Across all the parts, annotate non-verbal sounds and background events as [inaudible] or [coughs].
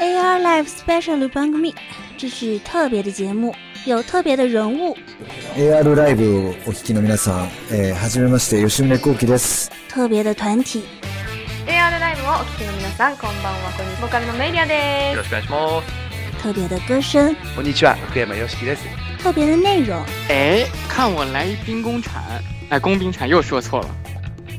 AR Live Special 番組这是特别的节目，有特别的人物。AR ライブをお聞きの皆さん、えー、はじめまして吉宗幸喜です。特别的团体， AR ライブをお聞きの皆さんこんばんはこんにちはボーカルのメイリアでよろしくお願いします。特别的歌声，こんにちは、福山よしきです。特别的内容。哎，看我来一兵工铲，哎，工兵铲又说错了。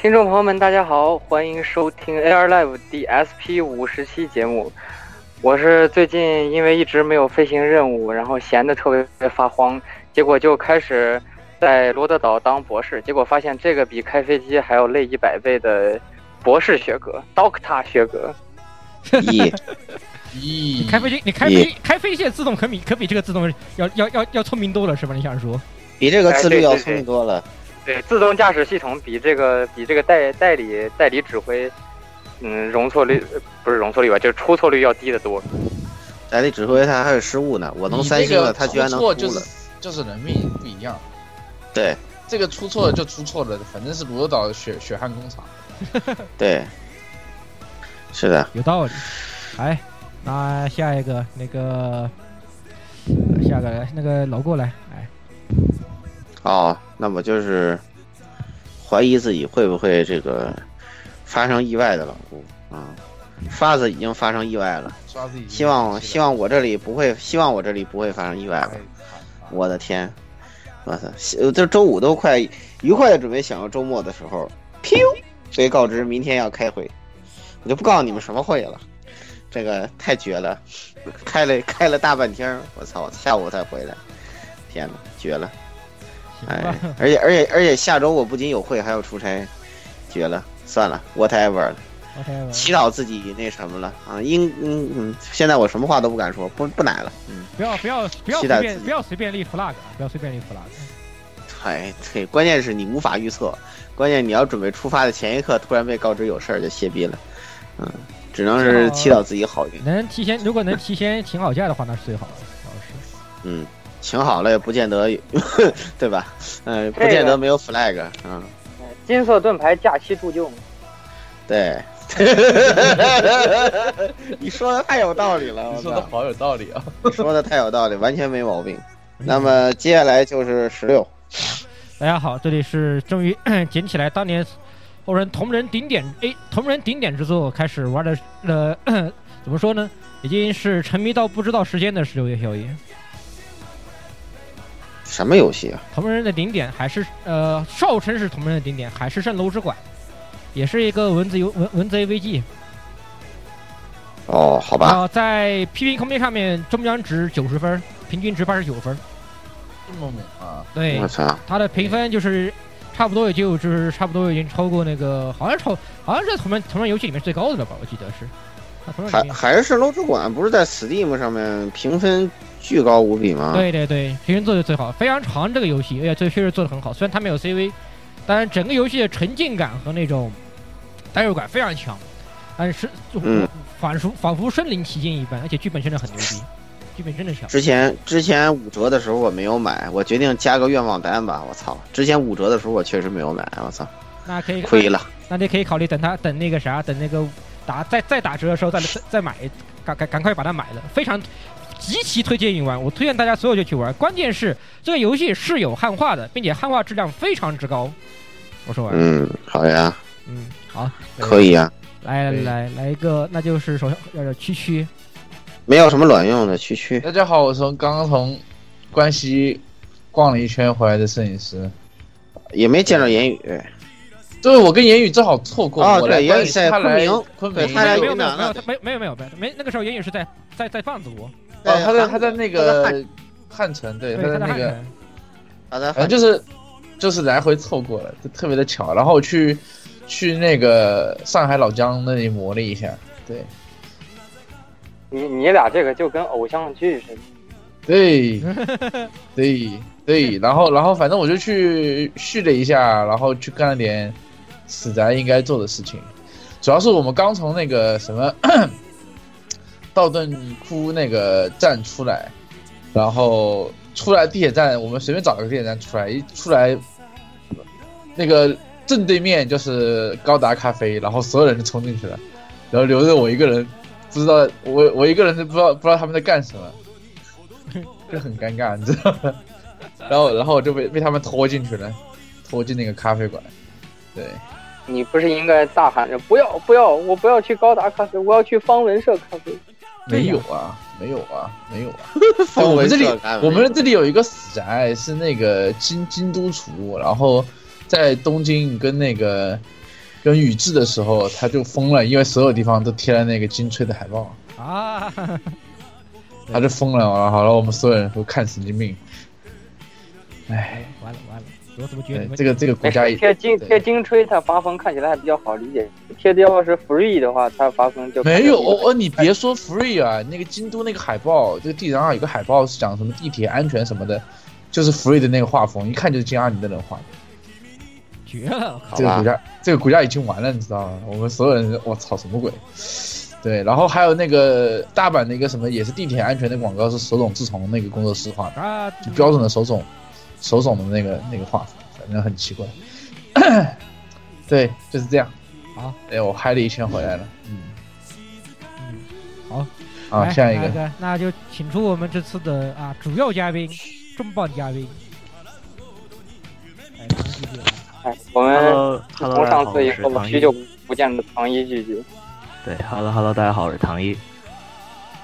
听众朋友们，大家好，欢迎收听 AR Live 第 SP 五十期节目。我是最近因为一直没有飞行任务，然后闲得特别发慌，结果就开始在罗德岛当博士，结果发现这个比开飞机还要累一百倍的博士学格 Doctor 学格。[laughs] 咦你开飞机，你开飞开飞机的自动可比可比这个自动要要要要聪明多了，是吧？你想说？比这个自律要聪明多了。对，自动驾驶系统比这个比这个代代理代理指挥，嗯，容错率不是容错率吧，就是出错率要低得多。代理指挥他还有失误呢，我能三星了，他居然能错就是就是人命不一样。对，这个出错了就出错了，反正是罗岛血血汗工厂。对，是的，有道理。来，那下一个那个下个来那个老过来，哎。哦，那么就是怀疑自己会不会这个发生意外的老顾啊，刷子已经发生意外了，刷子已经希望希望我这里不会，希望我这里不会发生意外了。我的天，我操，这周五都快愉快的准备享受周末的时候，噗，被告知明天要开会，我就不告诉你们什么会了，这个太绝了，开了 [laughs] 开了大半天，我操，下午才回来，天呐，绝了。哎，而且而且而且下周我不仅有会，还要出差，绝了！算了，whatever 了，祈祷自己那什么了啊！应嗯嗯，现在我什么话都不敢说，不不奶了。嗯，不要不要不要随便不要随便立 flag，不要随便立 flag。哎，对，关键是你无法预测，关键你要准备出发的前一刻突然被告知有事儿就歇逼了，嗯，只能是祈祷自己好运。能提前，如果能提前请好假的话，那是最好的，老师。嗯。请好了也不见得，[laughs] 对吧？嗯、呃，不见得没有 flag 啊、嗯。金色盾牌假期铸就。对，[laughs] 你说的太有道理了，你说的好有道理啊！你说的太有道理，完全没毛病。[laughs] 那么接下来就是十六。大家好，这里是终于 [coughs] 捡起来当年后人同人顶点 A 同人顶点之作开始玩的呃，[clears throat] 怎么说呢？已经是沉迷到不知道时间的十六夜宵夜。什么游戏啊？同人的顶点还是呃，少称是同人的顶点，海市蜃楼之馆，也是一个文字游文文字 AVG。哦，好吧。啊，在 PP 空间上面中央值九十分，平均值八十九分。这么猛啊！对，我操，它的评分就是差不多也就就是差不多已经超过那个，好像超好像是同人同人游戏里面最高的了吧？我记得是。海海市蜃楼之馆不是在 Steam 上面评分巨高无比吗？对对对，评分做的最好，非常长这个游戏，而且这确实做的很好。虽然它没有 CV，但是整个游戏的沉浸感和那种代入感非常强，但是嗯，仿佛仿佛身临其境一般，而且剧本真的很牛逼，剧本真的强。之前之前五折的时候我没有买，我决定加个愿望单吧。我操，之前五折的时候我确实没有买，我操，那可以亏了。那你可以考虑等它等那个啥，等那个。打再再打折的时候再再再买，赶赶赶快把它买了，非常极其推荐你玩。我推荐大家所有就去玩。关键是这个游戏是有汉化的，并且汉化质量非常之高。我说完。嗯，好呀。嗯，好，可以呀。来来来一个，那就是首先要区区，没有什么卵用的区区。大家好，我从刚刚从关西逛了一圈回来的摄影师，也没见着言语。对我跟言语正好错过，哦我来关对言语在他来昆明昆明，对他来没有没有没有云南了。没有没有没有没有没有，那个时候言语是在在在放子国，哦，他在对他在那他在汉个汉城，对，他在那个，好的，反正就是就是来回错过了，就特别的巧。然后我去去那个上海老姜那里磨了一下，对你你俩这个就跟偶像剧似的。对对对，然后然后反正我就去续了一下，然后去干了点死宅应该做的事情。主要是我们刚从那个什么 [clears throat] 道顿窟那个站出来，然后出来地铁站，我们随便找了个地铁站出来，一出来那个正对面就是高达咖啡，然后所有人都冲进去了，然后留着我一个人，不知道我我一个人都不知道不知道他们在干什么，[laughs] 就很尴尬，你知道吗？然后然后我就被被他们拖进去了，拖进那个咖啡馆，对。你不是应该大喊着不要不要，我不要去高达咖啡，我要去方文社咖啡。没有啊，没有啊，没有啊。[laughs] 方我们这里我们这里有一个死宅是那个京京都厨，然后在东京跟那个跟宇智的时候他就疯了，因为所有地方都贴了那个金吹的海报，啊，[laughs] 他就疯了，然后好了，我们所有人都看神经病。哎，完了完了，我怎么觉得你们对这个这个国家也贴金贴金吹，它发疯看起来还比较好理解。贴的要是 free 的话，它发疯就没有哦哦，你别说 free 啊，那个京都那个海报，这个地上上有个海报是讲什么地铁安全什么的，就是 free 的那个画风，一看就是金阿尼的人画的。绝了，这个国家，这个国家已经完了，你知道吗？我们所有人，我操，什么鬼？对，然后还有那个大阪的一个什么，也是地铁安全的广告，是手冢治虫那个工作室画的，啊，就标准的手冢，手冢的那个那个画风，反正很奇怪。[coughs] 对，就是这样。好，哎，我嗨了一圈回来了。嗯，嗯，好，啊，下一个，那就请出我们这次的啊主要嘉宾，重磅嘉宾。哎，唐继续哎，我们从上次以后。许久不见的唐一聚聚，对，Hello，Hello，大家好，我是唐一。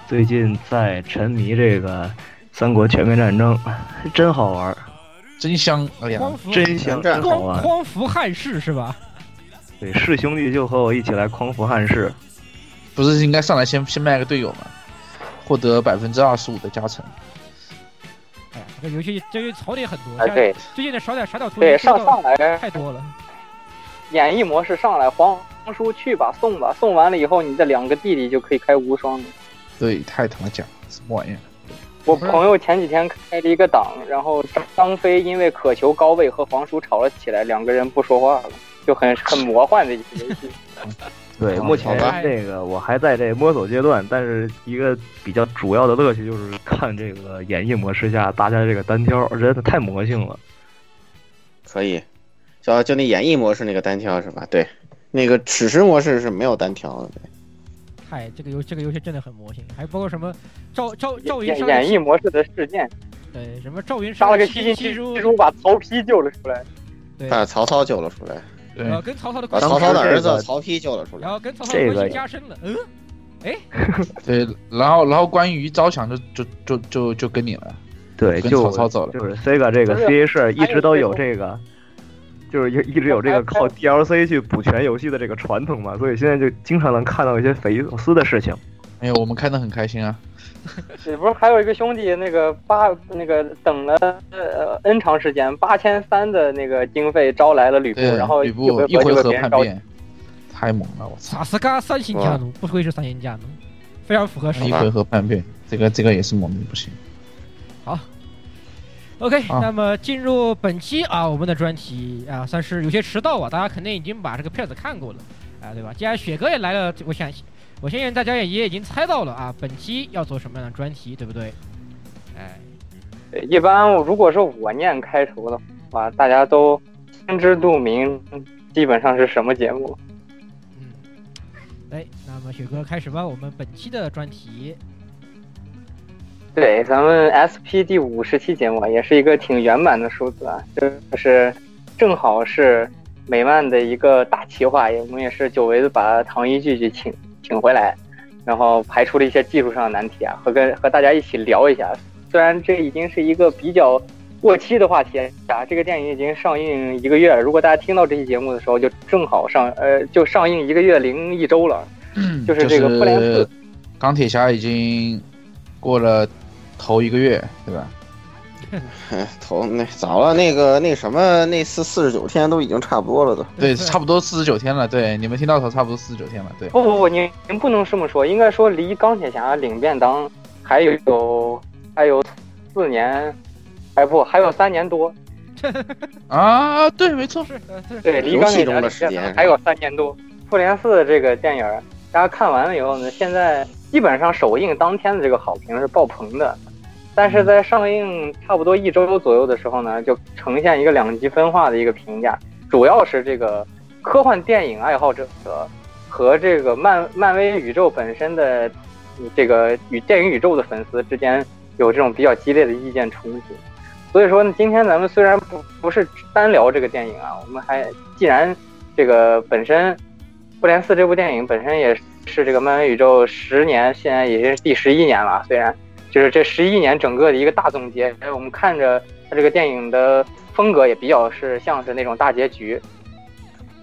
最近在沉迷这个《三国全面战争》，真好玩，真香！哎呀，真香，真好匡玩。匡扶汉室是吧？对，是兄弟就和我一起来匡扶汉室。不是应该上来先先卖个队友吗？获得百分之二十五的加成。哎呀，这个游戏这个槽点很多，哎，对最近的少点少点图对，上上来太多了。演绎模式上来，皇叔去吧，送吧，送完了以后，你的两个弟弟就可以开无双了。对，太他妈假了，什么玩意儿？我朋友前几天开了一个档，然后张飞因为渴求高位和皇叔吵了起来，两个人不说话了，就很很魔幻的一个游戏。[laughs] 对，目前吧这个我还在这摸索阶段，但是一个比较主要的乐趣就是看这个演绎模式下大家这个单挑，真的太魔性了。可以，就就那演绎模式那个单挑是吧？对，那个史诗模式是没有单挑的。对嗨，这个游这个游戏真的很魔性，还包括什么赵赵赵云演演绎模式的事件，对什么赵云杀了个七七七七叔七，叔把曹丕救了出来。对，把曹操救了出来，对，呃，跟曹操的把关系曹操的儿这个子曹丕救了出来。然后跟曹操的关这个系加深了，嗯，[laughs] 对，然后然后关羽一招降就就就就就跟你了，对，跟就曹操走了就是 Sega 这个不是 CA 社一直都还有有这个，就是一一直有这个靠 DLC 去补全游戏的这个传统嘛，所以现在就经常能看到一些匪夷所思的事情。哎呦，我们看得很开心啊。[laughs] 对，不是还有一个兄弟，那个八那个等了呃 N 长时间，八千三的那个经费招来了吕布，然后吕布一一回合。叛变，太猛了，我操！萨斯嘎三星加奴，不愧是三星加奴，非常符合时代。一回合叛变，这个这个也是猛的不行。好 OK，、啊那么进入本期啊，我们的专题啊，算是有些迟到啊，大家肯定已经把这个片子看过了啊，对吧？既然雪哥也来了，我想我相信大家也也已经猜到了啊，本期要做什么样的专题，对不对？哎，对一般如果是我念开头的话，大家都心知肚明，基本上是什么节目。嗯，哎，那么雪哥开始吧，我们本期的专题。对，咱们 SP 第五十期节目啊也是一个挺圆满的数字啊，就是正好是美漫的一个大企划，我们也是久违的把唐一剧剧请请回来，然后排除了一些技术上的难题啊，和跟和大家一起聊一下。虽然这已经是一个比较过期的话题啊，这个电影已经上映一个月了。如果大家听到这期节目的时候，就正好上呃，就上映一个月零一周了。嗯就是这个复联四，钢铁侠已经过了头一个月，对吧？[laughs] 头那早了，那个那什么，那四四十九天都已经差不多了，都对，差不多四十九天了。对，你们听到头差不多四十九天了。对，不不不，您您不能这么说，应该说离钢铁侠领便当还有有还有四年，哎不，还有三年多。[laughs] 啊，对，没错，是，对，离钢铁侠的时间还有三年多。复联四这个电影，大家看完了以后呢，现在基本上首映当天的这个好评是爆棚的。但是在上映差不多一周左右的时候呢，就呈现一个两极分化的一个评价，主要是这个科幻电影爱好者和这个漫漫威宇宙本身的这个与电影宇宙的粉丝之间有这种比较激烈的意见冲突。所以说呢，今天咱们虽然不不是单聊这个电影啊，我们还既然这个本身《复联四》这部电影本身也是这个漫威宇宙十年，现在已经是第十一年了，虽然。就是这十一年整个的一个大总结，哎我们看着它这个电影的风格也比较是像是那种大结局，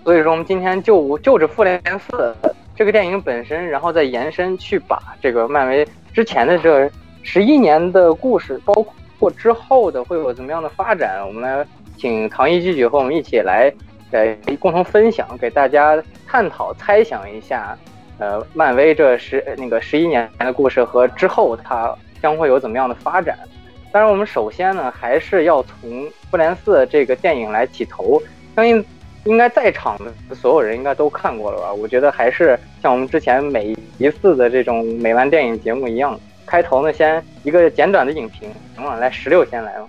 所以说我们今天就就着《复联四》这个电影本身，然后再延伸去把这个漫威之前的这十一年的故事，包括之后的会有怎么样的发展，我们来请唐一继续和我们一起来呃共同分享，给大家探讨猜想一下，呃，漫威这十那个十一年的故事和之后它。将会有怎么样的发展？当然，我们首先呢，还是要从《复联四》这个电影来起头。相信应该在场的所有人应该都看过了吧？我觉得还是像我们之前每一次的这种美漫电影节目一样，开头呢，先一个简短的影评。行了，来十六先来吧。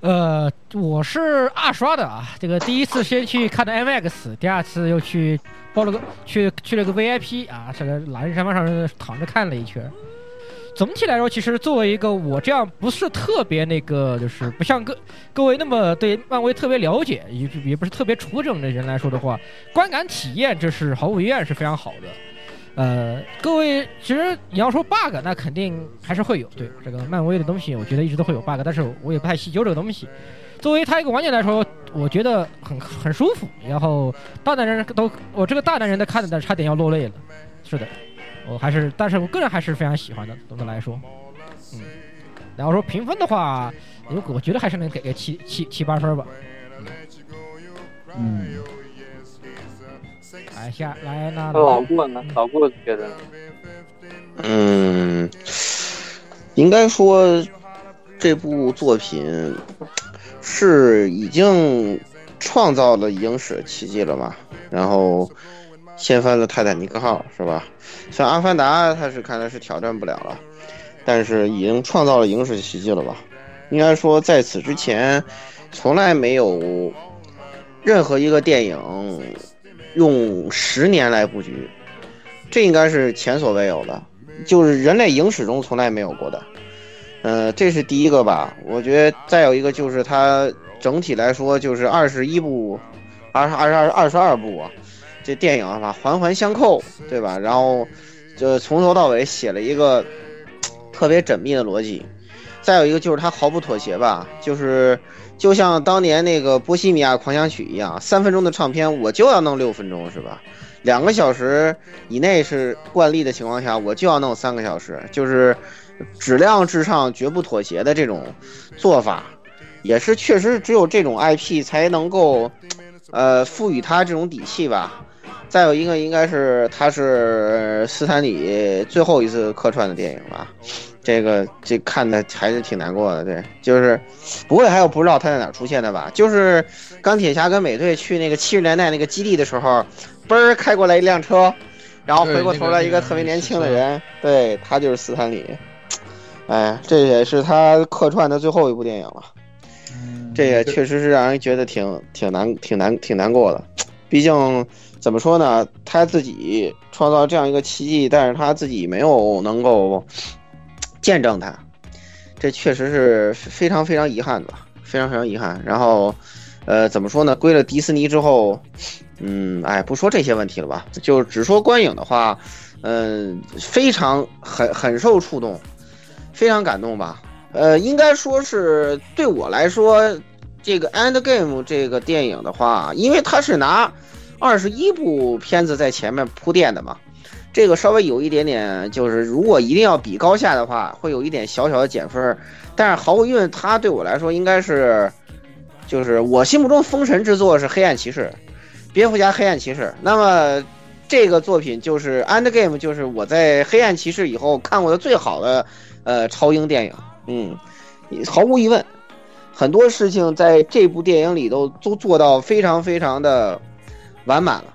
呃，我是二刷的啊，这个第一次先去看的 MX，第二次又去报了个去去了个 VIP 啊，这个蓝山上躺着看了一圈。总体来说，其实作为一个我这样不是特别那个，就是不像各各位那么对漫威特别了解，也也不是特别出整的人来说的话，观感体验这是毫无疑问是非常好的。呃，各位，其实你要说 bug，那肯定还是会有。对这个漫威的东西，我觉得一直都会有 bug，但是我也不太细究这个东西。作为他一个玩家来说，我觉得很很舒服。然后大男人都，我这个大男人的看的差点要落泪了。是的。我还是，但是我个人还是非常喜欢的。总的来说，嗯，然后说评分的话，我我觉得还是能给个七七七八分吧。嗯。来下来那老顾呢？老顾觉得？嗯，应该说这部作品是已经创造了影史奇迹了吧？然后。掀翻了泰坦尼克号，是吧？像阿凡达，他是看来是挑战不了了，但是已经创造了影史奇迹了吧？应该说，在此之前，从来没有任何一个电影用十年来布局，这应该是前所未有的，就是人类影史中从来没有过的。呃，这是第一个吧？我觉得再有一个就是它整体来说就是二十一部，二十二十二二十二部啊。这电影啊，环环相扣，对吧？然后就从头到尾写了一个特别缜密的逻辑。再有一个就是他毫不妥协吧，就是就像当年那个《波西米亚狂想曲》一样，三分钟的唱片我就要弄六分钟，是吧？两个小时以内是惯例的情况下，我就要弄三个小时，就是质量至上、绝不妥协的这种做法，也是确实只有这种 IP 才能够呃赋予他这种底气吧。再有一个，应该是他是斯坦李最后一次客串的电影吧？这个这看的还是挺难过的。对，就是不会还有不知道他在哪出现的吧？就是钢铁侠跟美队去那个七十年代那个基地的时候，嘣儿开过来一辆车，然后回过头来一个特别年轻的人，对他就是斯坦李。哎，这也是他客串的最后一部电影了。这也确实是让人觉得挺挺难、挺难、挺难过的。毕竟。怎么说呢？他自己创造这样一个奇迹，但是他自己没有能够见证他，这确实是非常非常遗憾的，非常非常遗憾。然后，呃，怎么说呢？归了迪士尼之后，嗯，哎，不说这些问题了吧，就只说观影的话，嗯，非常很很受触动，非常感动吧。呃，应该说是对我来说，这个《End Game》这个电影的话，因为它是拿二十一部片子在前面铺垫的嘛，这个稍微有一点点，就是如果一定要比高下的话，会有一点小小的减分。但是毫无疑问，它对我来说应该是，就是我心目中封神之作是《黑暗骑士》，蝙蝠侠《黑暗骑士》。那么这个作品就是《End Game》，就是我在《黑暗骑士》以后看过的最好的呃超英电影。嗯，毫无疑问，很多事情在这部电影里都都做到非常非常的完满了，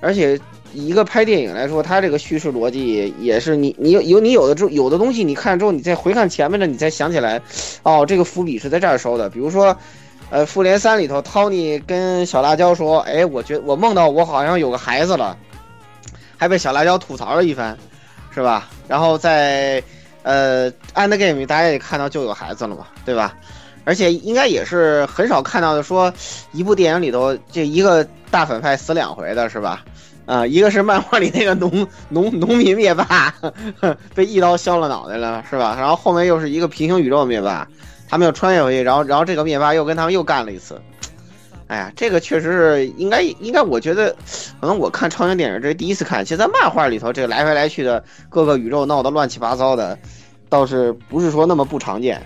而且一个拍电影来说，它这个叙事逻辑也是你你有你有的之有的东西，你看之后你再回看前面的，你才想起来，哦，这个伏笔是在这儿收的。比如说，呃，《复联三》里头，Tony 跟小辣椒说：“哎，我觉我梦到我好像有个孩子了。”还被小辣椒吐槽了一番，是吧？然后在。呃，《End Game》大家也看到就有孩子了嘛，对吧？而且应该也是很少看到的，说一部电影里头这一个大反派死两回的是吧？啊，一个是漫画里那个农 [laughs] 农农民灭霸 [laughs] 被一刀削了脑袋了是吧？然后后面又是一个平行宇宙灭霸，他们又穿越回去，然后然后这个灭霸又跟他们又干了一次。哎呀，这个确实是应该应该，我觉得可能我看超英电影这是第一次看。其实，在漫画里头，这个来回来去的各个宇宙闹得乱七八糟的，倒是不是说那么不常见。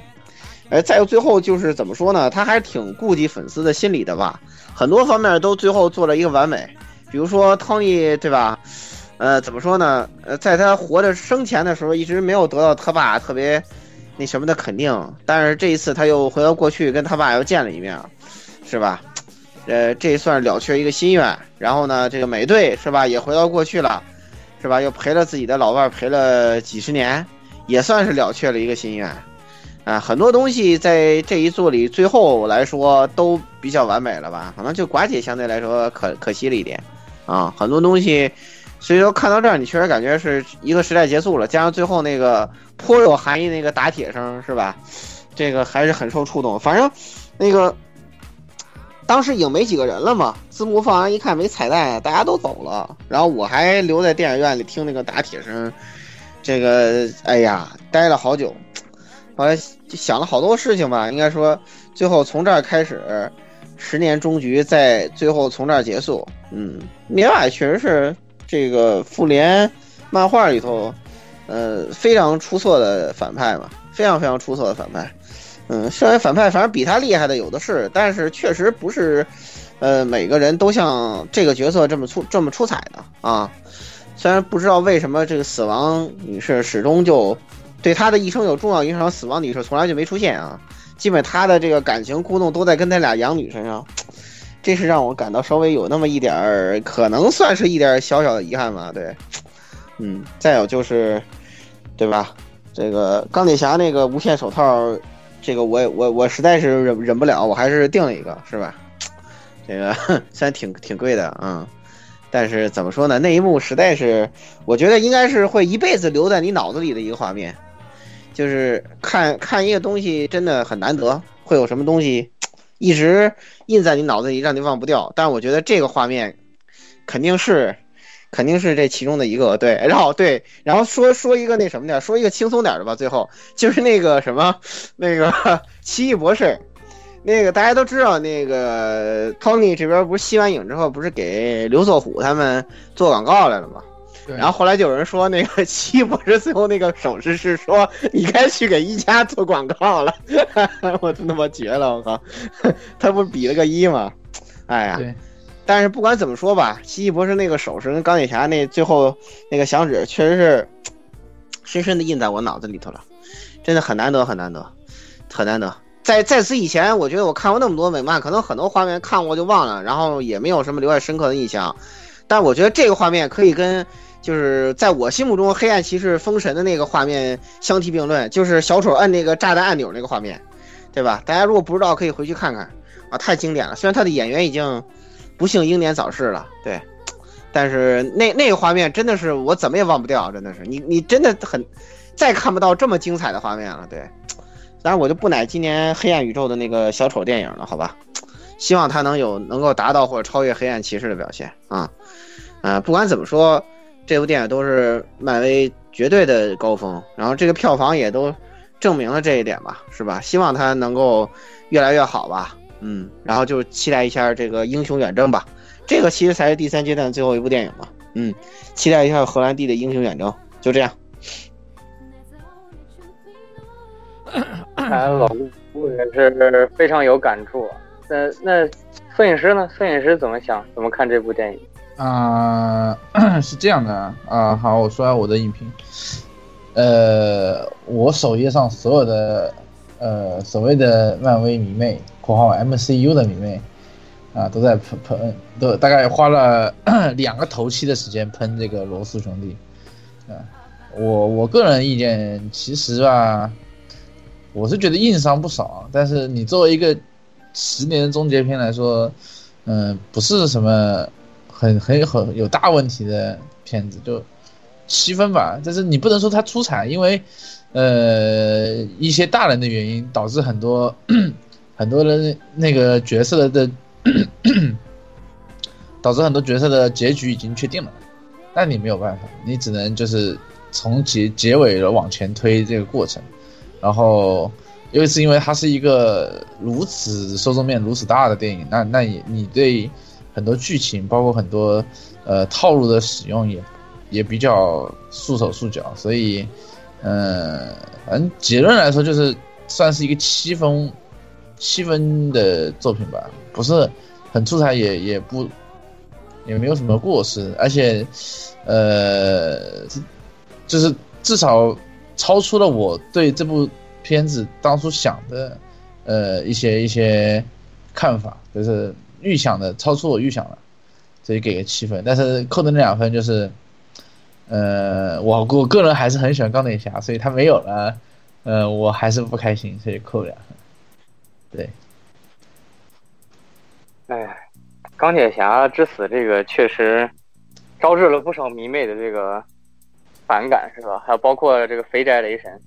哎，再有最后就是怎么说呢？他还挺顾及粉丝的心理的吧？很多方面都最后做了一个完美。比如说汤尼，对吧？呃，怎么说呢？呃，在他活着生前的时候，一直没有得到他爸特别那什么的肯定，但是这一次他又回到过去跟他爸又见了一面，是吧？呃，这算是了却一个心愿。然后呢，这个美队是吧，也回到过去了，是吧？又陪了自己的老伴陪了几十年，也算是了却了一个心愿。啊，很多东西在这一作里最后来说都比较完美了吧？可能就寡姐相对来说可可惜了一点。啊，很多东西，所以说看到这儿，你确实感觉是一个时代结束了。加上最后那个颇有含义那个打铁声是吧？这个还是很受触动。反正那个。当时已经没几个人了嘛，字幕放完一看没彩蛋，大家都走了，然后我还留在电影院里听那个打铁声，这个哎呀，待了好久，后来就想了好多事情吧，应该说最后从这儿开始，十年终局，在最后从这儿结束。嗯，灭霸确实是这个复联漫画里头，呃，非常出色的反派嘛，非常非常出色的反派。嗯，虽然反派反正比他厉害的有的是，但是确实不是，呃，每个人都像这个角色这么出这么出彩的啊。虽然不知道为什么这个死亡女士始终就对他的一生有重要影响，死亡女士从来就没出现啊。基本他的这个感情互动都在跟他俩养女身上，这是让我感到稍微有那么一点儿，可能算是一点小小的遗憾吧。对，嗯，再有就是，对吧？这个钢铁侠那个无限手套。这个我我我实在是忍忍不了，我还是订了一个，是吧？这个 [laughs] 虽然挺挺贵的啊，但是怎么说呢？那一幕实在是，我觉得应该是会一辈子留在你脑子里的一个画面，就是看看一个东西真的很难得，会有什么东西一直印在你脑子里，让你忘不掉。但我觉得这个画面肯定是。肯定是这其中的一个，对，然后对，然后说说一个那什么点，说一个轻松点的吧。最后就是那个什么，那个 [laughs] 奇异博士，那个大家都知道，那个 Tony 这边不是吸完影之后，不是给刘作虎他们做广告来了吗？然后后来就有人说，那个奇异博士最后那个手势是说，你该去给一加做广告了。[laughs] 我真他妈绝了，我靠，他不是比了个一吗？哎呀。但是不管怎么说吧，奇异博士那个手势跟钢铁侠那最后那个响指，确实是深深的印在我脑子里头了，真的很难得，很难得，很难得。在在此以前，我觉得我看过那么多美漫，可能很多画面看过就忘了，然后也没有什么留下深刻的印象。但我觉得这个画面可以跟就是在我心目中黑暗骑士封神的那个画面相提并论，就是小丑摁那个炸弹按钮那个画面，对吧？大家如果不知道，可以回去看看啊，太经典了。虽然他的演员已经。不幸英年早逝了，对，但是那那个画面真的是我怎么也忘不掉，真的是你你真的很，再看不到这么精彩的画面了，对，当然我就不奶今年黑暗宇宙的那个小丑电影了，好吧，希望他能有能够达到或者超越黑暗骑士的表现啊，啊，不管怎么说，这部电影都是漫威绝对的高峰，然后这个票房也都证明了这一点吧，是吧？希望它能够越来越好吧。嗯，然后就期待一下这个英雄远征吧。这个其实才是第三阶段最后一部电影嘛。嗯，期待一下荷兰弟的英雄远征。就这样。[clears throat] 看来老顾也是非常有感触。那那摄影师呢？摄影师怎么想？怎么看这部电影？啊、是这样的啊、好，我说下我的影评。呃，我首页上所有的呃所谓的漫威迷妹（括号 MCU 的迷妹）啊，都在喷喷，都大概花了两个头期的时间喷这个罗素兄弟。啊，我我个人意见，其实吧，我是觉得硬伤不少，但是你作为一个十年的终结篇来说，嗯、不是什么很很很有大问题的片子，就七分吧。但是你不能说它出彩，因为呃一些大人的原因导致很多 [clears throat] 很多人那个角色的 [clears throat] 导致很多角色的结局已经确定了，那你没有办法，你只能就是从结结尾了往前推这个过程，然后。又是因为它是一个如此受众面如此大的电影，那那你你对很多剧情，包括很多呃套路的使用也也比较束手束脚，所以嗯，反正结论来说就是算是一个七分七分的作品吧，不是很出彩，也也不也没有什么过失，而且呃就是至少超出了我对这部。片子当初想的，呃，一些一些看法，就是预想的超出我预想了，所以给个七分。但是扣的那两分就是，呃，我我个人还是很喜欢钢铁侠，所以他没有了，呃，我还是不开心，所以扣两分。对，哎，钢铁侠之死这个确实招致了不少迷妹的这个反感，是吧？还有包括这个肥宅雷神。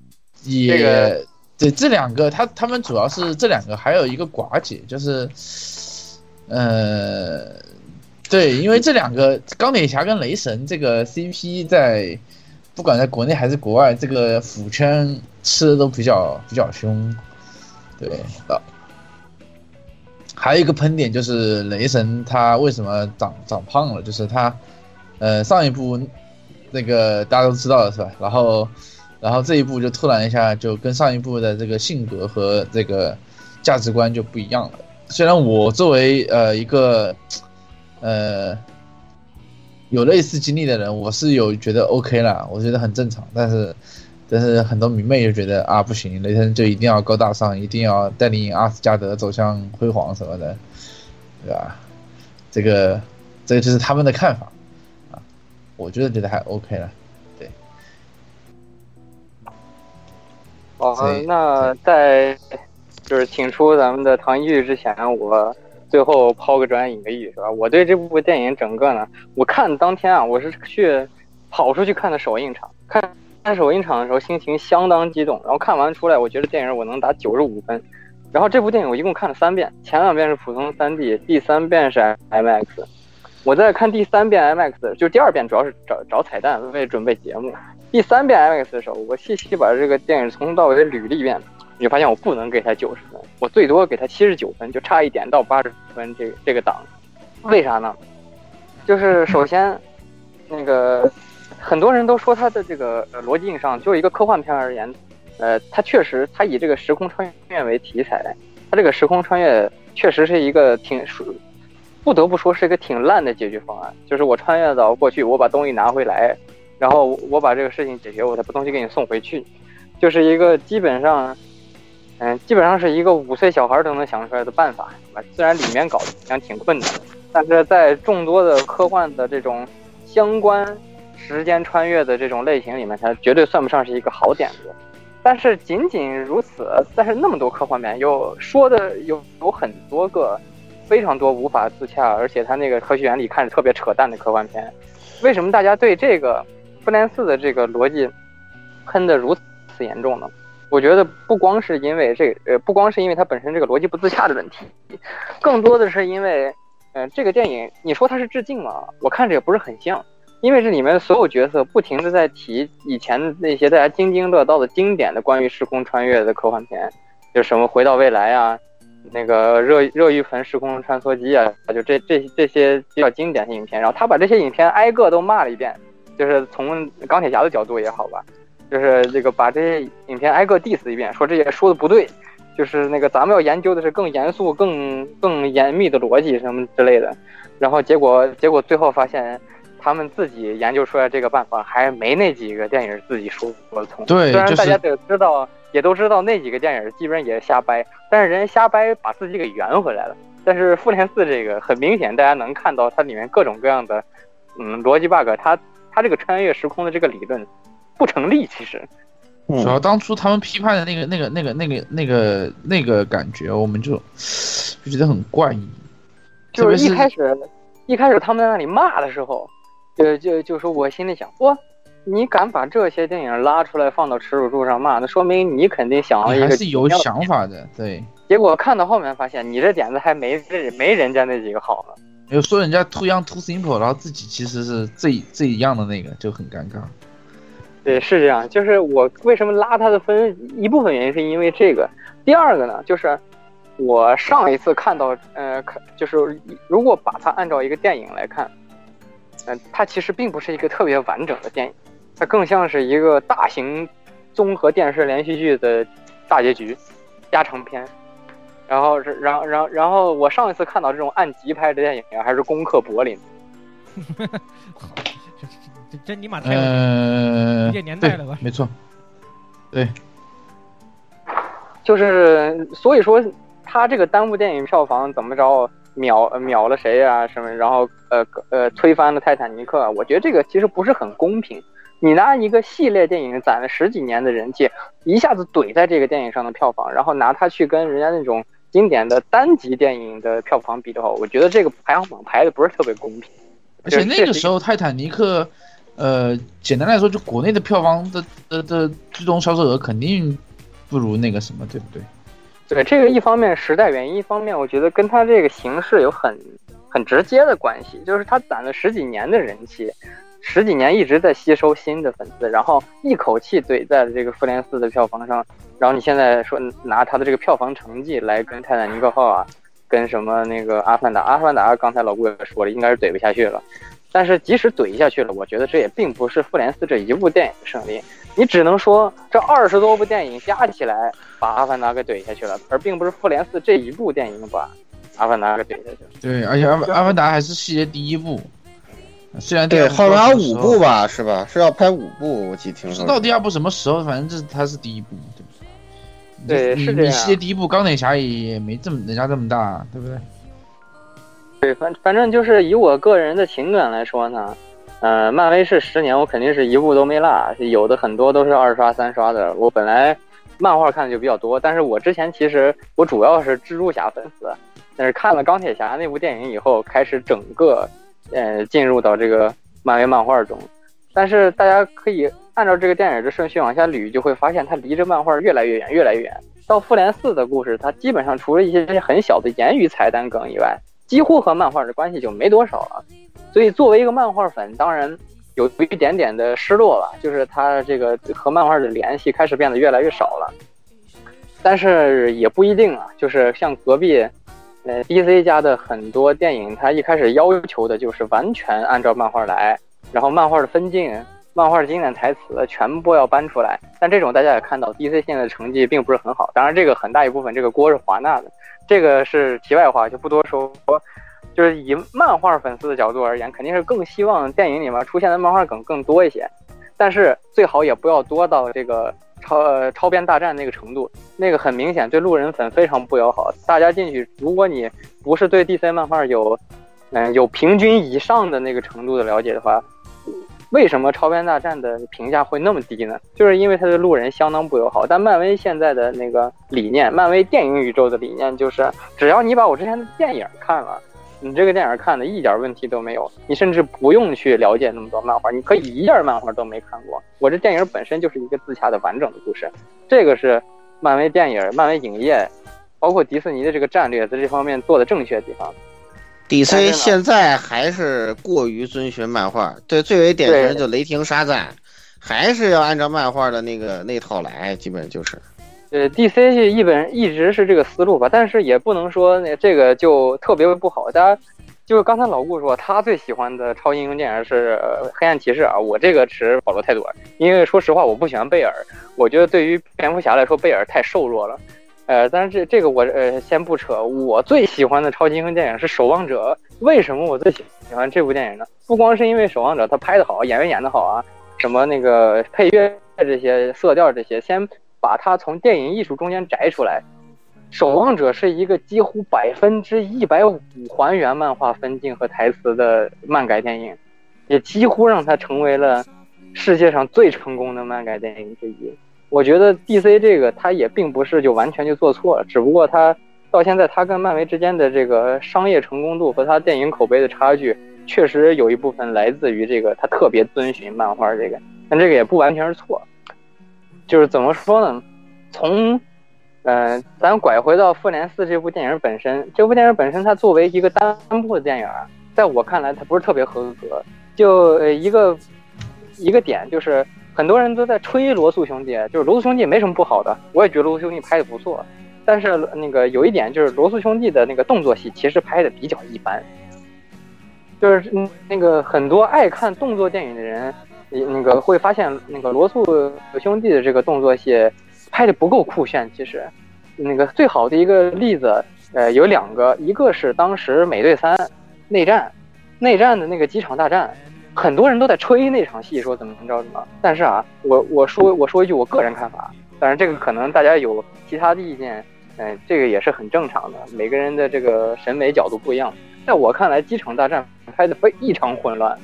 也、这个对这两个，他他们主要是这两个，还有一个寡姐，就是，呃，对，因为这两个钢铁侠跟雷神这个 CP 在不管在国内还是国外，这个腐圈吃的都比较比较凶，对啊。还有一个喷点就是雷神他为什么长长胖了，就是他，呃，上一部那个大家都知道了是吧？然后。然后这一部就突然一下就跟上一部的这个性格和这个价值观就不一样了。虽然我作为呃一个呃有类似经历的人，我是有觉得 OK 啦，我觉得很正常。但是但是很多迷妹就觉得啊不行，雷神就一定要高大上，一定要带领阿斯加德走向辉煌什么的，对吧？这个这个就是他们的看法啊，我觉得觉得还 OK 了。哦，那在就是请出咱们的唐一玉之前，我最后抛个砖引个玉，是吧？我对这部电影整个呢，我看当天啊，我是去跑出去看的首映场，看看首映场的时候心情相当激动，然后看完出来，我觉得电影我能打九十五分。然后这部电影我一共看了三遍，前两遍是普通 3D，第三遍是 IMAX。我在看第三遍 IMAX，就第二遍主要是找找彩蛋，为准备节目。第三遍 IMAX 的时候，我细细把这个电影从头到尾捋了一遍，你就发现我不能给他九十分，我最多给他七十九分，就差一点到八十分这个这个档。为啥呢？就是首先，那个很多人都说他的这个呃逻辑性上，就一个科幻片而言，呃，他确实他以这个时空穿越为题材，他这个时空穿越确实是一个挺不得不说是一个挺烂的解决方案，就是我穿越到过去，我把东西拿回来。然后我把这个事情解决，我再把东西给你送回去，就是一个基本上，嗯，基本上是一个五岁小孩都能想出来的办法。虽然里面搞得挺困难的，但是在众多的科幻的这种相关时间穿越的这种类型里面，它绝对算不上是一个好点子。但是仅仅如此，但是那么多科幻片，有说的有有很多个非常多无法自洽，而且它那个科学原理看着特别扯淡的科幻片，为什么大家对这个？复联四的这个逻辑喷的如此严重呢？我觉得不光是因为这呃，不光是因为它本身这个逻辑不自洽的问题，更多的是因为，嗯、这个电影你说它是致敬吗？我看着也不是很像。因为这里面所有角色不停的在提以前那些大家津津乐道的经典的关于时空穿越的科幻片，就什么回到未来啊，那个热热浴盆时空穿梭机啊，就这这这些比较经典的影片，然后他把这些影片挨个都骂了一遍，就是从钢铁侠的角度也好吧，就是这个把这些影片挨个 diss 一遍，说这些说的不对，就是那个咱们要研究的是更严肃、更更严密的逻辑什么之类的，然后结果结果最后发现。他们自己研究出来这个办法，还没那几个电影自己说得通。对，虽然大家就是都知道，也都知道那几个电影基本上也是瞎掰，但是人家瞎掰把自己给圆回来了。但是复联四这个很明显，大家能看到它里面各种各样的嗯逻辑 bug，它它这个穿越时空的这个理论不成立，其实。主要当初他们批判的那个、那个、那个、那个、那个、那个感觉，我们就就觉得很怪异。就是一开始一开始他们在那里骂的时候，就就就说我心里想，哇，你敢把这些电影拉出来放到耻辱柱上骂，那说明你肯定想了一个还是有想法的，对。结果看到后面发现，你这点子还没这没人家那几个好呢。有说人家 too young too simple，然后自己其实是最最一样的那个，就很尴尬。对，是这样。就是我为什么拉他的分，一部分原因是因为这个。第二个呢，就是我上一次看到，呃，看就是如果把它按照一个电影来看，嗯、它其实并不是一个特别完整的电影，它更像是一个大型综合电视连续剧的大结局、加长篇。然后是，然后，然后，然后我上一次看到这种按集拍的电影，还是《攻克柏林》。[laughs] 这这这尼玛太有呃，这年代了吧，没错，对，就是所以说，他这个单部电影票房怎么着秒呃秒了谁啊什么，然后呃呃推翻了《泰坦尼克》，我觉得这个其实不是很公平。你拿一个系列电影攒了十几年的人气，一下子怼在这个电影上的票房，然后拿它去跟人家那种经典的单集电影的票房比的话，我觉得这个排行榜排的不是特别公平。而且那个时候《泰坦尼克》，呃，简单来说，就国内的票房的的的最终销售额肯定不如那个什么，对不对？对这个，一方面时代原因，一方面我觉得跟他这个形式有很很直接的关系，就是他攒了十几年的人气，十几年一直在吸收新的粉丝，然后一口气怼在了这个《复联四》的票房上，然后你现在说拿他的这个票房成绩来跟《泰坦尼克号》啊，跟什么那个《阿凡达》，《阿凡达》刚才老顾也说了，应该是怼不下去了。但是即使怼下去了，我觉得这也并不是《复联四》这一部电影的胜利，你只能说这二十多部电影加起来把《阿凡达》给怼下去了，而并不是《复联四》这一部电影把《阿凡达》给怼下去了。对，而且阿凡阿凡达还是系列第一部，虽然对，二部好像五部吧，是吧？是要拍五部，我记得听说。不知道第二部什么时候，反正这是它是第一部，对不对？对是这样你系列第一部钢铁侠也也没这么人家这么大，对不对？对，反反正就是以我个人的情感来说呢，呃，漫威是十年，我肯定是一部都没落，有的很多都是二刷三刷的。我本来漫画看的就比较多，但是我之前其实我主要是蜘蛛侠粉丝，但是看了钢铁侠那部电影以后，开始整个呃进入到这个漫威漫画中。但是大家可以按照这个电影的顺序往下捋，就会发现它离这漫画越来越远，越来越远。到复联四的故事，它基本上除了一些很小的言语彩蛋梗以外，几乎和漫画的关系就没多少了。所以作为一个漫画粉，当然有一点点的失落了，就是它这个和漫画的联系开始变得越来越少了。但是也不一定啊，就是像隔壁，呃，DC 家的很多电影，它一开始要求的就是完全按照漫画来，然后漫画的分镜、漫画的经典台词全部要搬出来。但这种大家也看到，DC 现在的成绩并不是很好。当然，这个很大一部分这个锅是华纳的，这个是题外话，就不多说。就是以漫画粉丝的角度而言，肯定是更希望电影里面出现的漫画梗更多一些，但是最好也不要多到这个超呃超编大战那个程度，那个很明显对路人粉非常不友好。大家进去，如果你不是对 DC 漫画有嗯、有平均以上的那个程度的了解的话，为什么超编大战的评价会那么低呢？就是因为它对路人相当不友好。但漫威现在的那个理念，漫威电影宇宙的理念就是，只要你把我之前的电影看了。你这个电影看的一点问题都没有，你甚至不用去了解那么多漫画，你可以一页漫画都没看过。我这电影本身就是一个自洽的完整的故事，这个是漫威电影、漫威影业，包括迪士尼的这个战略在这方面做的正确的地方。DC 现在还是过于遵循漫画，对，最为典型就雷霆沙赞，还是要按照漫画的那个那套来，基本就是。呃，DC 是一本一直是这个思路吧，但是也不能说那这个就特别不好。大家就是刚才老顾说他最喜欢的超级英雄电影是呃黑暗骑士啊，我这个持保留态度，因为说实话我不喜欢贝尔，我觉得对于蝙蝠侠来说贝尔太瘦弱了。呃，但是这这个我呃先不扯，我最喜欢的超级英雄电影是《守望者》。为什么我最喜喜欢这部电影呢？不光是因为《守望者》他拍的好，演员演的好啊，什么那个配乐这些色调这些，先把它从电影艺术中间摘出来。《守望者》是一个几乎百分之一百五还原漫画分镜和台词的漫改电影，也几乎让它成为了世界上最成功的漫改电影之一。我觉得 DC 这个它也并不是就完全就做错了，只不过它到现在它跟漫威之间的这个商业成功度和它电影口碑的差距，确实有一部分来自于这个它特别遵循漫画这个，但这个也不完全是错。就是怎么说呢？从嗯，咱拐回到《复联四》这部电影本身，这部电影本身它作为一个单部的电影，在我看来它不是特别合格。就呃一个一个点就是。很多人都在吹罗素兄弟，就是罗素兄弟没什么不好的，我也觉得罗素兄弟拍的不错。但是那个有一点就是罗素兄弟的那个动作戏其实拍的比较一般，就是那个很多爱看动作电影的人，那个会发现那个罗素兄弟的这个动作戏拍的不够酷炫。其实，那个最好的一个例子，呃，有两个，一个是当时美队三内战，内战的那个机场大战。很多人都在吹那场戏，说怎么怎么着怎么，但是啊，我我说我说一句我个人看法，当然这个可能大家有其他的意见，嗯，这个也是很正常的，每个人的这个审美角度不一样。在我看来，机场大战拍的非异常混乱，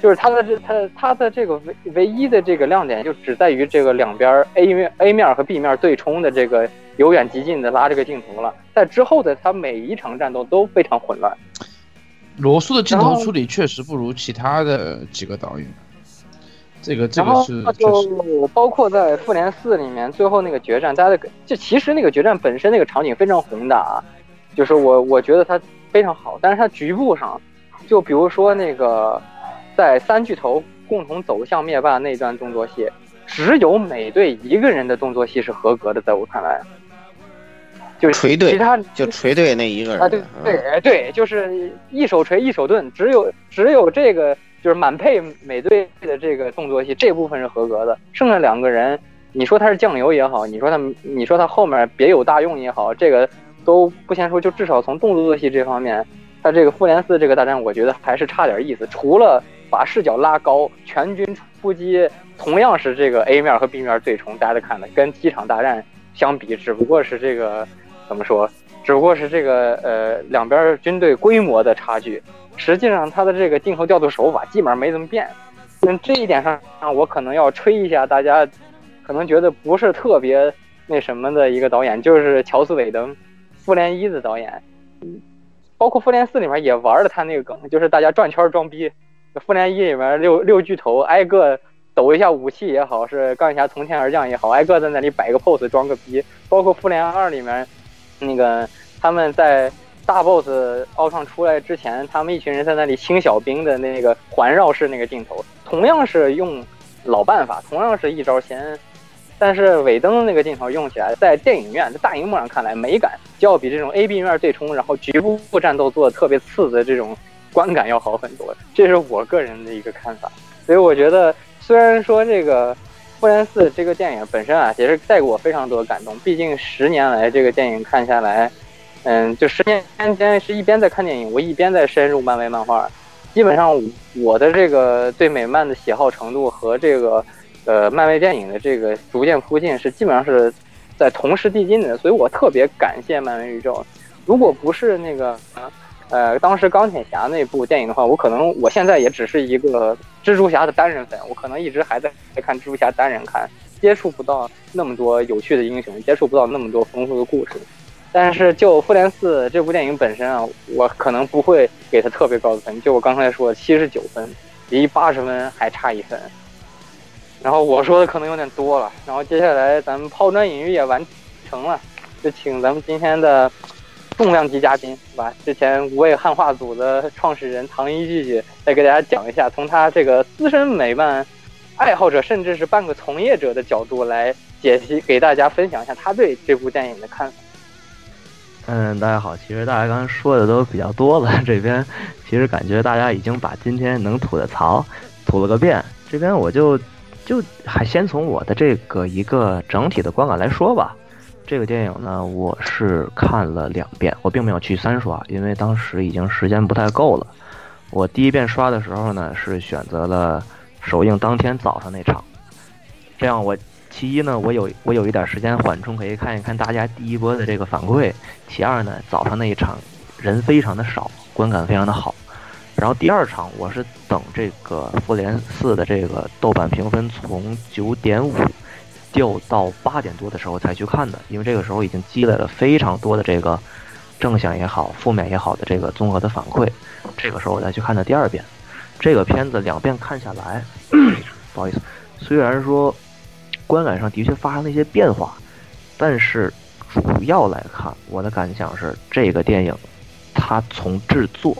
就是他的这他他的这个唯唯一的这个亮点就只在于这个两边 A 面 A 面和 B 面对冲的这个由远及近的拉这个镜头了，在之后的他每一场战斗都非常混乱。罗素的镜头处理确实不如其他的几个导演，这个这个是就包括在《复联四》里面最后那个决战，大家的就其实那个决战本身那个场景非常宏大啊，就是我我觉得它非常好，但是它局部上，就比如说那个在三巨头共同走向灭霸那段动作戏，只有美队一个人的动作戏是合格的，在我看来。就锤队，其他就锤队那一个人啊，对对对，就是一手锤一手盾，只有只有这个就是满配美队的这个动作戏这部分是合格的，剩下两个人，你说他是酱油也好，你说他你说他后面别有大用也好，这个都不先说，就至少从动作戏这方面，他这个复联四这个大战，我觉得还是差点意思，除了把视角拉高，全军出击，同样是这个 A 面和 B 面对冲，大家看的跟机场大战相比，只不过是这个。怎么说？只不过是这个呃两边军队规模的差距，实际上他的这个镜头调度手法基本上没怎么变。嗯，这一点上，我可能要吹一下大家，可能觉得不是特别那什么的一个导演，就是乔斯韦登，复联一的导演。嗯，包括复联四里面也玩了他那个梗，就是大家转圈装逼。复联一里面六六巨头挨个抖一下武器也好，是钢铁侠从天而降也好，挨个在那里摆个 pose 装个逼。包括复联二里面。那个他们在大 boss 奥创出来之前，他们一群人在那里清小兵的那个环绕式那个镜头，同样是用老办法，同样是一招鲜，但是尾灯那个镜头用起来，在电影院在大荧幕上看来，美感就要比这种 A B 面对冲，然后局部战斗做的特别次的这种观感要好很多。这是我个人的一个看法。所以我觉得，虽然说这个。复联四这个电影本身啊，也是带给我非常多感动。毕竟十年来这个电影看下来，嗯，就十年间是一边在看电影，我一边在深入漫威漫画。基本上我的这个对美漫的喜好程度和这个呃漫威电影的这个逐渐铺进是基本上是在同时递进的。所以我特别感谢漫威宇宙。如果不是那个。啊，呃当时钢铁侠那部电影的话，我可能我现在也只是一个蜘蛛侠的单人粉，我可能一直还在看蜘蛛侠单人看，接触不到那么多有趣的英雄，接触不到那么多丰富的故事。但是就复联四这部电影本身啊，我可能不会给他特别高的分，就我刚才说七十九分，离八十分还差一分。然后我说的可能有点多了，然后接下来咱们抛砖引玉也完成了，就请咱们今天的。重量级嘉宾，是吧？之前无畏汉化组的创始人唐一继续来给大家讲一下，从他这个资深美漫爱好者，甚至是半个从业者的角度来解析，给大家分享一下他对这部电影的看法。嗯，大家好，其实大家刚才说的都比较多了，这边其实感觉大家已经把今天能吐的槽吐了个遍，这边我就就还先从我的这个一个整体的观感来说吧。这个电影呢，我是看了两遍，我并没有去三刷，因为当时已经时间不太够了。我第一遍刷的时候呢，是选择了首映当天早上那场，这样我其一呢，我有我有一点时间缓冲，可以看一看大家第一波的这个反馈；其二呢，早上那一场人非常的少，观感非常的好。然后第二场我是等这个《复联四》的这个豆瓣评分从九点五。掉到八点多的时候才去看的，因为这个时候已经积累了非常多的这个正向也好、负面也好的这个综合的反馈。这个时候我再去看的第二遍，这个片子两遍看下来，[clears throat] 不好意思，虽然说观感上的确发生了一些变化，但是主要来看，我的感想是这个电影它从制作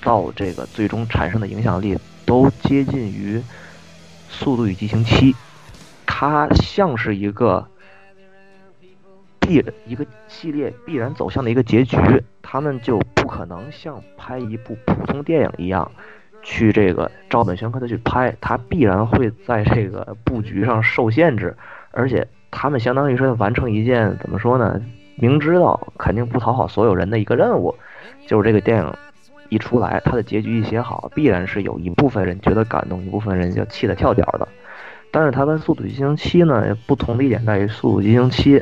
到这个最终产生的影响力都接近于《速度与激情七》。它像是一个必一个系列必然走向的一个结局，他们就不可能像拍一部普通电影一样，去这个照本宣科的去拍，它必然会在这个布局上受限制，而且他们相当于是完成一件怎么说呢？明知道肯定不讨好所有人的一个任务，就是这个电影一出来，它的结局一写好，必然是有一部分人觉得感动，一部分人就气得跳脚的。但是它跟《速度与激情七》呢不同的一点在于，《速度与激情七》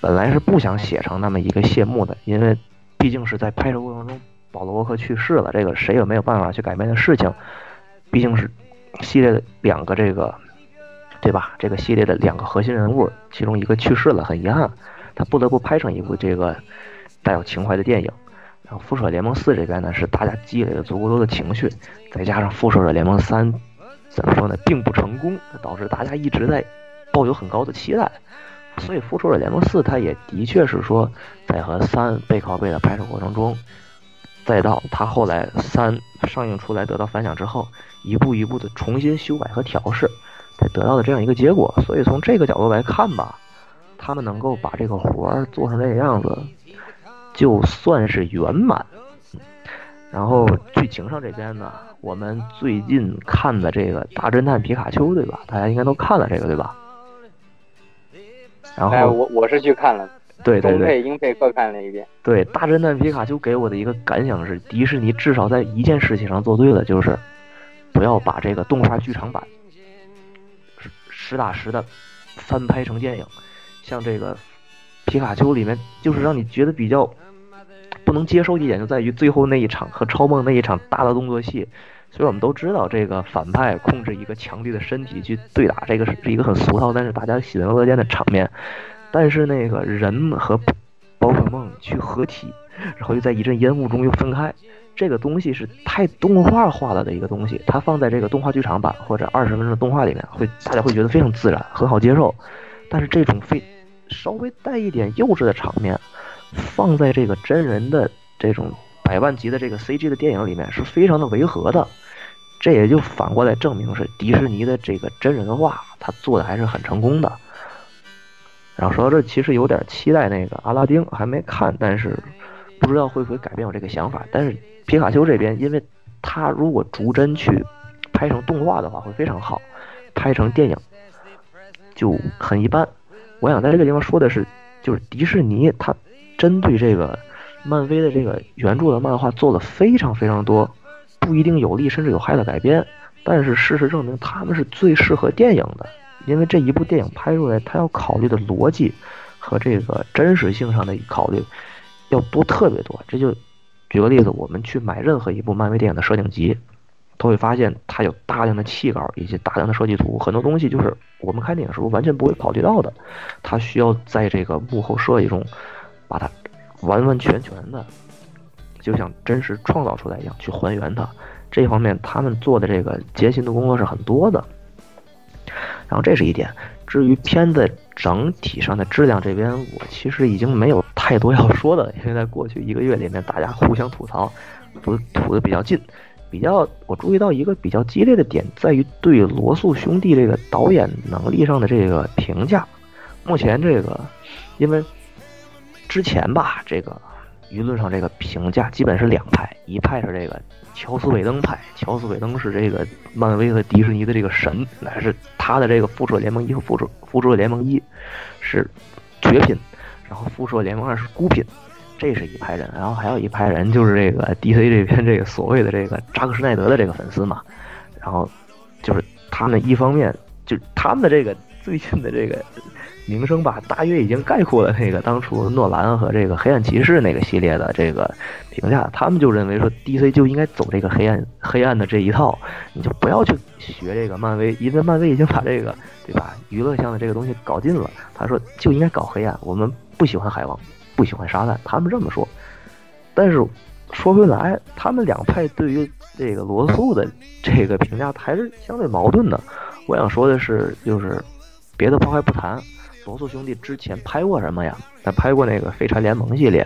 本来是不想写成那么一个谢幕的，因为毕竟是在拍摄过程中保罗沃克去世了，这个谁也没有办法去改变的事情。毕竟是系列的两个这个，对吧？这个系列的两个核心人物，其中一个去世了，很遗憾，他不得不拍成一部这个带有情怀的电影。然后《复仇者联盟四》这边呢，是大家积累了足够多的情绪，再加上《复仇者联盟三》。怎么说呢，并不成功，导致大家一直在抱有很高的期待，所以《复仇者联盟四》它也的确是说，在和三背靠背的拍摄过程中，再到它后来三上映出来得到反响之后，一步一步的重新修改和调试，才得到的这样一个结果。所以从这个角度来看吧，他们能够把这个活儿做成这个样子，就算是圆满。然后剧情上这边呢？我们最近看的这个《大侦探皮卡丘》，对吧？大家应该都看了这个，对吧？然后我我是去看了，对对对，英配各看了一遍。对《大侦探皮卡丘》给我的一个感想是，迪士尼至少在一件事情上做对了，就是不要把这个动画剧场版实实打实的翻拍成电影。像这个皮卡丘里面，就是让你觉得比较。不能接受一点就在于最后那一场和超梦那一场大的动作戏，所以我们都知道这个反派控制一个强力的身体去对打，这个是一个很俗套但是大家喜闻乐见的场面。但是那个人和宝可梦去合体，然后又在一阵烟雾中又分开，这个东西是太动画化了的一个东西，它放在这个动画剧场版或者二十分钟的动画里面，会大家会觉得非常自然，很好接受。但是这种非稍微带一点幼稚的场面。放在这个真人的这种百万级的这个 CG 的电影里面是非常的违和的，这也就反过来证明是迪士尼的这个真人化，他做的还是很成功的。然后说到这，其实有点期待那个阿拉丁，还没看，但是不知道会不会改变我这个想法。但是皮卡丘这边，因为他如果逐帧去拍成动画的话，会非常好；拍成电影就很一般。我想在这个地方说的是，就是迪士尼他。针对这个漫威的这个原著的漫画做了非常非常多不一定有利甚至有害的改编，但是事实证明他们是最适合电影的，因为这一部电影拍出来，他要考虑的逻辑和这个真实性上的考虑要多特别多。这就举个例子，我们去买任何一部漫威电影的设定集，都会发现它有大量的气稿以及大量的设计图，很多东西就是我们看电影时候完全不会考虑到的，它需要在这个幕后设计中。把它完完全全的，就像真实创造出来一样去还原它，这方面他们做的这个艰辛的工作是很多的。然后这是一点。至于片子整体上的质量这边，我其实已经没有太。多要说的，因为在过去一个月里面，大家互相吐槽，都吐的比较近。比较我注意到一个比较激烈的点，在于对罗素兄弟这个导演能力上的这个评价。目前这个，因为之前吧，这个舆论上这个评价基本是两派，一派是这个乔斯韦登派，乔斯韦登是这个漫威和迪士尼的这个神，乃是他的这个复仇者联盟一和复仇复仇者联盟一是绝品，然后复仇者联盟二是孤品。这是一派人，然后还有一派人就是这个 DC 这边这个所谓的这个扎克施耐德的这个粉丝嘛，然后就是他们一方面就他们的这个最近的这个名声吧，大约已经概括了那个当初诺兰和这个黑暗骑士那个系列的这个评价，他们就认为说 DC 就应该走这个黑暗黑暗的这一套，你就不要去学这个漫威，因为漫威已经把这个对吧娱乐向的这个东西搞尽了，他说就应该搞黑暗，我们不喜欢海王。不喜欢沙赞，他们这么说。但是说回来，他们两派对于这个罗素的这个评价还是相对矛盾的。我想说的是，就是别的抛开不谈，罗素兄弟之前拍过什么呀？他拍过那个《废柴联盟》系列，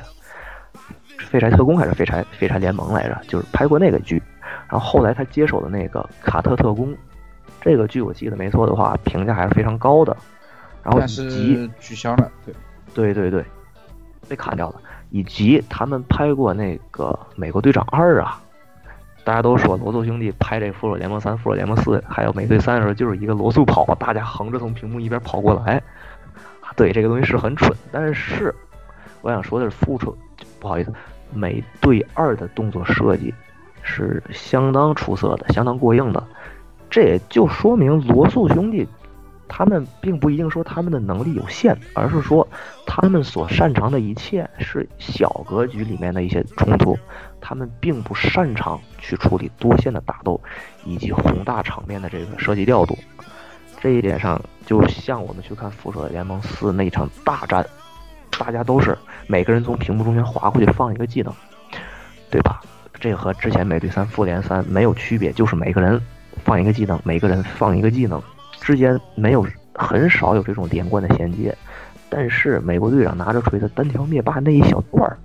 《废柴特工》还是《废柴废柴联盟》来着？就是拍过那个剧。然后后来他接手的那个《卡特特工》这个剧，我记得没错的话，评价还是非常高的。然后以及取消了，对，对对对。被砍掉了，以及他们拍过那个《美国队长二》啊，大家都说罗素兄弟拍这《复仇者联盟三》《复仇者联盟四》还有《美队三》的时候，就是一个罗素跑，大家横着从屏幕一边跑过来。对这个东西是很蠢，但是我想说的是，复仇不好意思，《美队二》的动作设计是相当出色的，相当过硬的。这也就说明罗素兄弟。他们并不一定说他们的能力有限，而是说他们所擅长的一切是小格局里面的一些冲突，他们并不擅长去处理多线的打斗以及宏大场面的这个设计调度。这一点上，就像我们去看《复仇者联盟四》那一场大战，大家都是每个人从屏幕中间划过去放一个技能，对吧？这和之前《美队三》《复联三》没有区别，就是每个人放一个技能，每个人放一个技能。之间没有很少有这种连贯的衔接，但是美国队长拿着锤子单挑灭霸那一小段儿，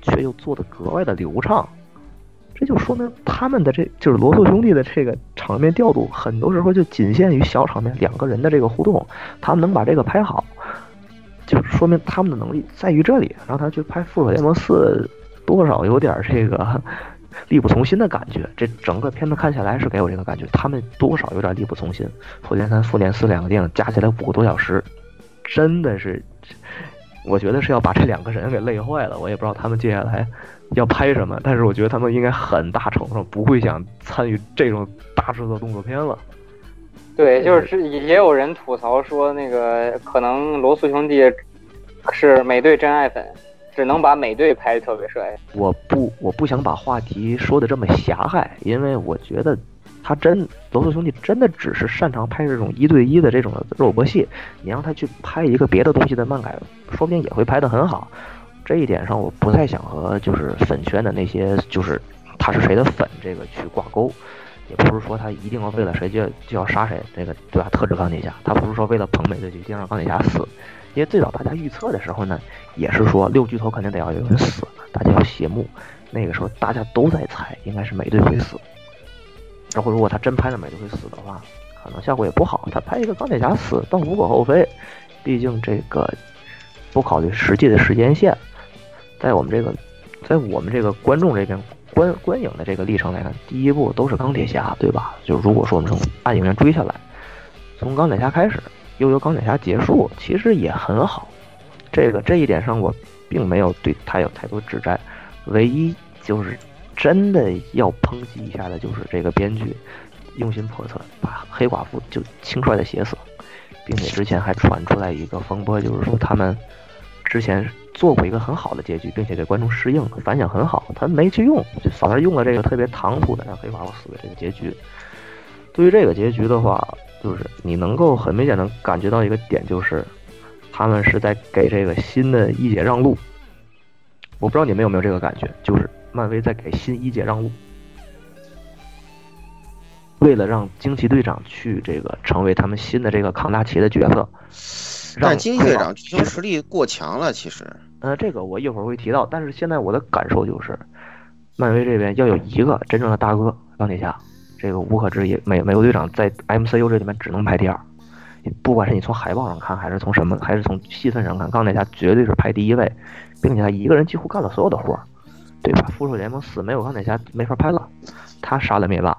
却又做得格外的流畅，这就说明他们的这就是罗素兄弟的这个场面调度，很多时候就仅限于小场面两个人的这个互动，他们能把这个拍好，就说明他们的能力在于这里。让他去拍复仇者联盟四，多少有点这个。[laughs] 力不从心的感觉，这整个片子看下来是给我这个感觉，他们多少有点力不从心。复联三、复联四两个电影加起来五个多小时，真的是，我觉得是要把这两个人给累坏了。我也不知道他们接下来要拍什么，但是我觉得他们应该很大程度上不会想参与这种大制作动作片了。对，就是也有人吐槽说，那个可能罗素兄弟是美队真爱粉。只能把美队拍的特别帅。我不，我不想把话题说的这么狭隘，因为我觉得他真罗素兄弟真的只是擅长拍这种一对一的这种肉搏戏。你让他去拍一个别的东西的漫改，说不定也会拍得很好。这一点上，我不太想和就是粉圈的那些就是他是谁的粉这个去挂钩。也不是说他一定要为了谁就就要杀谁，这个对吧？特制钢铁侠，他不是说为了捧美队就一定让钢铁侠死。因为最早大家预测的时候呢，也是说六巨头肯定得要有人死，大家要谢幕。那个时候大家都在猜，应该是美队会死。然后如果他真拍了美队会死的话，可能效果也不好。他拍一个钢铁侠死，倒无可厚非。毕竟这个不考虑实际的时间线，在我们这个，在我们这个观众这边观观影的这个历程来看，第一部都是钢铁侠，对吧？就是如果说我们从暗影院追下来，从钢铁侠开始。又由钢铁侠结束，其实也很好。这个这一点上，我并没有对他有太多指摘。唯一就是真的要抨击一下的，就是这个编剧用心叵测，把黑寡妇就轻率的写死，并且之前还传出来一个风波，就是说他们之前做过一个很好的结局，并且给观众适应，反响很好，他没去用，就反而用了这个特别唐突的让黑寡妇死的这个结局。对于这个结局的话，就是你能够很明显的感觉到一个点，就是他们是在给这个新的一姐让路。我不知道你们有没有这个感觉，就是漫威在给新一姐让路，为了让惊奇队长去这个成为他们新的这个扛大旗的角色。但惊奇队长剧情实力过强了，其实呃，这个我一会儿会提到，但是现在我的感受就是，漫威这边要有一个真正的大哥钢铁侠，这个无可置疑。美美国队长在 MCU 这里面只能排第二，不管是你从海报上看，还是从什么，还是从戏份上看，钢铁侠绝对是排第一位，并且他一个人几乎干了所有的活儿，对吧？复仇者联盟四没有钢铁侠没法拍了，他杀了灭霸，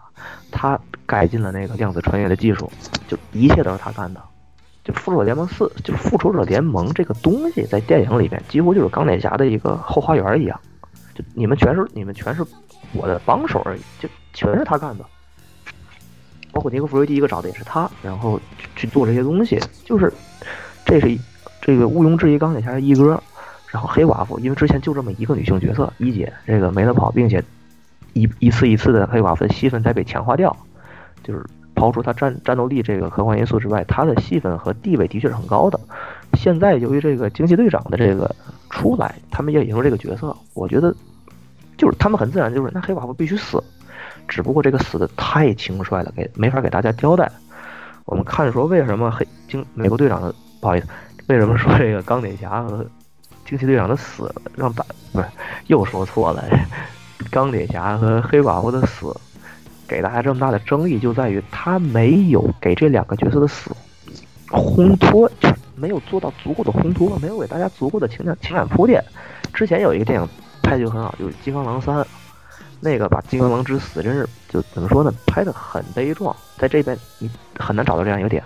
他改进了那个量子穿越的技术，就一切都是他干的。就复仇者联盟四，就复仇者联盟这个东西，在电影里面几乎就是钢铁侠的一个后花园一样，就你们全是你们全是我的帮手而已，就全是他干的。包括尼克弗瑞第一个找的也是他，然后去做这些东西，就是这是这个毋庸置疑，钢铁侠是一哥。然后黑寡妇，因为之前就这么一个女性角色一姐，这个没得跑，并且一一次一次的黑寡妇的戏份在被强化掉，就是刨除他战战斗力这个科幻因素之外，他的戏份和地位的确是很高的。现在由于这个惊奇队长的这个出来，他们也引入这个角色，我觉得就是他们很自然就是那黑寡妇必须死，只不过这个死的太轻率了，给没法给大家交代。我们看说为什么黑惊美国队长的不好意思，为什么说这个钢铁侠和惊奇队长的死让大不是又说错了，[laughs] 钢铁侠和黑寡妇的死给大家这么大的争议，就在于他没有给这两个角色的死烘托，就是没有做到足够的烘托，没有给大家足够的情感情感铺垫。之前有一个电影拍的就很好，就是《金刚狼三》，那个把金刚狼之死真是就怎么说呢，拍的很悲壮，在这边你很难找到这样一个点。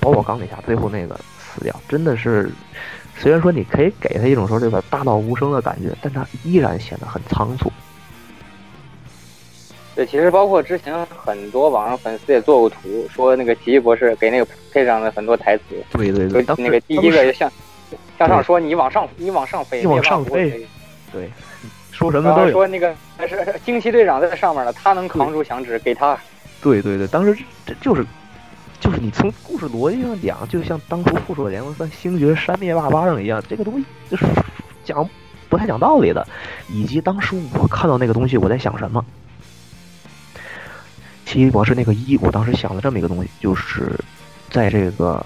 包括钢铁侠最后那个死掉，真的是。虽然说你可以给他一种说这个大道无声的感觉，但他依然显得很仓促。对，其实包括之前很多网上粉丝也做过图，说那个奇异博士给那个配上了很多台词。对对对，那个第一个向向上说你往上，你往上飞，你往上飞。对，说什么都有。说那个是惊奇队长在上面了，他能扛住响指，给他。对对对，当时这就是。就是你从故事逻辑上讲，就像当初复仇者联盟三星爵扇灭霸巴掌一样，这个东西就是讲不太讲道理的。以及当时我看到那个东西，我在想什么？奇异博士那个一，我当时想了这么一个东西，就是在这个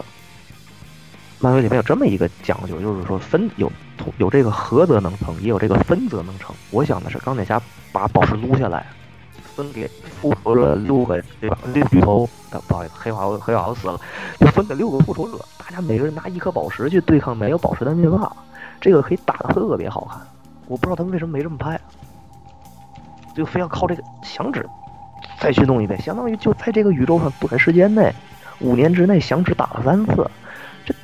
漫威里面有这么一个讲究，就是说分有有这个合则能成，也有这个分则能成。我想的是钢铁侠把宝石撸下来。分给复仇者六个，对吧？绿巨头，不好意思，黑寡妇黑寡妇死了，就分给六个复仇者，大家每个人拿一颗宝石去对抗没有宝石的灭霸，这个可以打的特别好看。我不知道他们为什么没这么拍，就非要靠这个响指再去弄一遍，相当于就在这个宇宙上短时间内，五年之内响指打了三次，这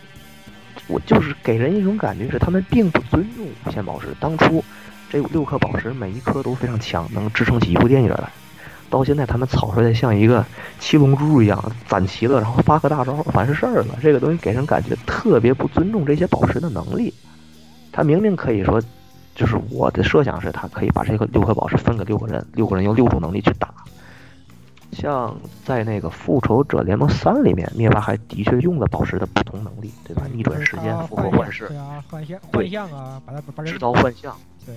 我就是给人一种感觉是他们并不尊重无限宝石，当初。这六颗宝石每一颗都非常强，能支撑起一部电影来。到现在他们草率的像一个七龙珠一样，攒齐了，然后发个大招，完事儿了。这个东西给人感觉特别不尊重这些宝石的能力。他明明可以说，就是我的设想是，他可以把这个六颗宝石分给六个人，六个人用六种能力去打。像在那个复仇者联盟三里面，灭霸还的确用了宝石的不同能力，对吧？逆转时间、复活幻视，对啊，幻象、幻象啊，把它把制造幻象，对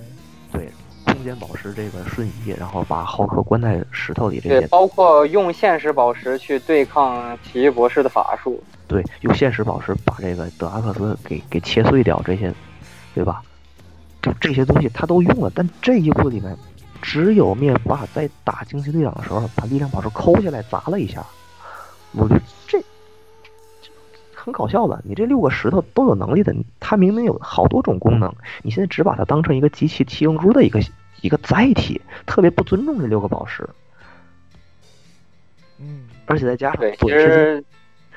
对，空间宝石这个瞬移，然后把浩克关在石头里这些，对，包括用现实宝石去对抗奇异博士的法术，对，用现实宝石把这个德拉克斯给给切碎掉，这些，对吧？就这些东西他都用了，但这一部里面。只有灭霸在打惊奇队长的时候，把力量宝石抠下来砸了一下。我觉得这很搞笑的。你这六个石头都有能力的，它明明有好多种功能，你现在只把它当成一个集齐七龙珠的一个一个载体，特别不尊重这六个宝石。嗯，而且再加上对，其实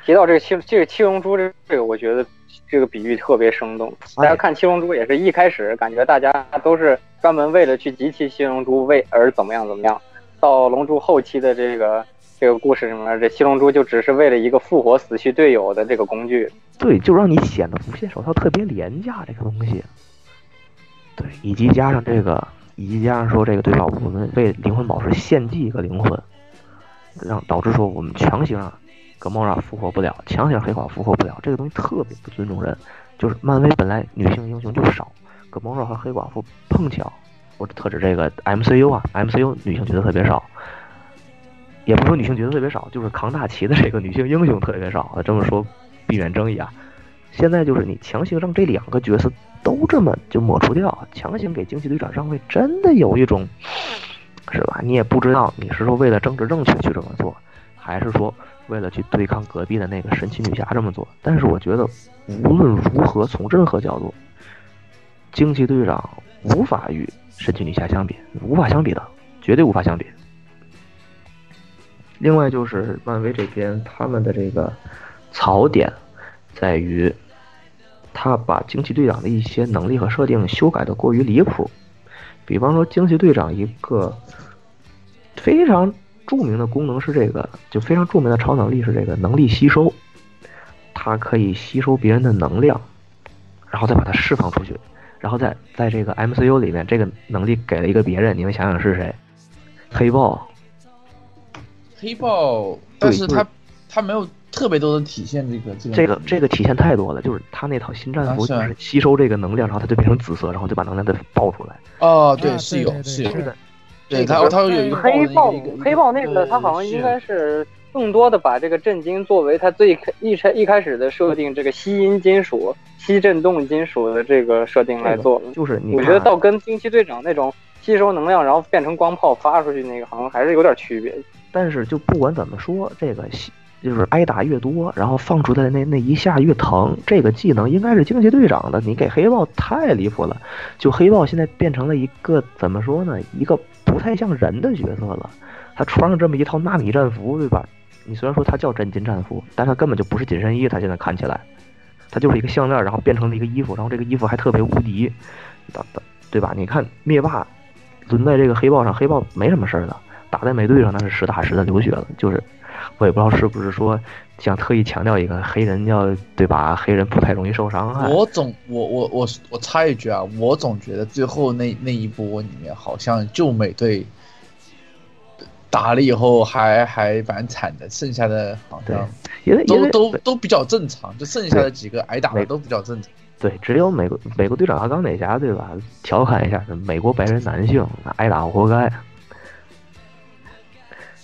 提到这个七这个七龙珠这这个，我觉得这个比喻特别生动。大家看七龙珠也是一开始感觉大家都是。专门为了去集齐七龙珠为而怎么样怎么样，到龙珠后期的这个这个故事里面，这七龙珠就只是为了一个复活死去队友的这个工具。对，就让你显得无限手套特别廉价这个东西。对，以及加上这个，以及加上说这个对吧？我们为灵魂宝石献祭一个灵魂，让导致说我们强行让格莫拉复活不了，强行黑寡复活不了，这个东西特别不尊重人。就是漫威本来女性英雄就少。格莫若和黑寡妇碰巧，我特指这个 MCU 啊，MCU 女性角色特别少，也不说女性角色特别少，就是扛大旗的这个女性英雄特别少。这么说避免争议啊。现在就是你强行让这两个角色都这么就抹除掉，强行给惊奇队长上位，真的有一种，是吧？你也不知道你是说为了政治正确去这么做，还是说为了去对抗隔壁的那个神奇女侠这么做。但是我觉得无论如何，从任何角度，惊奇队长无法与神奇女侠相比，无法相比的，绝对无法相比。另外就是漫威这边他们的这个槽点在于，他把惊奇队长的一些能力和设定修改的过于离谱。比方说，惊奇队长一个非常著名的功能是这个，就非常著名的超能力是这个能力吸收，它可以吸收别人的能量，然后再把它释放出去。然后在在这个 MCU 里面，这个能力给了一个别人，你们想想是谁？黑豹。黑豹，但是他他没有特别多的体现这个这个这个这个体现太多了，就是他那套新战服就是吸收这个能量，然后他就变成紫色，然后就把能量再爆出来。哦，对，是有是有的，对他他有一个黑豹黑豹那个他好像应该是更多的把这个震惊作为他最一开一开始的设定，这个吸音金属、吸震动金属的这个设定来做。就是我觉得倒跟惊奇队长那种吸收能量然后变成光炮发出去那个，好像还是有点区别。但是就不管怎么说，这个就是挨打越多，然后放出来的那那一下越疼。这个技能应该是惊奇队长的，你给黑豹太离谱了。就黑豹现在变成了一个怎么说呢？一个不太像人的角色了。他穿上这么一套纳米战服，对吧？你虽然说他叫真金战服，但他根本就不是紧身衣。他现在看起来，他就是一个项链，然后变成了一个衣服，然后这个衣服还特别无敌，对吧？你看灭霸轮在这个黑豹上，黑豹没什么事儿的。打在美队上那是实打实的流血了，就是我也不知道是不是说想特意强调一个黑人要对吧？黑人不太容易受伤害。我总我我我我插一句啊，我总觉得最后那那一波里面好像就美队打了以后还还蛮惨的，剩下的好像都都都比较正常，就剩下的几个挨打的都比较正常。对，只有美国美国队长和钢铁侠对吧？调侃一下，美国白人男性挨打活该。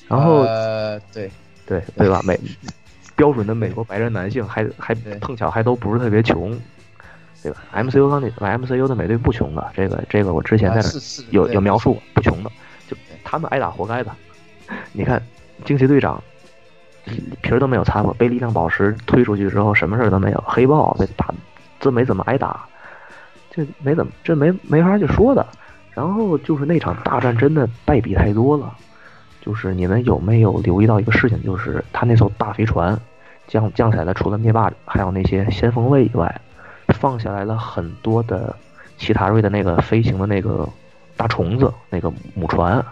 然后，呃，对，对，对吧？美标准的美国白人男性，还还碰巧还都不是特别穷，对吧？MCU 钢铁，MCU 的美队不穷的，这个这个我之前在那有有描述过，不穷的，就他们挨打活该的。你看，惊奇队长皮儿都没有擦过，被力量宝石推出去之后，什么事都没有。黑豹被打，这没怎么挨打，这没怎么，这没没法去说的。然后就是那场大战真的败笔太多了。就是你们有没有留意到一个事情？就是他那艘大飞船降降下来了，除了灭霸还有那些先锋卫以外，放下来了很多的奇塔瑞的那个飞行的那个大虫子那个母船，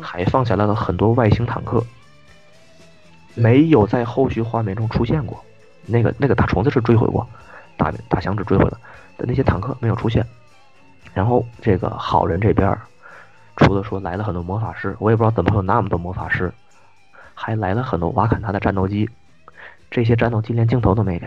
还放下来了很多外星坦克，没有在后续画面中出现过。那个那个大虫子是追回过，大大响指追回了，但那些坦克没有出现。然后这个好人这边。除了说来了很多魔法师，我也不知道怎么会有那么多魔法师，还来了很多瓦坎达的战斗机，这些战斗机连镜头都没给。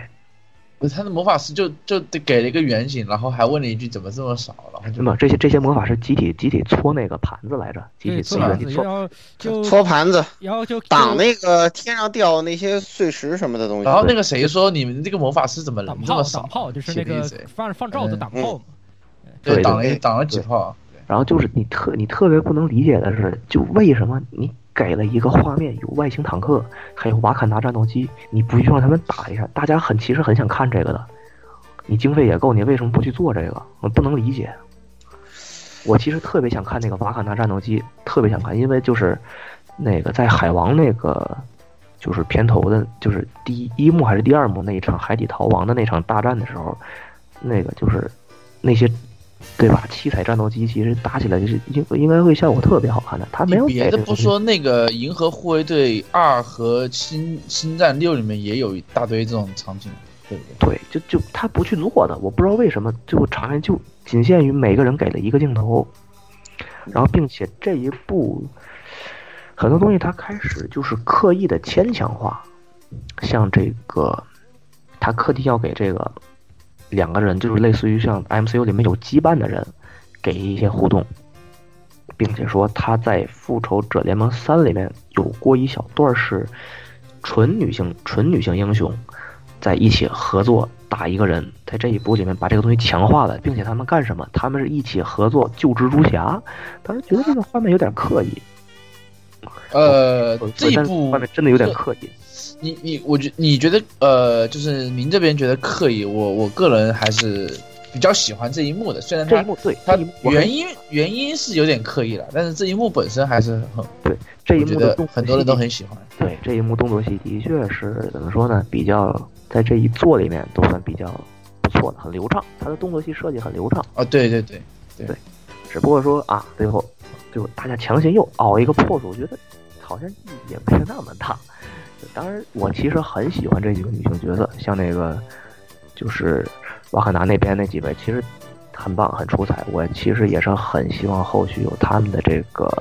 不是他的魔法师就就给了一个远景，然后还问了一句怎么这么少了？那么这些这些魔法师集体集体搓那个盘子来着，集体搓盘子，就搓盘子，然后就挡那个天上掉那些碎石什么的东西。然后那个谁说你们这个魔法师怎么这么少？挡炮就是那个放放罩子挡炮嘛。对，挡了挡了几炮。然后就是你特你特别不能理解的是，就为什么你给了一个画面有外星坦克，还有瓦坎达战斗机，你不去让他们打一下？大家很其实很想看这个的，你经费也够，你为什么不去做这个？我不能理解。我其实特别想看那个瓦坎达战斗机，特别想看，因为就是那个在海王那个就是片头的，就是第一幕还是第二幕那一场海底逃亡的那场大战的时候，那个就是那些。对吧？七彩战斗机其实打起来就是应应该会效果特别好看的。他没有别的不说，那个《银河护卫队二》和《星星战六》里面也有一大堆这种场景，对不对？对，就就他不去做的，我不知道为什么，最后场面就仅限于每个人给了一个镜头，然后并且这一部很多东西他开始就是刻意的牵强化，像这个他刻地要给这个。两个人就是类似于像 MCU 里面有羁绊的人，给一些互动，并且说他在复仇者联盟三里面有过一小段是纯女性纯女性英雄，在一起合作打一个人，在这一部里面把这个东西强化了，并且他们干什么？他们是一起合作救蜘蛛侠。当时觉得这个画面有点刻意，呃我，这部画面真的有点刻意。你你我觉你觉得呃，就是您这边觉得刻意，我我个人还是比较喜欢这一幕的，虽然这一幕对，它这一幕我很原因原因是有点刻意了，但是这一幕本身还是很对这一幕的动很多人都很喜欢。对这一幕动作戏的确是怎么说呢？比较在这一作里面都算比较不错的，很流畅。他的动作戏设计很流畅，哦，对对对对，只不过说啊，最后最后大家强行又熬一个破处，我觉得好像意义也没有那么大。当然，我其实很喜欢这几个女性角色，像那个就是瓦坎达那边那几位，其实很棒，很出彩。我其实也是很希望后续有他们的这个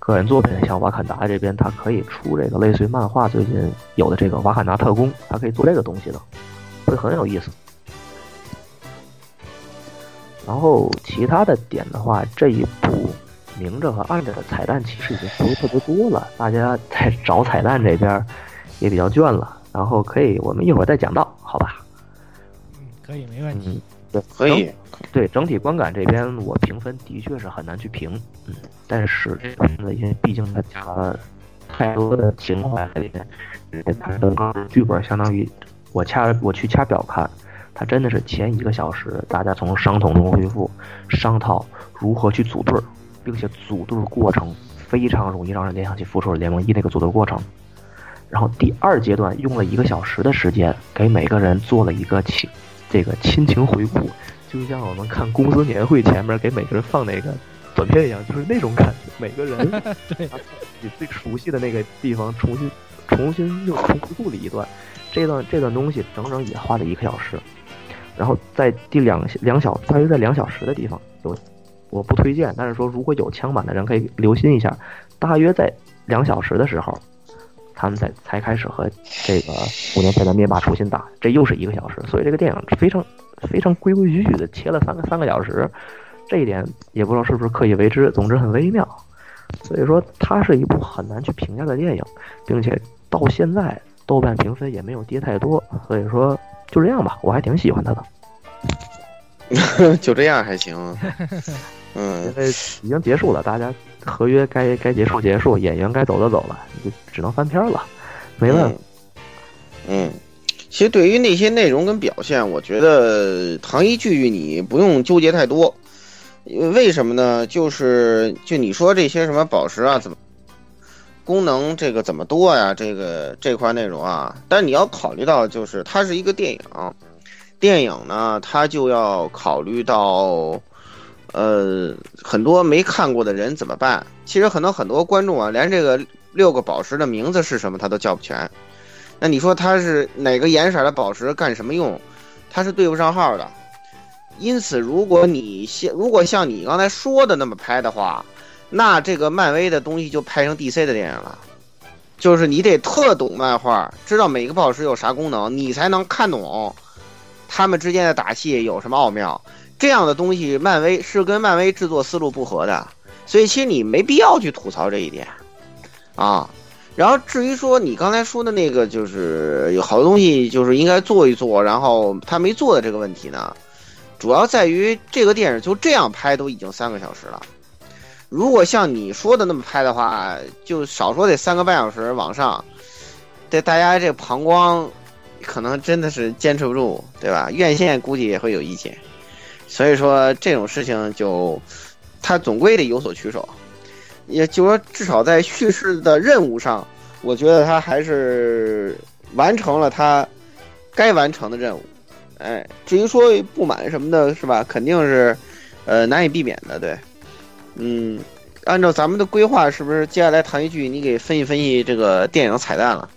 个人作品，像瓦坎达这边，他可以出这个类似于漫画最近有的这个瓦坎达特工，他可以做这个东西的，会很有意思。然后其他的点的话，这一部明着和暗着的彩蛋其实已经不是特别多了，大家在找彩蛋这边也比较倦了。然后可以，我们一会儿再讲到，好吧？嗯，可以，没问题。嗯，对，可以。对整体观感这边，我评分的确是很难去评，嗯，但是这个因为毕竟它加了太多的情怀在里面，而且它的剧本相当于我掐我去掐表看，它真的是前一个小时大家从伤痛中恢复，商讨如何去组队儿，并且组队儿过程非常容易让人联想起《复仇者联盟一》那个组队过程。然后第二阶段用了一个小时的时间，给每个人做了一个亲这个亲情回顾，就像我们看公司年会前面给每个人放那个短片一样，就是那种感觉。每个人 [laughs] 对把自己最熟悉的那个地方重新重新又重复了一段，这段这段东西整整也花了一个小时。然后在第两两小大约在两小时的地方有，我不推荐，但是说如果有枪版的人可以留心一下，大约在两小时的时候。他们才才开始和这个五年前的灭霸重新打，这又是一个小时，所以这个电影非常非常规规矩矩的切了三个三个小时，这一点也不知道是不是刻意为之，总之很微妙。所以说，它是一部很难去评价的电影，并且到现在豆瓣评分也没有跌太多，所以说就这样吧，我还挺喜欢它的。[laughs] 就这样还行，[laughs] 嗯，因为已经结束了，大家合约该该结束结束，演员该走的走了，就只能翻篇了，没办法。嗯，其实对于那些内容跟表现，我觉得唐一剧你不用纠结太多，为什么呢？就是就你说这些什么宝石啊，怎么功能这个怎么多呀？这个这块内容啊，但你要考虑到，就是它是一个电影。电影呢，它就要考虑到，呃，很多没看过的人怎么办？其实可能很多观众啊，连这个六个宝石的名字是什么他都叫不全。那你说它是哪个颜色的宝石干什么用？它是对不上号的。因此，如果你像如果像你刚才说的那么拍的话，那这个漫威的东西就拍成 DC 的电影了。就是你得特懂漫画，知道每个宝石有啥功能，你才能看懂。他们之间的打戏有什么奥妙？这样的东西，漫威是跟漫威制作思路不合的，所以其实你没必要去吐槽这一点，啊。然后至于说你刚才说的那个，就是有好多东西就是应该做一做，然后他没做的这个问题呢，主要在于这个电影就这样拍都已经三个小时了。如果像你说的那么拍的话，就少说得三个半小时往上，对大家这膀胱。可能真的是坚持不住，对吧？院线估计也会有意见，所以说这种事情就，他总归得有所取舍，也就说至少在叙事的任务上，我觉得他还是完成了他该完成的任务。哎，至于说不满什么的，是吧？肯定是呃难以避免的，对。嗯，按照咱们的规划，是不是接下来谈一句，你给分析分析这个电影彩蛋了？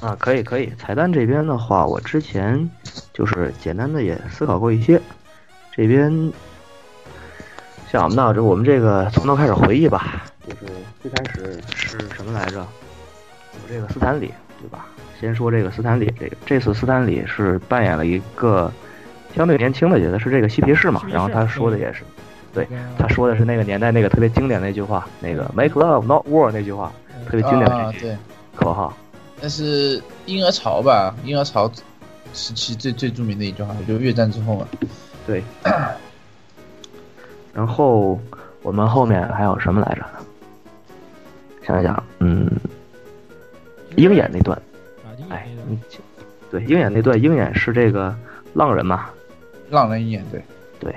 啊，可以可以。彩蛋这边的话，我之前就是简单的也思考过一些。这边像我们那，就我们这个从头开始回忆吧。就是最开始是什么来着？有这个斯坦李，对吧？先说这个斯坦李，这个这次斯坦李是扮演了一个相对年轻的角色，是这个嬉皮士嘛。然后他说的也是，对，他说的是那个年代那个特别经典那句话，那个 “Make love not war” 那句话，特别经典的一句。口号。但是婴儿潮吧，婴儿潮时期最最著名的一句话，就越战之后嘛。对。[clears throat] 然后我们后面还有什么来着？想想，嗯，鹰眼那段，哎，你对鹰眼那段，鹰眼是这个浪人嘛？浪人鹰眼，对对。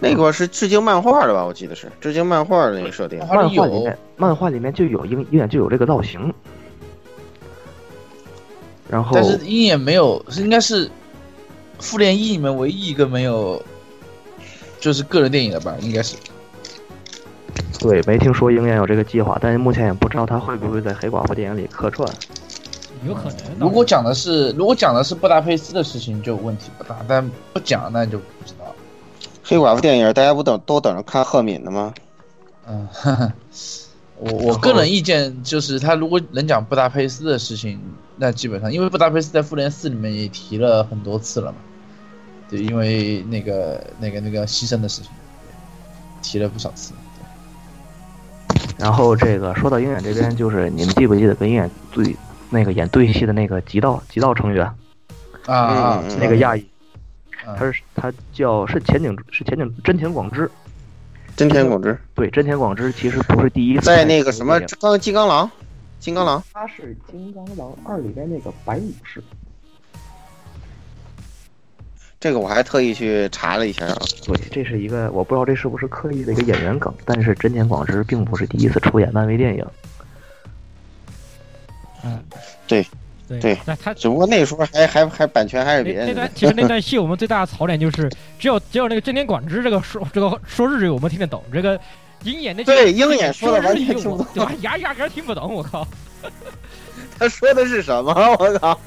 那个是致敬漫画的吧？我记得是致敬漫画的那个设定。漫画里面，漫画里面就有鹰鹰眼就有这个造型。然后，但是鹰眼没有，是应该是复联一里面唯一一个没有，就是个人电影的吧？应该是。对，没听说鹰眼有这个计划，但是目前也不知道他会不会在黑寡妇电影里客串。有可能。如果讲的是如果讲的是布达佩斯的事情，就问题不大；但不讲，那就不知道。黑寡妇电影，大家不等都等着看赫敏的吗？嗯，我我个人意见就是，他如果能讲布达佩斯的事情，那基本上，因为布达佩斯在复联四里面也提了很多次了嘛。对，因为那个那个那个牺牲的事情，提了不少次。然后这个说到鹰眼这边，就是你们记不记得跟鹰眼对那个演对戏的那个极道极道成员？啊，那个亚裔，他是他叫是前景是前景真田广之，真田广之。对真田广之其实不是第一次在那个什么刚金刚狼，金刚狼。他是金刚狼二里边那个白武士。这个我还特意去查了一下啊，对，这是一个我不知道这是不是刻意的一个演员梗，但是真田广之并不是第一次出演漫威电影。嗯，对，对，那他只不过那时候还还还版权还是别人。那段其实那段戏我们最大的槽点就是只有只有那个真田广之这个说这个说日语我们听得懂，这个鹰眼那对鹰眼说的完全听不懂，对吧？压压根听不懂，我靠。他说的是什么？[laughs] 我靠！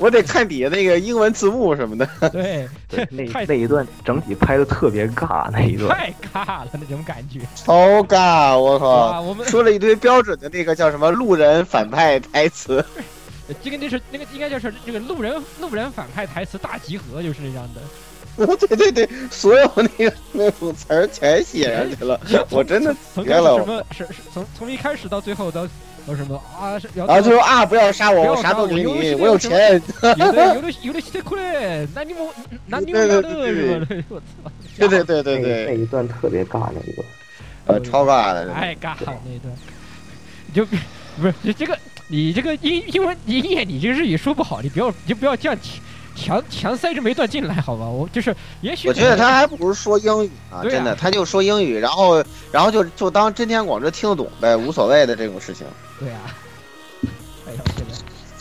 我得看底下那个英文字幕什么的。[laughs] 对，那那一段整体拍的特别尬，那一段太尬了，那种感觉超尬！我靠！我们说了一堆标准的那个叫什么路人反派台词。这个那是那个应该就是这个路人路人反派台词大集合，就是这样的。[laughs] 对对对，所有那个那种词儿全写上去了，我真的从什么是是从从一开始到最后到。说什么啊？然后就说啊，不要杀我，我啥都给你，我有钱。[laughs] 有的有的有的西特库嘞，那你们那你们要的是吧？我操！对对对对对，那一段特别尬，那一段，呃，超尬的，太尬了那一段。就不是这个，你这个英英文你英你这个日语说不好，你不要你就不要这样强强塞着没断进来，好吧？我就是，也许我觉得他还不如说英语啊，真的，他就说英语，然后然后就就当真田广之听得懂呗，无所谓的这种事情。对啊，[laughs] 哎呦，现在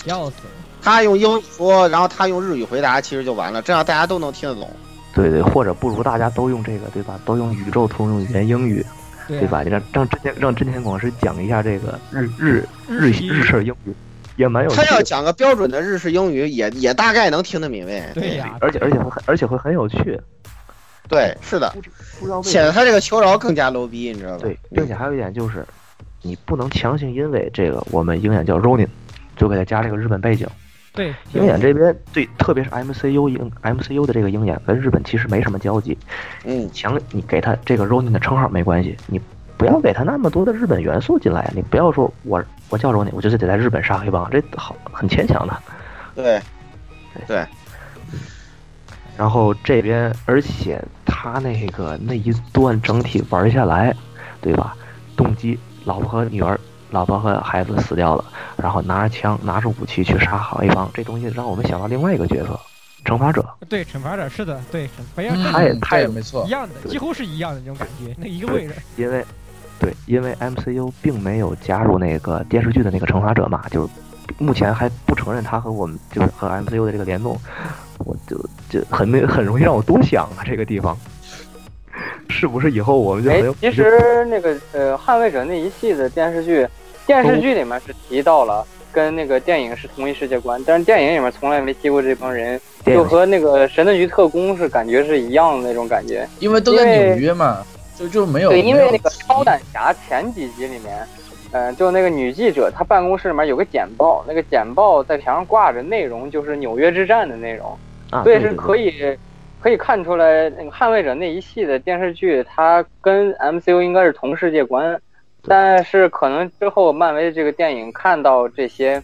笑死了。他用英语说，然后他用日语回答，其实就完了，这样大家都能听得懂。对对，或者不如大家都用这个，对吧？都用宇宙通用语言英语，对吧？你让让真田让真田广之讲一下这个日日日日式英语。也蛮有。他要讲个标准的日式英语，也也大概能听得明白。对呀，而且而且会而且会很有趣。对，是的。显得他这个求饶更加 low 逼，你知道吧？对，并且还有一点就是，你不能强行因为这个我们鹰眼叫 Ronin，就给他加这个日本背景。对，鹰眼这边对，特别是 MCU 鹰 MCU 的这个鹰眼跟日本其实没什么交集。嗯，强你给他这个 Ronin 的称号没关系，你不要给他那么多的日本元素进来，你不要说我。我叫着你，我就是得在日本杀黑帮，这好很牵强的。对，对。然后这边，而且他那个那一段整体玩下来，对吧？动机，老婆和女儿，老婆和孩子死掉了，然后拿着枪，拿着武器去杀黑帮，这东西让我们想到另外一个角色——惩罚者。对，惩罚者是的，对，他也他也没错，一样的，几乎是一样的那种感觉，那一个位置。因为。对，因为 MCU 并没有加入那个电视剧的那个惩罚者嘛，就目前还不承认他和我们就是和 MCU 的这个联动，我就就很没很容易让我多想啊，这个地方是不是以后我们就没有？其实那个呃，捍卫者那一系的电视剧，电视剧里面是提到了跟那个电影是同一世界观，但是电影里面从来没提过这帮人，就和那个神盾局特工是感觉是一样的那种感觉，因为都在纽约嘛。就就没有对，因为那个超胆侠前几集里面，嗯，就那个女记者，她办公室里面有个简报，那个简报在墙上挂着，内容就是纽约之战的内容，所以是可以可以看出来，那个捍卫者那一系的电视剧，它跟 MCU 应该是同世界观，但是可能之后漫威这个电影看到这些，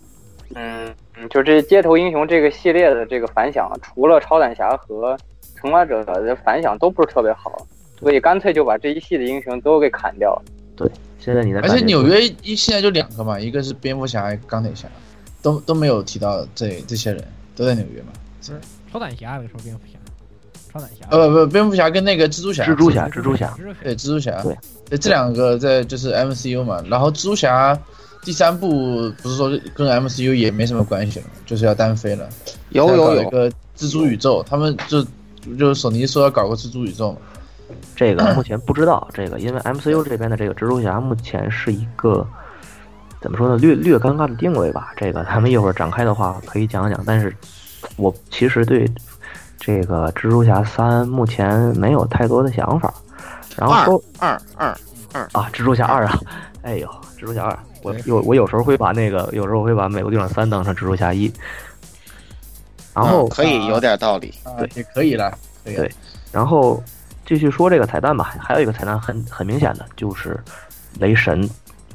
嗯嗯，就这街头英雄这个系列的这个反响，除了超胆侠和惩罚者的反响都不是特别好，所以干脆就把这一系的英雄都给砍掉了。对，现在你的而且纽约一现在就两个嘛，一个是蝙蝠侠，一个钢铁侠，都都没有提到这这些人都在纽约嘛。不是超胆侠为什么蝙蝠侠？超胆侠呃不不，蝙蝠侠跟那个蜘蛛侠，蜘蛛侠，蜘蛛侠，对蜘蛛侠，对，对这两个在就是 MCU 嘛，然后蜘蛛侠第三部不是说跟 MCU 也没什么关系了，就是要单飞了，有有有一个蜘蛛宇宙，他们就就是索尼说要搞个蜘蛛宇宙嘛。这个目前不知道，这个因为 MCU 这边的这个蜘蛛侠目前是一个怎么说呢，略略尴尬的定位吧。这个咱们一会儿展开的话可以讲讲，但是我其实对这个蜘蛛侠三目前没有太多的想法。然后说二二二啊，蜘蛛侠二啊，哎呦，蜘蛛侠二，我有我有时候会把那个有时候会把美国队长三当成蜘蛛侠一。然后可以有点道理，对，也可以了，对，然后。继续说这个彩蛋吧，还有一个彩蛋很很明显的就是，雷神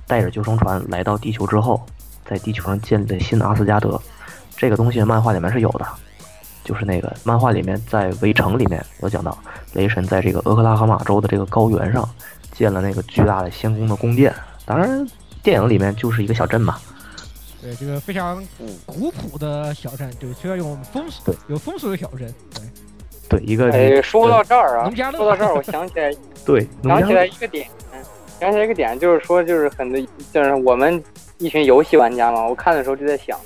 带着救生船来到地球之后，在地球上建立了新阿斯加德。这个东西漫画里面是有的，就是那个漫画里面在围城里面有讲到，雷神在这个俄克拉荷马州的这个高原上建了那个巨大的仙宫的宫殿。当然，电影里面就是一个小镇嘛。对，这个非常古朴的小镇，对，需要用风俗，有风俗的小镇，对。对，一个哎，说到这儿啊，说到这儿，我想起来，[laughs] 对，想起来一个点，想起来一个点，就是说，就是很多，就是我们一群游戏玩家嘛，我看的时候就在想，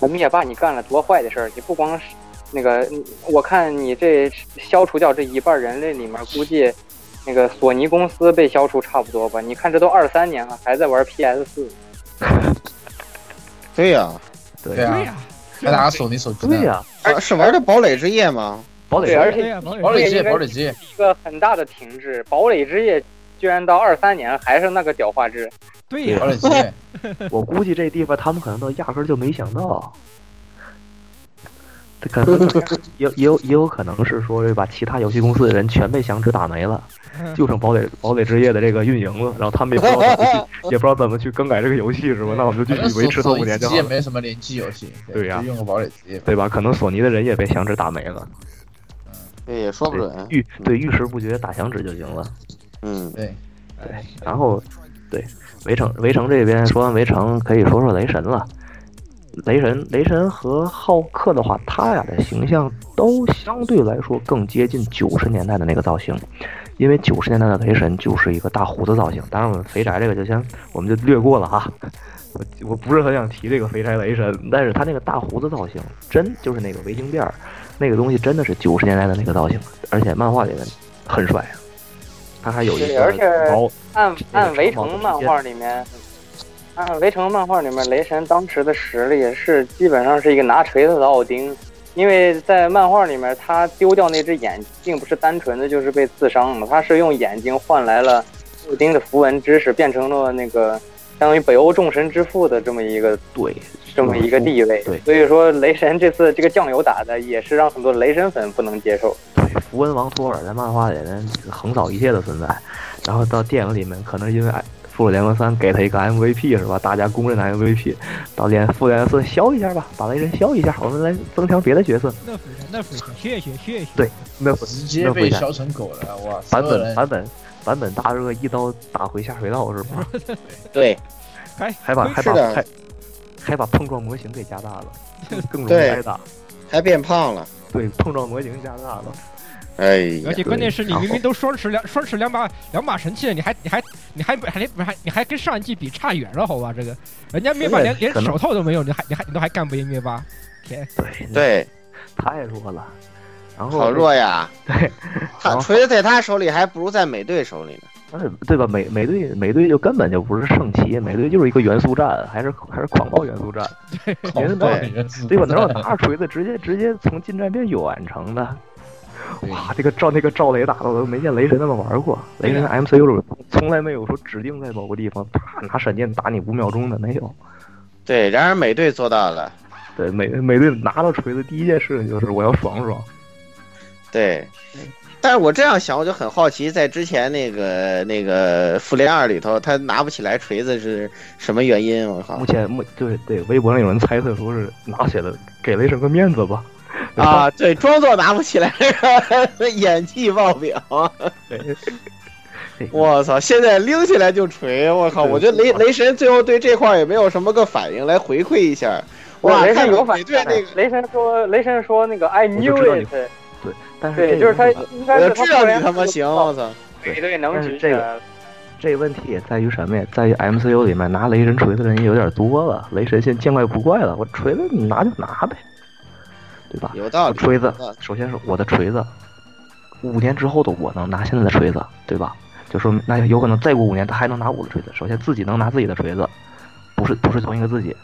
我灭霸你干了多坏的事儿？你不光是那个，我看你这消除掉这一半人类里面，估计那个索尼公司被消除差不多吧？你看这都二三年了，还在玩 PS 四。[laughs] 对呀，对呀，还拿索尼手机对呀，是玩的堡垒之夜吗？堡垒，而且堡垒之夜，堡垒之夜一个很大的停滞。堡垒之夜居然到二三年还是那个屌画质。对呀，堡垒之夜，[laughs] 我估计这地方他们可能都压根就没想到。这可能 [laughs] 也也有也有可能是说把其他游戏公司的人全被响指打没了，[laughs] 就剩堡垒堡垒之夜的这个运营了，然后他们也不知道怎么去，也不知道怎么去更改这个游戏是吧？那我们就继续维持四五年就好也没什么联机游戏，对呀，用个堡垒之夜，对吧？可能索尼的人也被响指打没了。对，也说不准。遇对遇时不决打响指就行了。嗯，对对。然后，对围城围城这边说完围城，可以说说雷神了。雷神雷神和浩克的话，他俩的形象都相对来说更接近九十年代的那个造型，因为九十年代的雷神就是一个大胡子造型。当然，我们肥宅这个就先我们就略过了哈。我我不是很想提这个肥宅雷神，但是他那个大胡子造型，真就是那个围巾辫儿。那个东西真的是九十年代的那个造型，而且漫画里面很帅啊。他还有一个而且按按围城漫画里面，按围城漫画里面，雷神当时的实力是基本上是一个拿锤子的奥丁，因为在漫画里面，他丢掉那只眼，并不是单纯的就是被刺伤了，他是用眼睛换来了奥丁的符文知识，变成了那个相当于北欧众神之父的这么一个对。这么一个地位，对，所以说雷神这次这个酱油打的也是让很多雷神粉不能接受。对，符文王托尔在漫画里面横扫一切的存在，然后到电影里面可能因为复仇联盟三给他一个 MVP 是吧？大家公认的 MVP，到连复联四削一下吧，把雷神削一下，我们来增强别的角色。那不行，那不行，谢谢谢谢。对，那直接被削成狗了，哇！版本版本版本大热一刀打回下水道是吧？[laughs] 对，还还把还把还。还把碰撞模型给加大了，更容易挨打，还变胖了。对，碰撞模型加大了。哎，而且关键是你明明都双持两双持两把两把神器了，你还你还你还还还你还跟上一季比差远了，好吧？这个人家灭霸连连手套都没有，你还你还你都还干不赢灭霸？天，对对，太弱了。然后好弱呀！[laughs] 对，他锤子在他手里还不如在美队手里呢。对吧？美美队美队就根本就不是圣骑，美队就是一个元素战，还是还是狂暴元素战。元对吧？能让拿着锤子直接直接从近战变远程的，哇！这个赵那个赵雷打的我都没见雷神那么玩过。雷神 MCU 从来没有说指定在某个地方啪拿闪电打你五秒钟的没有。对，然而美队做到了。对美美队拿到锤子第一件事情就是我要爽爽。对。但是我这样想，我就很好奇，在之前那个那个复联二里头，他拿不起来锤子是什么原因？我靠目！前目就是对微博上有人猜测说是拿起了给雷神个面子吧，啊，对，装作拿不起来，[laughs] 演技爆表。对，我操！现在拎起来就锤，我靠！我觉得雷雷神最后对这块也没有什么个反应来回馈一下。哇，雷看神有反应。对那个，雷神说，雷神说那个 I knew it。对，但是对，这就是他应该是我就知道他你他妈行，我操！对对能但是这个。这个问题也在于什么呀？在于 MCU 里面拿雷神锤的人也有点多了，雷神现在见怪不怪了，我锤子你拿就拿呗，对吧？有道理。锤子首先是我的锤子，五年之后的我能拿现在的锤子，对吧？就说明那有可能再过五年他还能拿我的锤子。首先自己能拿自己的锤子，不是不是同一个自己，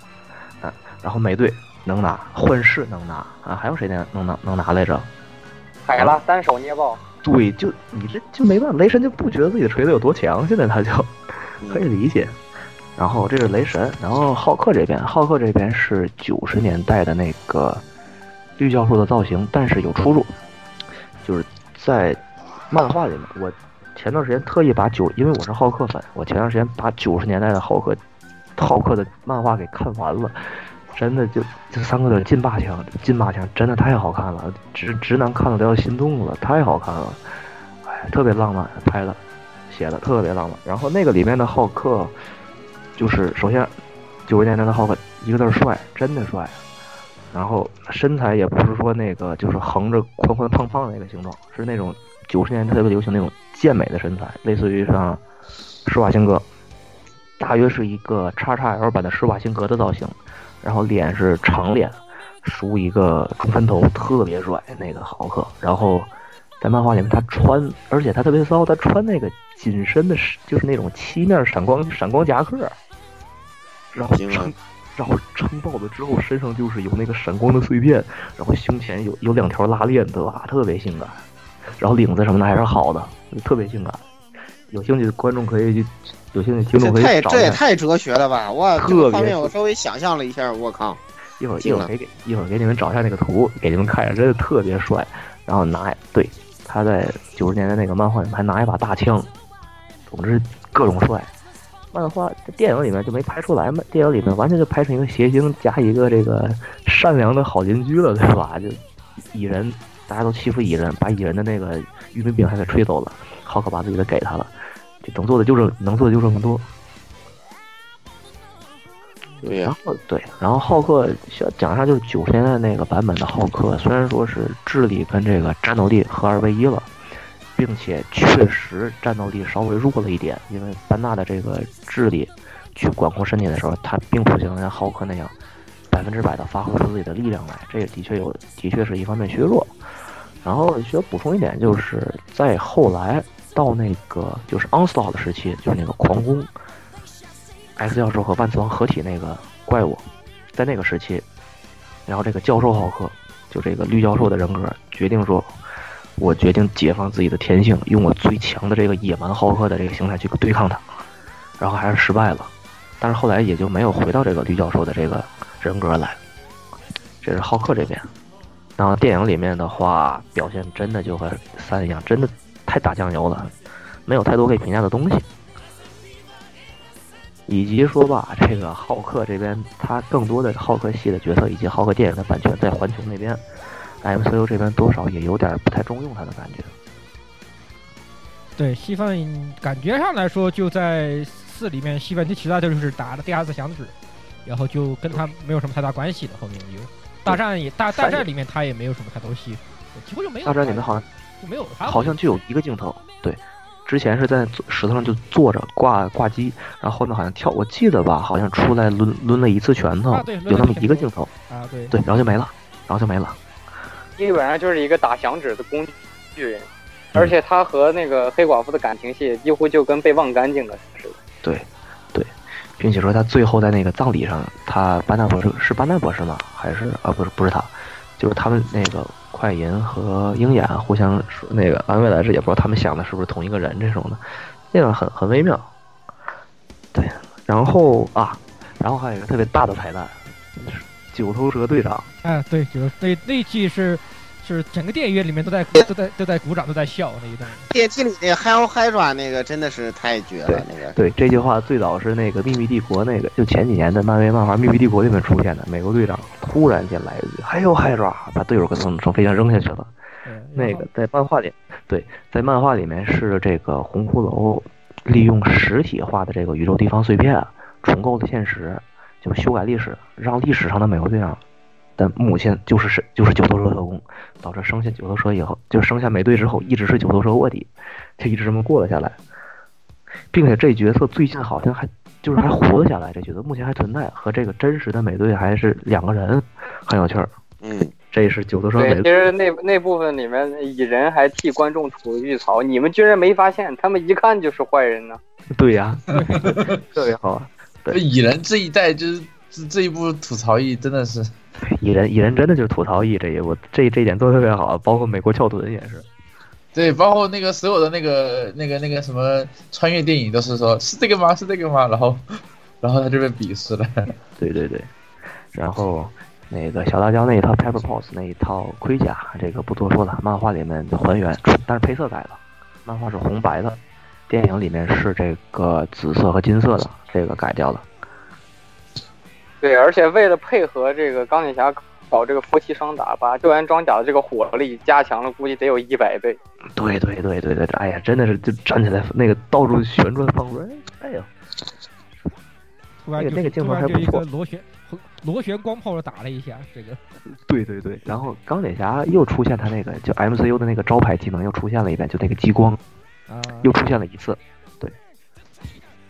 啊，然后美队能拿，幻视能拿啊，还有谁能能拿能拿来着？海拉单手捏爆。对，就你这就没办法，雷神就不觉得自己的锤子有多强，现在他就 [laughs] 可以理解。然后这是雷神，然后浩克这边，浩克这边是九十年代的那个绿教授的造型，但是有出入，就是在漫画里面，我前段时间特意把九，因为我是浩克粉，我前段时间把九十年代的浩克浩克的漫画给看完了。真的就这三个字劲霸强，劲霸强真的太好看了，直直男看了都要心动了，太好看了，哎，特别浪漫，拍的写的特别浪漫。然后那个里面的浩克，就是首先九十年代的浩克一个字帅，真的帅。然后身材也不是说那个就是横着宽宽胖胖的那个形状，是那种九十年代特别流行那种健美的身材，类似于像施瓦辛格，大约是一个叉叉 L 版的施瓦辛格的造型。然后脸是长脸，梳一个中分头，特别帅那个豪客。然后在漫画里面他穿，而且他特别骚，他穿那个紧身的，就是那种漆面闪光闪光夹克，然后撑，然后撑爆了之后身上就是有那个闪光的碎片，然后胸前有有两条拉链，对吧？特别性感。然后领子什么的还是好的，特别性感。有兴趣的观众可以去。有兴趣听众可以这太找这也太哲学了吧！哇，这特别个方面我稍微想象了一下，我靠，一会儿一会儿给给一会儿给你们找一下那个图，给你们看一下，真的特别帅。然后拿对他在九十年代那个漫画里面还拿一把大枪，总之各种帅。漫画电影里面就没拍出来嘛，电影里面完全就拍成一个谐星加一个这个善良的好邻居了，对吧？就蚁人大家都欺负蚁人，把蚁人的那个玉米饼还给吹走了，浩克把自己的给他了。就能做的就是能做的就这么多。对呀、然后对，然后浩克想讲一下，就是九十年代那个版本的浩克，虽然说是智力跟这个战斗力合二为一了，并且确实战斗力稍微弱了一点，因为班纳的这个智力去管控身体的时候，他并不像像浩克那样百分之百的发挥出自己的力量来，这也的确有的确是一方面削弱。然后需要补充一点，就是在后来到那个就是 Onslaught 的时期，就是那个狂攻。X 教授和万磁王合体那个怪物，在那个时期，然后这个教授浩克，就这个绿教授的人格，决定说，我决定解放自己的天性，用我最强的这个野蛮浩克的这个形态去对抗他，然后还是失败了，但是后来也就没有回到这个绿教授的这个人格来，这是浩克这边。然后电影里面的话，表现真的就和三一样，真的太打酱油了，没有太多可以评价的东西。以及说吧，这个浩克这边，他更多的浩克系的角色以及浩克电影的版权在环球那边，MCU 这边多少也有点不太中用他的感觉。对，戏份感觉上来说，就在四里面，戏份最其他就是打了第二次响指，然后就跟他没有什么太大关系了。后面有大战也大大战里面他也没有什么太多戏，几乎就没有。大战里面好像就没有，好像就有一个镜头，对，之前是在石头上就坐着挂挂机，然后后面好像跳，我记得吧，好像出来抡抡了一次拳头，啊有那么一个镜头啊，对对，然后就没了，然后就没了。基本上就是一个打响指的工具人，而且他和那个黑寡妇的感情戏几乎就跟被忘干净了似的。对，对，并且说他最后在那个葬礼上，他班纳博士是班纳博士吗？还是啊不是不是他，就是他们那个快银和鹰眼互相说那个安慰来着，也不知道他们想的是不是同一个人这种的，那个很很微妙。对，然后啊，然后还有一个特别大的彩蛋，九头蛇队长。啊，对，九头蛇那那季是是整个电影院里面都在都在都在鼓掌，都在笑那一段。电梯里那个 Hell Hydra 那个真的是太绝了，那个对这句话最早是那个《秘密帝国》那个，就前几年的漫威漫画《秘密帝国》里面出现的。美国队长突然间来一句 “Hell Hydra”，把队友给从从飞机上扔下去了。那个在漫画里，对，在漫画里面是这个红骷髅利用实体化的这个宇宙地方碎片重构的现实，就修改历史，让历史上的美国队长的母亲就是是就是九头蛇特工，导致生下九头蛇以后，就生下美队之后一直是九头蛇卧底，就一直这么过了下来，并且这角色最近好像还就是还活了下来，这角色目前还存在，和这个真实的美队还是两个人，很有趣儿。嗯。这是九头蛇其实那那部分里面蚁人还替观众吐了句槽，你们居然没发现，他们一看就是坏人呢。对呀，[laughs] 特别好。对，蚁人这一代就是这这一部吐槽意真的是，蚁人蚁人真的就是吐槽役这一部，这这一点做的特别好，包括美国翘臀也是。对，包括那个所有的那个那个那个什么穿越电影都是说是这个吗？是这个吗？然后 [laughs] 然后他就被鄙视了。对对对，然后。那个小辣椒那一套 Pepper Pose 那一套盔甲，这个不多说了，漫画里面就还原，但是配色改了，漫画是红白的，电影里面是这个紫色和金色的，这个改掉了。对，而且为了配合这个钢铁侠搞这个夫妻双打，把救援装甲的这个火力加强了，估计得有一百倍。对对对对对，哎呀，真的是就站起来那个到处旋转放水，哎呀，那个那个镜头还不错，螺旋。螺旋光炮打了一下，这个，对对对，然后钢铁侠又出现他那个就 MCU 的那个招牌技能又出现了一遍，就那个激光，啊，又出现了一次，对，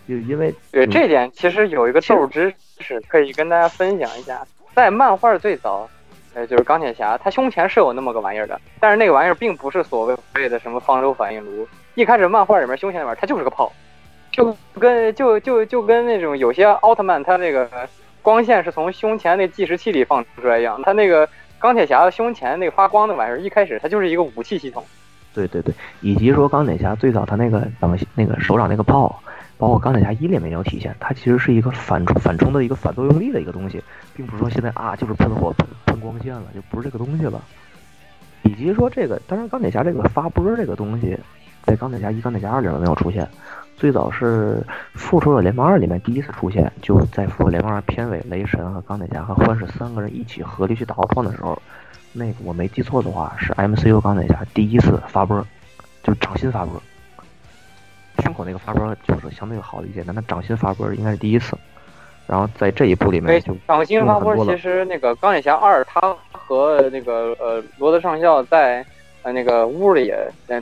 就因为对这点其实有一个豆知是可以跟大家分享一下，在漫画最早，呃，就是钢铁侠他胸前是有那么个玩意儿的，但是那个玩意儿并不是所谓谓的什么方舟反应炉，一开始漫画里面胸前那玩意儿它就是个炮，就跟就就就跟那种有些奥特曼他那个。光线是从胸前那计时器里放出来一样，他那个钢铁侠胸前那个发光的玩意儿，一开始它就是一个武器系统。对对对，以及说钢铁侠最早他那个等那个手掌那个炮，包括钢铁侠一里面有体现，它其实是一个反冲反冲的一个反作用力的一个东西，并不是说现在啊就是喷火喷喷光线了，就不是这个东西了。以及说这个，当然钢铁侠这个发波这个东西，在钢铁侠一、钢铁侠二里面没有出现。最早是《复仇者联盟二》里面第一次出现，就在《复仇者联盟二》片尾，雷神和钢铁侠和幻视三个人一起合力去打奥创的时候，那个我没记错的话，是 MCU 钢铁侠第一次发波，就是掌心发波。胸口那个发波就是相对好一些，但他掌心发波应该是第一次。然后在这一部里面就掌心发波，其实那个钢铁侠二，他和那个呃罗德上校在呃那个屋里，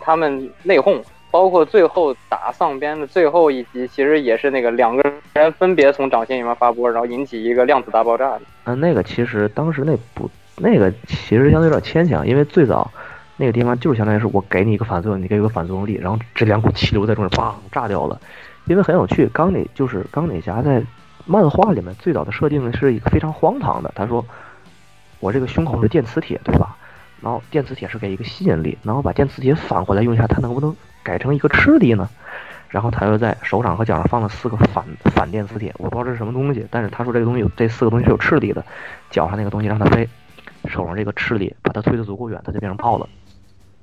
他们内讧。包括最后打丧鞭的最后一集，其实也是那个两个人分别从掌心里面发波，然后引起一个量子大爆炸的。嗯，那个其实当时那不，那个其实相对有点牵强，因为最早那个地方就是相当于是我给你一个反作用，你给一个反作用力，然后这两股气流在中间砰炸掉了。因为很有趣，钢铁就是钢铁侠在漫画里面最早的设定是一个非常荒唐的，他说我这个胸口是电磁铁，对吧？然后电磁铁是给一个吸引力，然后把电磁铁反过来用一下，它能不能？改成一个斥力呢，然后他又在手掌和脚上放了四个反反电磁铁，我不知道这是什么东西，但是他说这个东西有这四个东西是有斥力的，脚上那个东西让它飞，手上这个斥力把它推得足够远，它就变成炮了，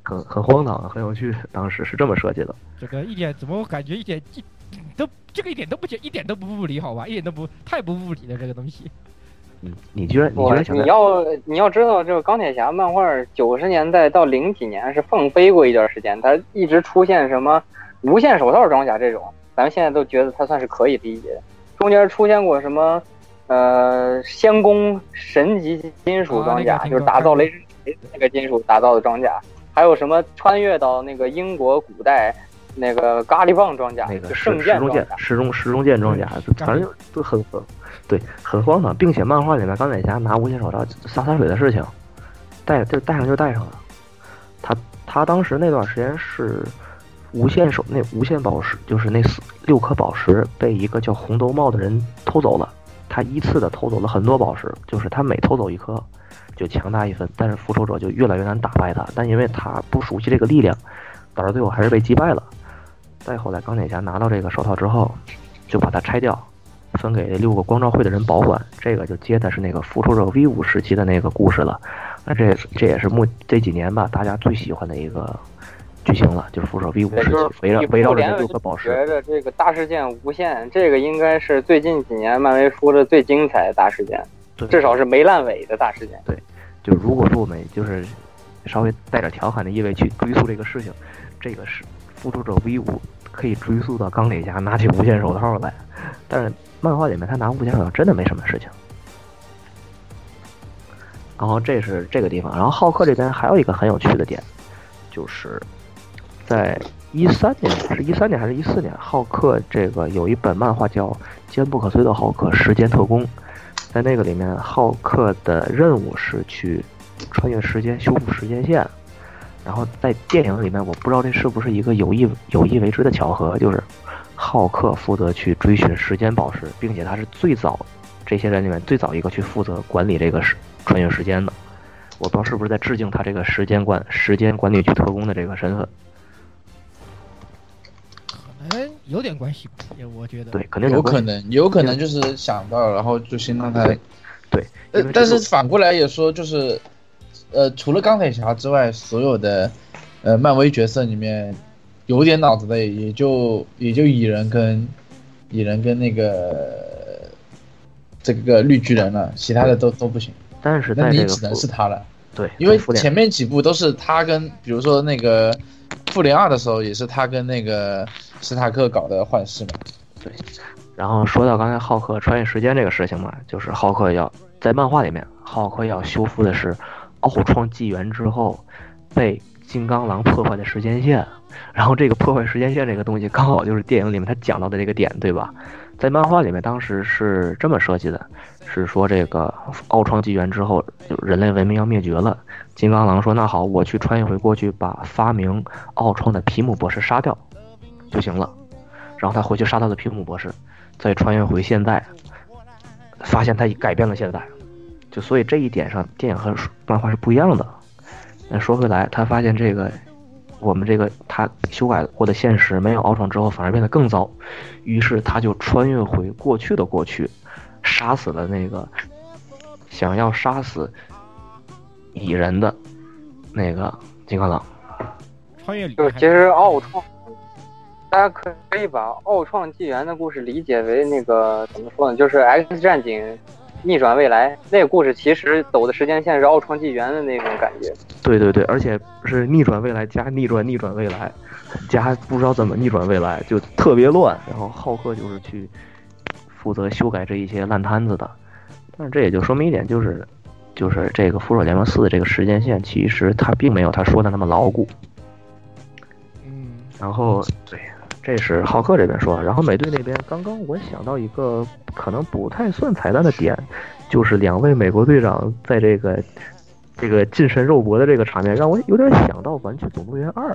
很很荒唐，很有趣，当时是这么设计的。这个一点怎么我感觉一点一都这个一点都不一点都不物理好吧，一点都不太不物理的这个东西。你你居然你居然想你要你要知道，这个钢铁侠漫画九十年代到零几年是放飞过一段时间，它一直出现什么无限手套装甲这种，咱们现在都觉得它算是可以理解的。中间出现过什么呃仙宫神级金属装甲，就是打造雷神那个金属打造的装甲，还有什么穿越到那个英国古代那个咖喱棒装甲，那个圣剑装甲，时钟时钟剑装甲，反正都很很。对，很荒唐，并且漫画里面钢铁侠拿无限手套洒洒水的事情，带就带上就带上了。他他当时那段时间是无限手那无限宝石，就是那四六颗宝石被一个叫红兜帽的人偷走了。他依次的偷走了很多宝石，就是他每偷走一颗就强大一分，但是复仇者就越来越难打败他。但因为他不熟悉这个力量，导致最后还是被击败了。再后来钢铁侠拿到这个手套之后，就把它拆掉。分给六个光照会的人保管，这个就接的是那个复仇者 V 五时期的那个故事了。那这这也是目这几年吧，大家最喜欢的一个剧情了，就是复仇 V 五时期围绕围绕着六颗宝石。觉着这个大事件无限，这个应该是最近几年漫威出的最精彩的大事件，对至少是没烂尾的大事件。对就如果说我们就是稍微带点调侃的意味去追溯这个事情，这个是复仇者 V 五可以追溯到钢铁侠拿起无限手套来，但是漫画里面他拿无限手套真的没什么事情。然后这是这个地方，然后浩克这边还有一个很有趣的点，就是在一三年是一三年还是一四年，浩克这个有一本漫画叫《坚不可摧的浩克：时间特工》，在那个里面，浩克的任务是去穿越时间修复时间线。然后在电影里面，我不知道这是不是一个有意有意为之的巧合，就是浩克负责去追寻时间宝石，并且他是最早这些人里面最早一个去负责管理这个时穿越时间的。我不知道是不是在致敬他这个时间管时间管理局特工的这个身份。可能有点关系，也我觉得。对，肯定是有可能，有可能就是想到，然后就先让他。对，呃但是反过来也说，就是，呃，除了钢铁侠之外，所有的，呃，漫威角色里面，有点脑子的也就也就蚁人跟，蚁人跟那个，这个绿巨人了，其他的都都不行。但是那你只能是他了，对，因为前面几部都是他跟，比如说那个复联二的时候，也是他跟那个史塔克搞的幻视嘛。对然后说到刚才浩克穿越时间这个事情嘛，就是浩克要在漫画里面，浩克要修复的是奥创纪元之后被金刚狼破坏的时间线。然后这个破坏时间线这个东西，刚好就是电影里面他讲到的这个点，对吧？在漫画里面当时是这么设计的，是说这个奥创纪元之后，就人类文明要灭绝了。金刚狼说：“那好，我去穿越回过去，把发明奥创的皮姆博士杀掉就行了。”然后他回去杀他的皮姆博士，再穿越回现在，发现他已改变了现在，就所以这一点上，电影和漫画是不一样的。那说回来，他发现这个我们这个他修改过的现实没有奥创之后反而变得更糟，于是他就穿越回过去的过去，杀死了那个想要杀死蚁人的那个金刚狼。穿越里就是其实奥创，大家可可以把奥创纪元的故事理解为那个怎么说呢？就是 X 战警逆转未来那个故事，其实走的时间线是奥创纪元的那种感觉。对对对，而且是逆转未来加逆转逆转未来，加不知道怎么逆转未来，就特别乱。然后浩克就是去负责修改这一些烂摊子的，但是这也就说明一点，就是就是这个复仇者联盟四的这个时间线，其实它并没有他说的那么牢固。嗯，然后对，这是浩克这边说，然后美队那边，刚刚我想到一个可能不太算彩蛋的点，就是两位美国队长在这个这个近身肉搏的这个场面，让我有点想到《玩具总动员二》，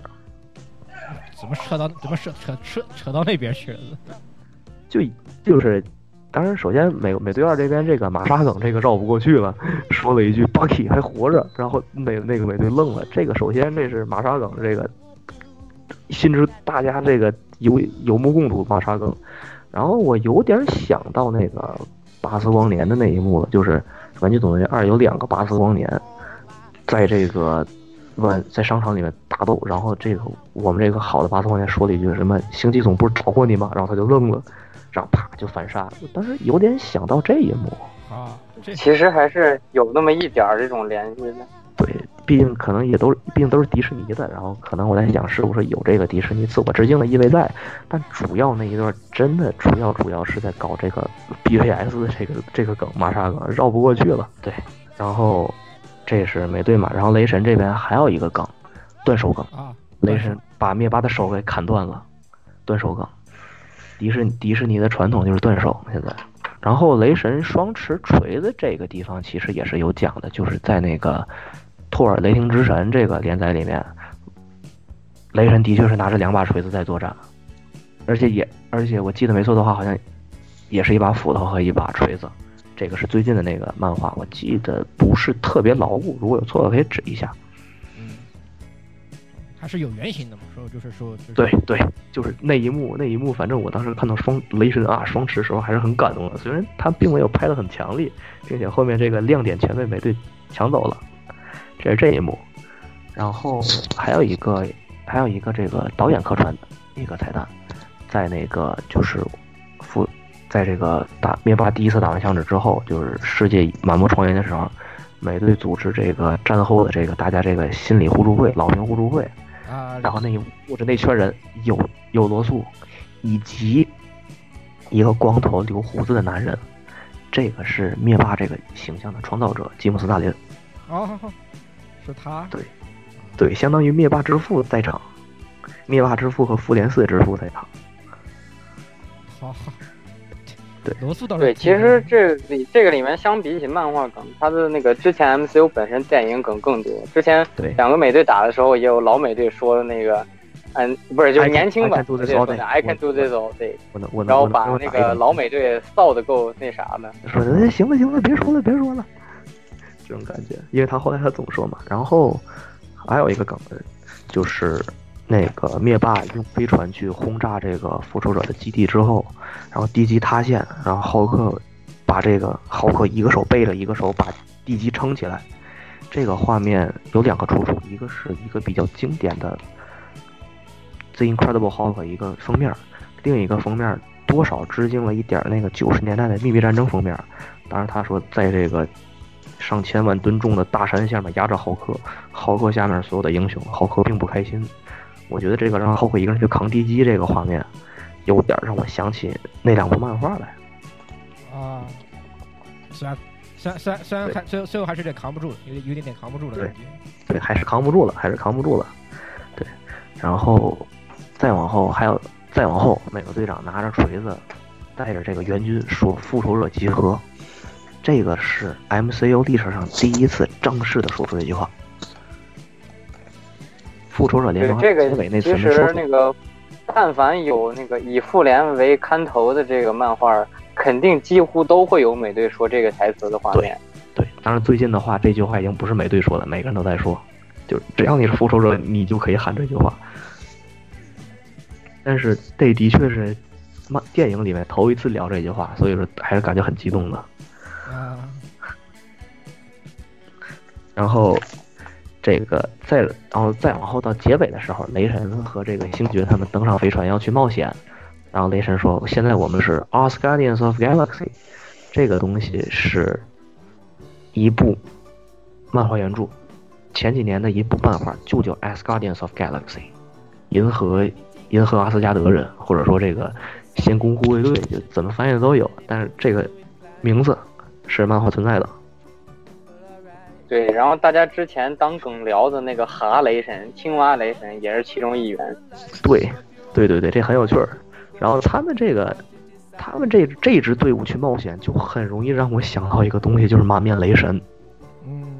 怎么扯到怎么扯扯扯扯到那边去了？就就是。当然，首先美美队二这边这个马沙梗这个绕不过去了，说了一句巴基还活着”，然后那那个美队愣了。这个首先这是马沙梗这个心知大家这个有有目共睹马沙梗。然后我有点想到那个巴斯光年的那一幕了，就是《玩具总动员二》有两个巴斯光年，在这个万在商场里面打斗，然后这个我们这个好的巴斯光年说了一句什么“星际总部找过你吗？”然后他就愣了，然后啪就反杀。我当时有点想到这一幕，啊，这其实还是有那么一点儿这种联系的。对，毕竟可能也都毕竟都是迪士尼的，然后可能我在想是不是有这个迪士尼自我致敬的意味在，但主要那一段真的主要主要是在搞这个 BVS 的这个这个梗，玛莎梗绕不过去了。对，然后这是美队嘛，然后雷神这边还有一个梗，断手梗，啊，雷神把灭霸的手给砍断了，断手梗。迪士迪士尼的传统就是断手，现在。然后雷神双持锤子这个地方其实也是有讲的，就是在那个托尔雷霆之神这个连载里面，雷神的确是拿着两把锤子在作战，而且也而且我记得没错的话，好像也是一把斧头和一把锤子。这个是最近的那个漫画，我记得不是特别牢固，如果有错的可以指一下。是有原型的嘛？说就是说，对对，就是那一幕，那一幕，反正我当时看到双雷神啊双持时候还是很感动的，虽然他并没有拍的很强烈，并且后面这个亮点全被美队抢走了。这是这一幕。然后还有一个还有一个这个导演客串的一个彩蛋，在那个就是复在这个打灭霸第一次打完响指之后，就是世界满目疮痍的时候，美队组织这个战后的这个大家这个心理互助会、老兵互助会，啊，然后那一屋着那圈人有有罗素，以及一个光头留胡子的男人，这个是灭霸这个形象的创造者吉姆斯大林。哦，是他，对，对，相当于灭霸之父在场，灭霸之父和复联四之父在场。好好，对，罗素倒是对，其实这里这个里面相比起漫画梗，它的那个之前 MCU 本身电影梗更多。之前对两个美队打的时候，也有老美队说的那个，嗯，不是，就是 I can- 年轻 I 版的 day I can 我 do this all day，我能我能然后把那个老美队臊的够那啥的。说行了行了，别说了别说了，这种感觉，因为他后来他总说嘛。然后还有一个梗，就是那个灭霸用飞船去轰炸这个复仇者的基地之后，然后地基塌陷，然后浩克把这个浩克一个手背着，一个手把地基撑起来。这个画面有两个出处，一个是一个比较经典的《The Incredible Hulk》一个封面，另一个封面多少致敬了一点那个九十年代的《秘密战争》封面。当然，他说在这个上千万吨重的大山下面压着浩克，浩克下面所有的英雄，浩克并不开心。我觉得这个让后悔一个人去扛地基这个画面，有点让我想起那两部漫画来。啊，虽然虽然虽然虽然还最后最后还是有点扛不住，有点有点点扛不住了对感觉。对，还是扛不住了，还是扛不住了。对，然后再往后还有再往后，美国队长拿着锤子，带着这个援军说复仇者集合，这个是 MCU 历史上第一次正式的说出这句话。复仇者联盟，这个结尾那次其实那个，但凡有那个以复联为看头的这个漫画，肯定几乎都会有美队说这个台词的画面。对，当然最近的话，这句话已经不是美队说的，每个人都在说，就只要你是复仇者，你就可以喊这句话。但是这的确是漫电影里面头一次聊这句话，所以说还是感觉很激动的。啊，然后这个再然后再往后到结尾的时候，雷神和这个星爵他们登上飞船要去冒险，然后雷神说：“现在我们是 As Guardians of Galaxy，这个东西是一部漫画原著，前几年的一部漫画就叫 As Guardians of Galaxy，银河银河阿斯加德人，或者说这个仙宫护卫队，就怎么翻译的都有，但是这个名字是漫画存在的。”对，然后大家之前当梗聊的那个哈雷神、青蛙雷神也是其中一员。对，对对对，这很有趣儿。然后他们这个，他们这这支队伍去冒险，就很容易让我想到一个东西，就是马面雷神。嗯，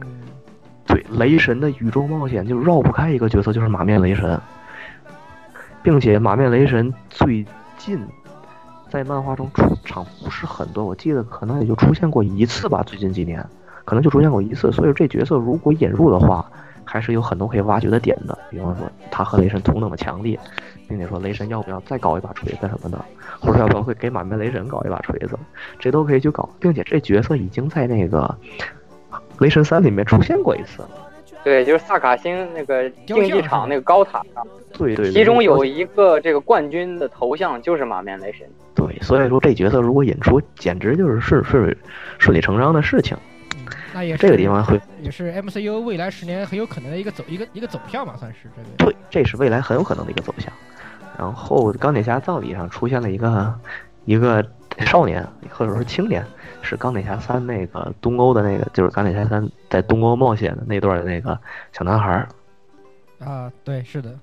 对，雷神的宇宙冒险就绕不开一个角色，就是马面雷神，并且马面雷神最近在漫画中出场不是很多，我记得可能也就出现过一次吧，最近几年可能就出现过一次，所以这角色如果引入的话，还是有很多可以挖掘的点的，比方说他和雷神同等的强力，并且说雷神要不要再搞一把锤子什么的，或者要不要会给满面雷神搞一把锤子，这都可以去搞，并且这角色已经在那个雷神三里面出现过一次了。对，就是萨卡星那个竞技场那个高塔上，对对，其中有一个这个冠军的头像就是马面雷神。对，所以说这角色如果引出，简直就是顺顺顺理成章的事情。那也是这个地方会也是 MCU 未来十年很有可能的一个走一个一个走向吧，算是这个。对，这是未来很有可能的一个走向。然后钢铁侠葬礼上出现了一个一个少年或者说青年，是钢铁侠三那个东欧的那个，就是钢铁侠三在东欧冒险的那段的那个小男孩儿，啊，对，是的，对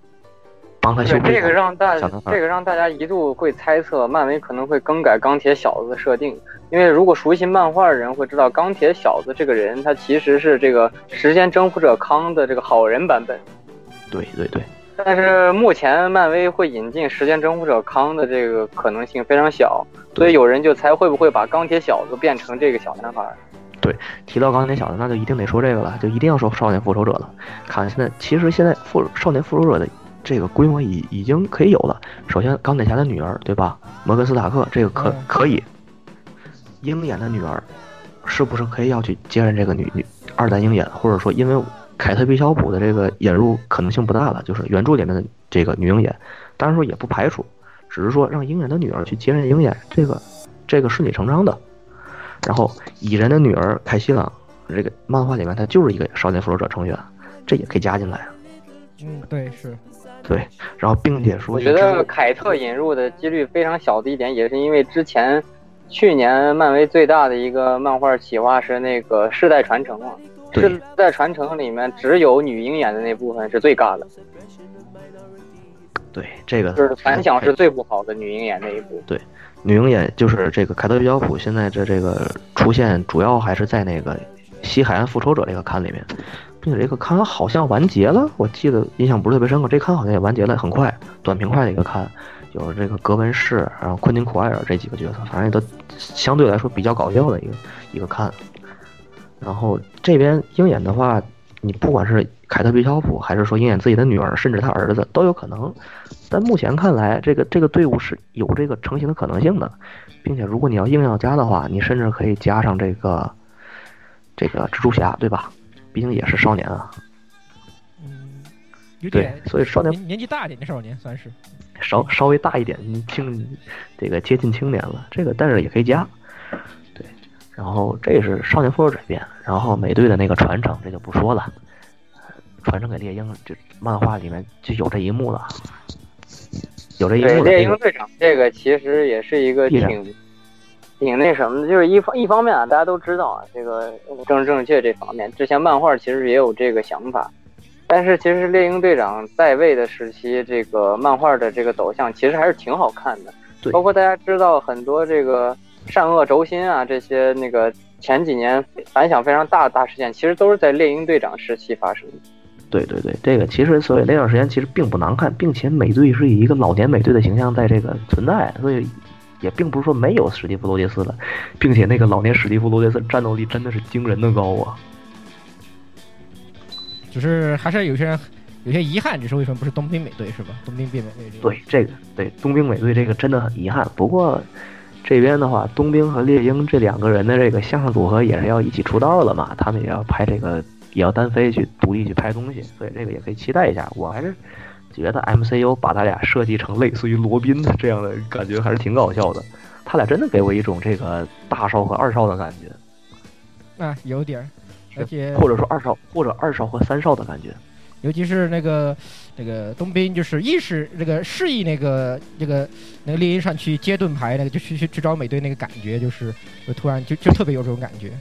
帮他修这个让大这个让大家一度会猜测漫威可能会更改钢铁小子的设定，因为如果熟悉漫画的人会知道，钢铁小子这个人他其实是这个时间征服者康的这个好人版本。对对对，但是目前漫威会引进时间征服者康的这个可能性非常小，所以有人就猜会不会把钢铁小子变成这个小男孩。对提到钢铁小子，那就一定得说这个了，就一定要说少年复仇者了。看现在，其实现在复少年复仇者的这个规模已已经可以有了。首先，钢铁侠的女儿，对吧？摩根斯塔克这个可嗯可以。鹰眼的女儿，是不是可以要去接任这个女女二代鹰眼？或者说，因为凯特·毕肖普的这个引入可能性不大了，就是原著里面的这个女鹰眼，当然说也不排除，只是说让鹰眼的女儿去接任鹰眼，这个这个顺理成章的。然后蚁人的女儿凯西朗，这个漫画里面她就是一个少年复仇者成员，这也可以加进来。嗯，对，是，对，然后并且说，我觉得凯特引入的几率非常小的一点，也是因为之前去年漫威最大的一个漫画企划是那个世代传承嘛，世代传承里面只有女鹰眼的那部分是最尬的。对，这个就是反响是最不好的女鹰眼那一部。对，女鹰眼就是这个凯特·比肖普现在这这个出现，主要还是在那个西海岸复仇者这个刊里面，并且这个刊好像完结了，我记得印象不是特别深刻。这刊好像也完结了，很快，短平快的一个刊，有这个格温士，然后昆汀·库埃尔这几个角色，反正也都相对来说比较搞笑的一个一个刊。然后这边鹰眼的话，你不管是凯特·比肖普，还是说鹰眼自己的女儿，甚至他儿子都有可能。但目前看来，这个这个队伍是有这个成型的可能性的，并且如果你要硬要加的话，你甚至可以加上这个这个蜘蛛侠，对吧？毕竟也是少年啊。嗯，有点，所以少年年纪大一点的少年算是稍稍微大一点，青这个接近青年了。这个但是也可以加，对。然后这是少年复仇者这边，然后美队的那个传承这就不说了，传承给猎鹰，这漫画里面就有这一幕了。有这一幕。猎鹰队长这个其实也是一个挺挺那什么的，就是一方一方面啊，大家都知道啊，这个政治正确这方面，之前漫画其实也有这个想法，但是其实猎鹰队长在位的时期，这个漫画的这个走向其实还是挺好看的，包括大家知道很多这个善恶轴心啊这些那个前几年反响非常大的大事件，其实都是在猎鹰队长时期发生的。对对对，这个其实所以那段时间其实并不难看，并且美队是以一个老年美队的形象在这个存在，所以也并不是说没有史蒂夫罗杰斯的，并且那个老年史蒂夫罗杰斯战斗力真的是惊人的高啊。只是还是有些人有些遗憾，只是为什么不是冬兵美队是吧？冬兵变美队。对这个对冬兵美队这个真的很遗憾。不过这边的话，冬兵和猎鹰这两个人的这个相声组合也是要一起出道了嘛，他们也要拍这个。也要单飞去独立去拍东西，所以这个也可以期待一下。我还是觉得 MCU 把他俩设计成类似于罗宾的这样的感觉，还是挺搞笑的。他俩真的给我一种这个大少和二少的感觉。啊，有点儿，而且或者说二少或者二少和三少的感觉。尤其是那个那个冬兵，就是意识这个示意那个那个那个猎鹰上去接盾牌，那个就去去去找美队那个感觉，就是就突然就就特别有这种感觉。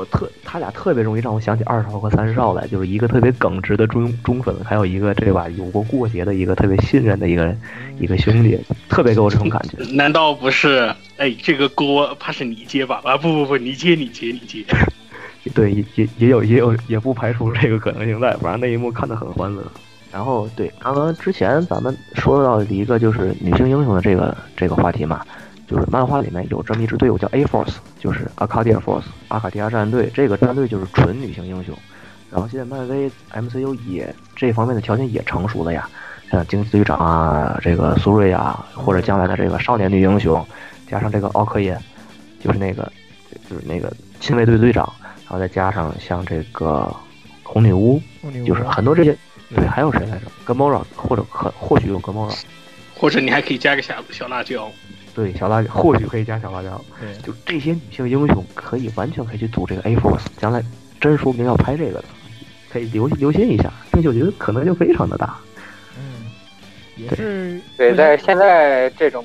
我特他俩特别容易让我想起二少和三少来，就是一个特别耿直的忠忠粉，还有一个这把有过过节的一个特别信任的一个一个兄弟，特别给我这种感觉。[laughs] 难道不是？哎，这个锅怕是你接吧？啊，不不不，你接你接你接。[laughs] 对，也也也有也有也不排除这个可能性在，反正那一幕看得很欢乐。然后对，刚刚之前咱们说到一个就是女性英雄的这个这个话题嘛。就是漫画里面有这么一支队伍叫 A Force，就是阿卡迪亚 Force，阿卡迪亚战队。这个战队就是纯女性英雄。然后现在漫威 MCU 也这方面的条件也成熟了呀，像惊奇队长啊，这个苏瑞啊，或者将来的这个少年女英雄，加上这个奥克耶，就是那个就是那个亲卫队队长，然后再加上像这个红女巫，就是很多这些。对，还有谁来着？格莫拉，或者可或许有格莫拉，或者你还可以加个小小辣椒。对，小辣椒或许可以加小辣椒。对，就这些女性英雄可以完全可以去组这个 A Force，将来真说明要拍这个的，可以留留心一下，并且我觉得可能性非常的大。嗯，也是对，在现在这种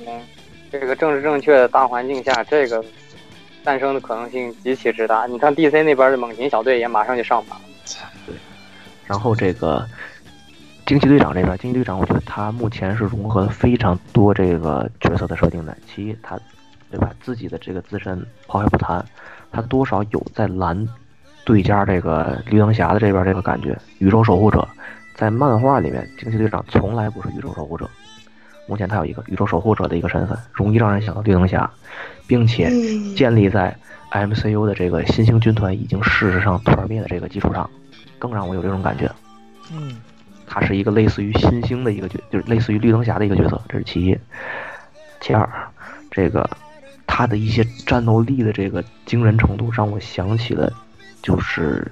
这个政治正确的大环境下，这个诞生的可能性极其之大。你看 DC 那边的猛禽小队也马上就上马了。对，然后这个。惊奇队长这边，惊奇队长，我觉得他目前是融合了非常多这个角色的设定的。其一，他，对吧？自己的这个自身抛开不谈，他多少有在蓝对家这个绿灯侠的这边这个感觉。宇宙守护者，在漫画里面，惊奇队长从来不是宇宙守护者。目前他有一个宇宙守护者的一个身份，容易让人想到绿灯侠，并且建立在 MCU 的这个新兴军团已经事实上团灭的这个基础上，更让我有这种感觉。嗯。他是一个类似于新星的一个角，就是类似于绿灯侠的一个角色，这是其一。其二，这个他的一些战斗力的这个惊人程度，让我想起了就是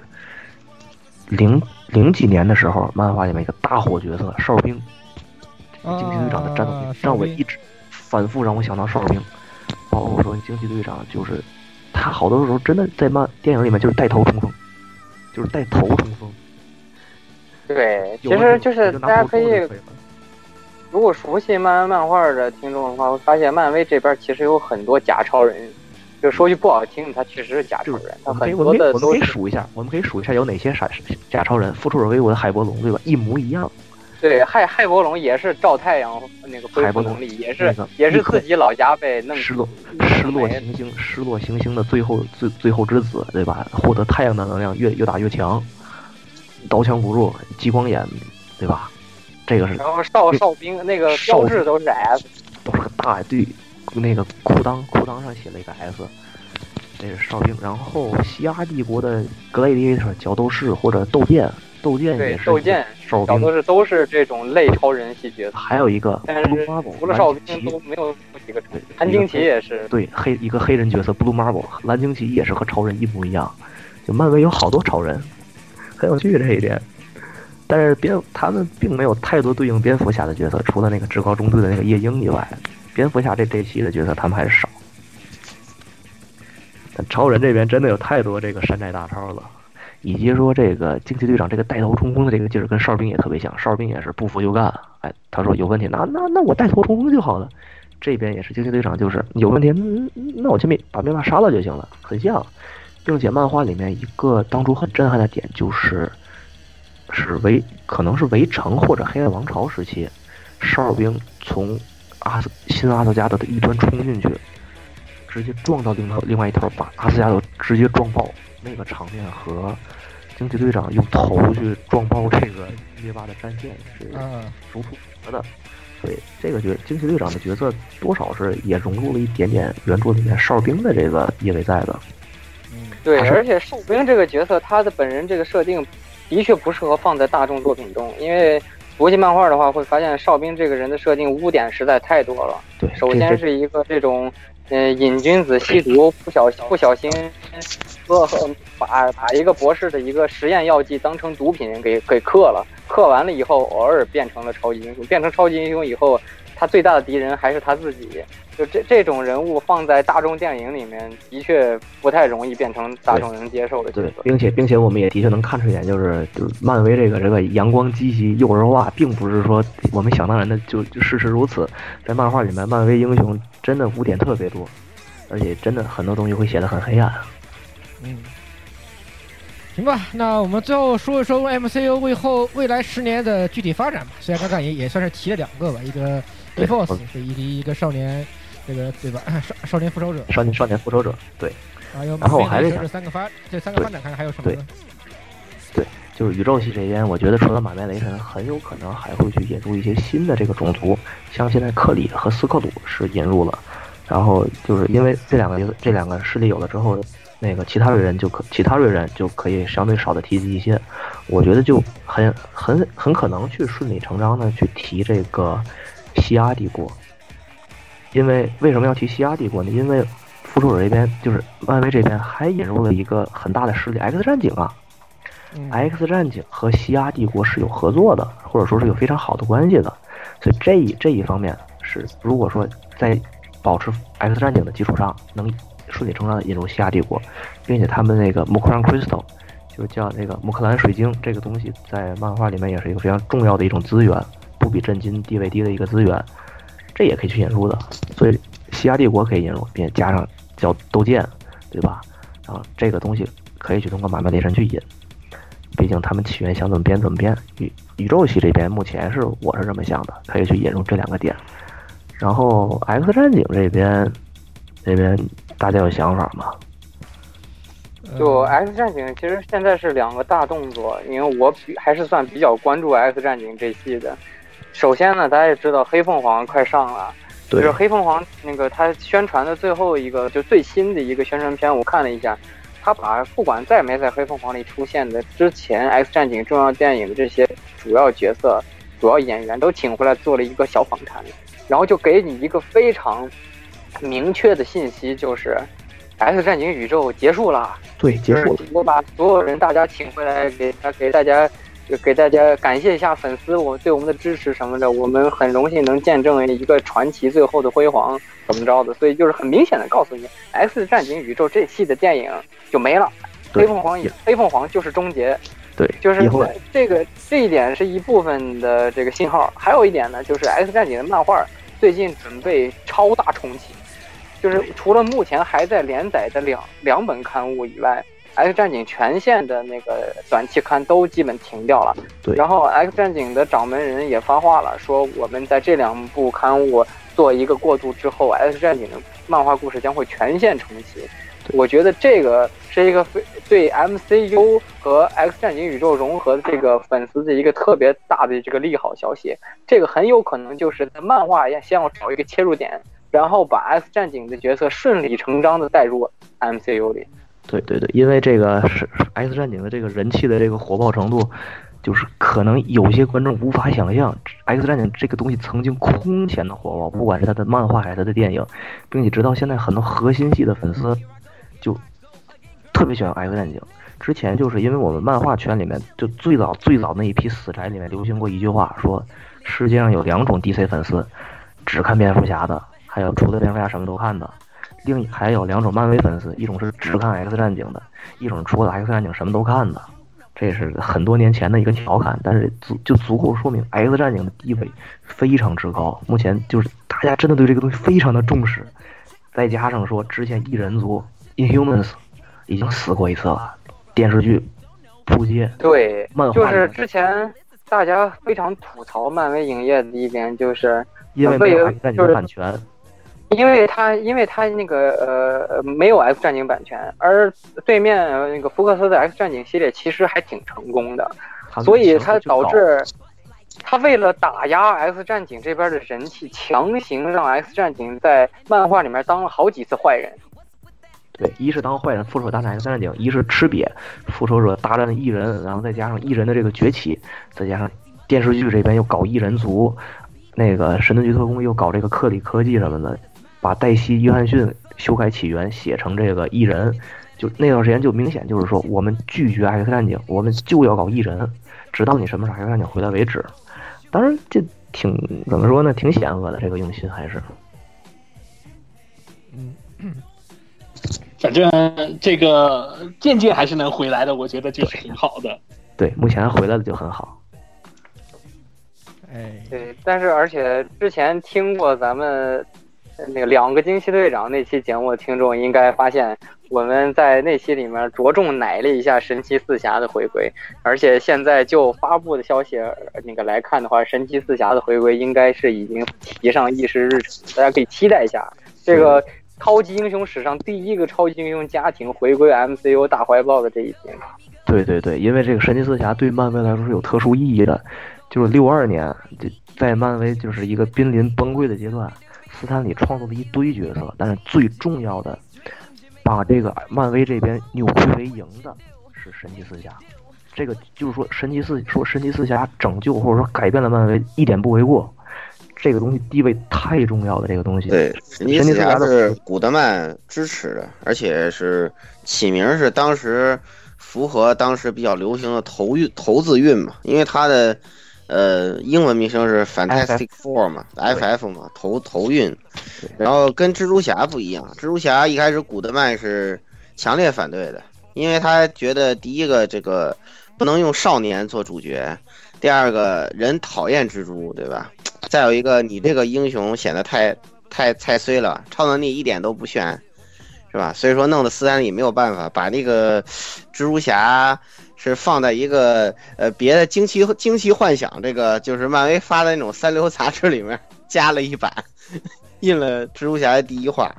零零几年的时候，漫画里面一个大火角色哨兵，惊奇队长的战斗力啊让我一直反复让我想到哨兵，包括说惊奇队长就是他好多时候真的在漫电影里面就是带头冲锋，就是带头冲锋。对，其实就是大家可以如果熟悉漫威漫画的听众的话，会发现漫威这边其实有很多假超人。就说句不好听的，他确实是假超人，他我们可以很我们可以我们可以数一下，我们可以数一下有哪些傻假超人，复仇者威武的海伯龙对吧？一模一样。对海海伯龙也是照太阳那个恢海伯龙复能力，也是那个也是自己老家被弄失落失落行星失落行星的最后最最后之子对吧？获得太阳的能量越越打越强，刀枪不入，激光眼对吧？这个是然后哨哨兵那个标志都是 S，都是个大对，那个裤裆裤裆上写了一个 S，这是哨兵。然后西亚帝国的 Gladiator 角斗士或者斗剑，斗剑对也是斗剑哨都，是都是这种类超人系角色，还有一个但是除了哨兵都没有几个蓝鲸旗也是，对黑一个黑人角色 Blue Marble 蓝鲸旗也是和超人一模一样，就漫威有好多超人，很有趣这一点。但是蝙他们并没有太多对应蝙蝠侠的角色，除了那个至高中队的那个夜鹰以外，蝙蝠侠这这期的角色他们还是少。但超人这边真的有太多这个山寨大超了，以及说这个惊奇队长这个带头冲锋的这个劲儿跟哨兵也特别像，哨兵也是不服就干，哎，他说有问题，那那那我带头冲锋就好了。这边也是惊奇队长，就是有问题，嗯那我就灭把灭霸杀了就行了，很像。并且漫画里面一个当初很震撼的点就是，是围可能是围城或者黑暗王朝时期，哨兵从阿斯新阿斯加德的一端冲进去，直接撞到另头另外一头，把阿斯加德直接撞爆。那个场面和惊奇队长用头去撞爆这个灭霸的战舰是啊，如出一辙的。所以这个角惊奇队长的角色多少是也融入了一点点原著里面哨兵的这个意味在的。对，而且哨兵这个角色，他的本人这个设定的确不适合放在大众作品中，因为国际漫画的话，会发现哨兵这个人的设定污点实在太多了。对，首先是一个这种，呃，瘾君子吸毒，不小不小心把把一个博士的一个实验药剂当成毒品给给克了，克完了以后偶尔变成了超级英雄，变成超级英雄以后，他最大的敌人还是他自己。就这这种人物放在大众电影里面，的确不太容易变成大众能接受的角对色，。并且并且我们也的确能看出一点，就是就是漫威这个这个阳光积极幼儿化，并不是说我们想当然的就就事实如此。在漫画里面，漫威英雄真的污点特别多，而且真的很多东西会写得很黑暗。嗯，行吧，那我们最后说一说 MCU 为后未来十年的具体发展吧。虽然刚刚也也算是提了两个吧，一个 A 对 Force，对，以及一个少年，这个对吧？少少年复仇者，少年少年复仇者，对，然后我还是这三个发这三个发展，看看还有什么对呢？对，就是宇宙系这边，我觉得除了马面雷神，很有可能还会去引入一些新的这个种族，像现在克里和斯克鲁是引入了，然后就是因为这两个这两个势力有了之后，那个其他瑞人就可其他瑞人就可以相对少的提及一些，我觉得就很很很可能去顺理成章的去提这个西亚帝国，因为为什么要提西亚帝国呢？因为复仇者这边就是漫威这边还引入了一个很大的势力 X 战警啊。嗯 X 战警和西亚帝国是有合作的，或者说是有非常好的关系的，所以这一这一方面是，如果说在保持 X 战警的基础上，能顺理成章的引入西亚帝国，并且他们那个穆克兰 Crystal，就叫那个穆克兰水晶这个东西，在漫画里面也是一个非常重要的一种资源，不比震金地位低的一个资源，这也可以去引入的，所以西亚帝国可以引入，并加上叫斗剑，对吧？然后这个东西可以去通过买卖雷神去引。毕竟他们起源想怎么编怎么编。宇宇宙系这边目前是我是这么想的，可以去引入这两个点。然后 X 战警这边，这边大家有想法吗？就 X 战警其实现在是两个大动作，因为我比还是算比较关注 X 战警这系的。首先呢，大家也知道黑凤凰快上了，就是黑凤凰那个它宣传的最后一个就最新的一个宣传片，我看了一下，他把不管在没在黑凤凰里出现的之前 X 战警重要电影的这些主要角色、主要演员都请回来做了一个小访谈，然后就给你一个非常明确的信息，就是 X 战警宇宙结束了。对，结束了。我把所有人大家请回来，给他给大家就给大家感谢一下粉丝我对我们的支持什么的，我们很荣幸能见证一个传奇最后的辉煌怎么着的，所以就是很明显的告诉你，《X 战警宇宙》这期的电影就没了，黑凤凰黑凤凰就是终结。对，就是这个这一点是一部分的这个信号，还有一点呢，就是《X 战警》的漫画最近准备超大重启，就是除了目前还在连载的两两本刊物以外，《X 战警》全线的那个短期刊都基本停掉了。对，然后《X 战警》的掌门人也发话了，说我们在这两部刊物做一个过渡之后，《X 战警》的漫画故事将会全线重启。我觉得这个是一个非对 MCU 和 X 战警宇宙融合的这个粉丝的一个特别大的这个利好消息。这个很有可能就是在漫画要先要找一个切入点，然后把 X 战警的角色顺理成章的带入 MCU 里。对对对，因为这个是 X 战警的这个人气的这个火爆程度，就是可能有些观众无法想象，X 战警这个东西曾经空前的火爆，不管是它的漫画还是它的电影，并且直到现在很多核心系的粉丝。就特别喜欢 X 战警。之前就是因为我们漫画圈里面，就最早最早那一批死宅里面流行过一句话，说世界上有两种 DC 粉丝，只看蝙蝠侠的，还有除了蝙蝠侠什么都看的；另还有两种漫威粉丝，一种是只看 X 战警的，一种除了 X 战警什么都看的。这是很多年前的一个调侃，但是足就足够说明 X 战警的地位非常之高。目前就是大家真的对这个东西非常的重视，再加上说之前异人族。Inhumans 已经死过一次了，电视剧扑街。对，漫画就是之前大家非常吐槽漫威影业的一点，就是因为没有 X 战警版权，因为他因为他那个呃没有 X 战警版权，而对面那个福克斯的 X 战警系列其实还挺成功的，所以它导致他为了打压 X 战警这边的人气，强行让 X 战警在漫画里面当了好几次坏人。对，一是当坏人，复仇者大战 X 战警；一是吃瘪，复仇者大战异人，然后再加上异人的这个崛起，再加上电视剧这边又搞异人族，那个神盾局特工又搞这个克里科技什么的，把黛西·约翰逊修改起源写成这个异人，就那段时间就明显就是说我们拒绝 X 战警，我们就要搞异人，直到你什么时候 X 战警回来为止。当然，这挺怎么说呢？挺险恶的，这个用心还是。嗯 [coughs] 反正这个渐渐还是能回来的，我觉得就是挺好的。对，目前回来的就很好。哎，对，但是而且之前听过咱们那个两个惊奇队长那期节目的听众应该发现，我们在那期里面着重奶了一下神奇四侠的回归，而且现在就发布的消息那个来看的话，神奇四侠的回归应该是已经提上议事日程，大家可以期待一下这个。超级英雄史上第一个超级英雄家庭回归 MCU 大怀抱的这一天，对对对，因为这个神奇四侠对漫威来说是有特殊意义的，就是六二年，在漫威就是一个濒临崩溃的阶段，斯坦里创作了一堆角色，但是最重要的，把这个漫威这边扭亏为盈的是神奇四侠，这个就是说神奇四说神奇四侠拯救或者说改变了漫威一点不为过。这个东西地位太重要了，这个东西。对，神奇四侠是古德曼支持的，而且是起名是当时符合当时比较流行的投运投资运嘛，因为他的呃英文名称是 Fantastic Four 嘛，FF 嘛，头头运。然后跟蜘蛛侠不一样，蜘蛛侠一开始古德曼是强烈反对的，因为他觉得第一个这个不能用少年做主角，第二个人讨厌蜘蛛，对吧？[tsk] 再有一个，你这个英雄显得太太太衰了，超能力一点都不炫，是吧？所以说弄得斯坦李没有办法，把那个蜘蛛侠是放在一个呃别的惊奇惊奇幻想这个就是漫威发的那种三流杂志里面加了一版，印了蜘蛛侠的第一话。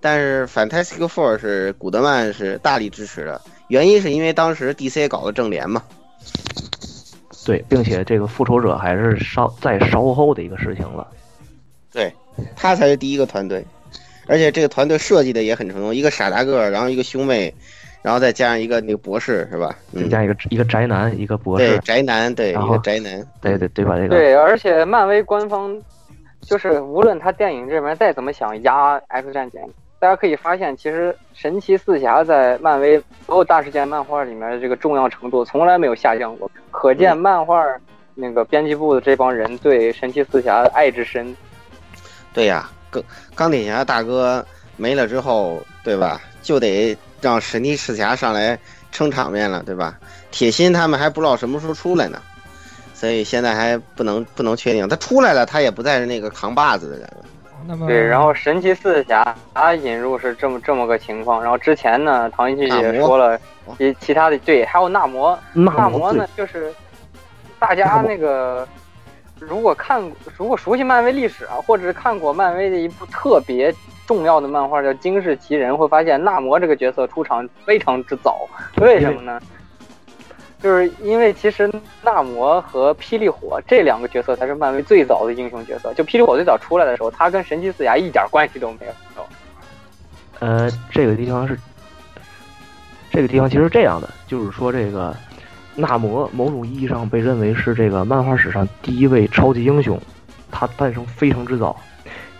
但是 Fantastic Four 是古德曼是大力支持的，原因是因为当时 DC 搞的正联嘛。对，并且这个复仇者还是稍在稍后的一个事情了。对，他才是第一个团队，而且这个团队设计的也很成功，一个傻大个，然后一个兄妹，然后再加上一个那个博士，是吧？再加一个一个宅男，一个博士。对，宅男，对，一个宅男，对对对吧？这个对，而且漫威官方就是无论他电影这边再怎么想压 X 战警。大家可以发现，其实神奇四侠在漫威所有大事件漫画里面的这个重要程度从来没有下降过。可可见漫画那个编辑部的这帮人对神奇四侠的爱之深。对呀，钢钢铁侠大哥没了之后，对吧？就得让神奇四侠上来撑场面了，对吧？铁心他们还不知道什么时候出来呢，所以现在还不能不能确定。他出来了，他也不再是那个扛把子的人了。那么对，然后神奇四侠他引入是这么这么个情况，然后之前呢，唐一也说了，其其他的对，还有纳摩，纳摩呢就是大家那个如果看如果熟悉漫威历史啊，或者是看过漫威的一部特别重要的漫画叫《惊世奇人》，会发现纳摩这个角色出场非常之早，为什么呢？就是因为其实纳摩和霹雳火这两个角色才是漫威最早的英雄角色。就霹雳火最早出来的时候，他跟神奇四侠一点关系都没有。呃，这个地方是，这个地方其实这样的，就是说这个纳摩某种意义上被认为是这个漫画史上第一位超级英雄，他诞生非常之早，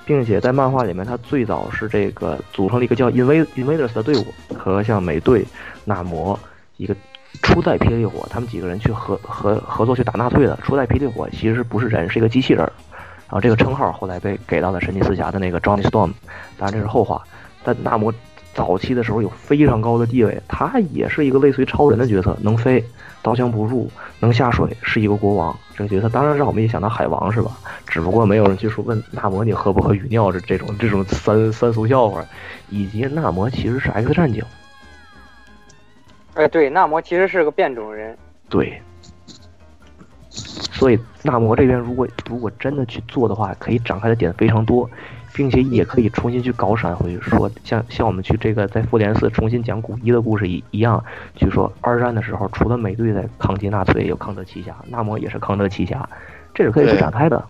并且在漫画里面他最早是这个组成了一个叫 Invaders 的队伍，和像美队、纳摩一个。初代霹雳火，他们几个人去合合合作去打纳粹的。初代霹雳火其实不是人，是一个机器人。然后这个称号后来被给到了神奇四侠的那个 Johnny Storm，当然这是后话。但纳摩早期的时候有非常高的地位，他也是一个类似于超人的角色，能飞，刀枪不入，能下水，是一个国王。这个角色当然让我们也想到海王是吧？只不过没有人去说问纳摩你喝不喝雨尿这这种这种三三俗笑话，以及纳摩其实是 X 战警。哎，对，纳摩其实是个变种人。对，所以纳摩这边如果如果真的去做的话，可以展开的点非常多，并且也可以重新去搞闪回，说像像我们去这个在复联四重新讲古一的故事一一样，去说二战的时候，除了美队在抗击纳粹，有康德奇侠，纳摩也是康德奇侠，这是可以去展开的。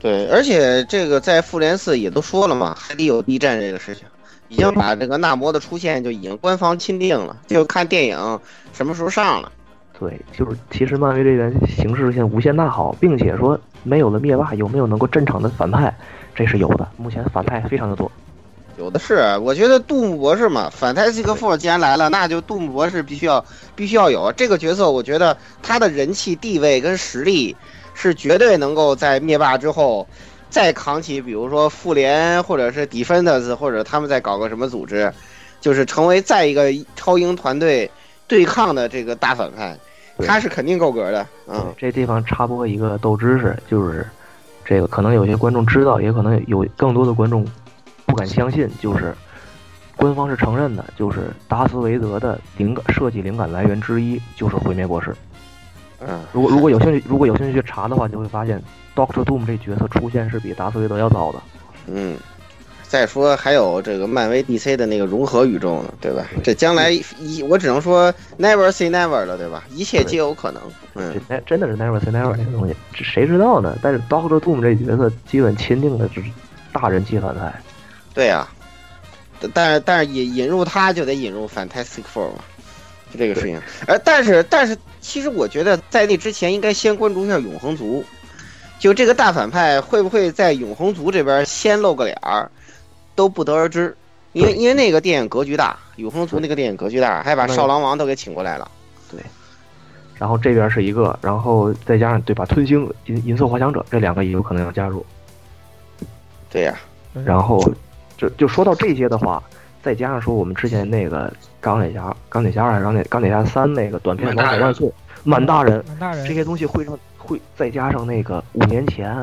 对，而且这个在复联四也都说了嘛，还得有地震这个事情。已经把这个纳摩的出现就已经官方钦定了，就看电影什么时候上了。对，就是其实漫威这边形势现在无限大好，并且说没有了灭霸，有没有能够正常的反派，这是有的。目前反派非常的多，有的是。我觉得杜牧博士嘛，反派这个 four 既然来了，那就杜牧博士必须要必须要有这个角色。我觉得他的人气、地位跟实力是绝对能够在灭霸之后。再扛起，比如说复联，或者是 Defenders，或者他们再搞个什么组织，就是成为再一个超英团队对抗的这个大反派，他是肯定够格的。嗯，这地方插播一个斗知识，就是这个可能有些观众知道，也可能有更多的观众不敢相信，就是官方是承认的，就是达斯维德的灵感设计灵感来源之一就是毁灭博士。嗯，如果如果有兴趣，如果有兴趣去查的话，就会发现。Doctor Doom 这角色出现是比达斯维德要早的，嗯，再说还有这个漫威 DC 的那个融合宇宙呢，对吧？这将来一我只能说 Never say never 了，对吧？一切皆有可能。嗯，这真的是 Never say never 这个东西，这谁知道呢？但是 Doctor Doom 这角色基本钦定的是大人气反派。对呀，但是但是引引入他就得引入 Fantastic Four 嘛，就这个事情。呃，但是但是其实我觉得在那之前应该先关注一下永恒族。就这个大反派会不会在永恒族这边先露个脸儿，都不得而知。因为因为那个电影格局大，永恒族那个电影格局大，还把少狼王都给请过来了。对。然后这边是一个，然后再加上对吧？吞星银银色滑翔者这两个也有可能要加入。对呀。然后就就说到这些的话，再加上说我们之前那个钢铁侠、钢铁侠二、钢铁钢铁侠三那个短片《王者万岁》，满大人，这些东西会让。会再加上那个五年前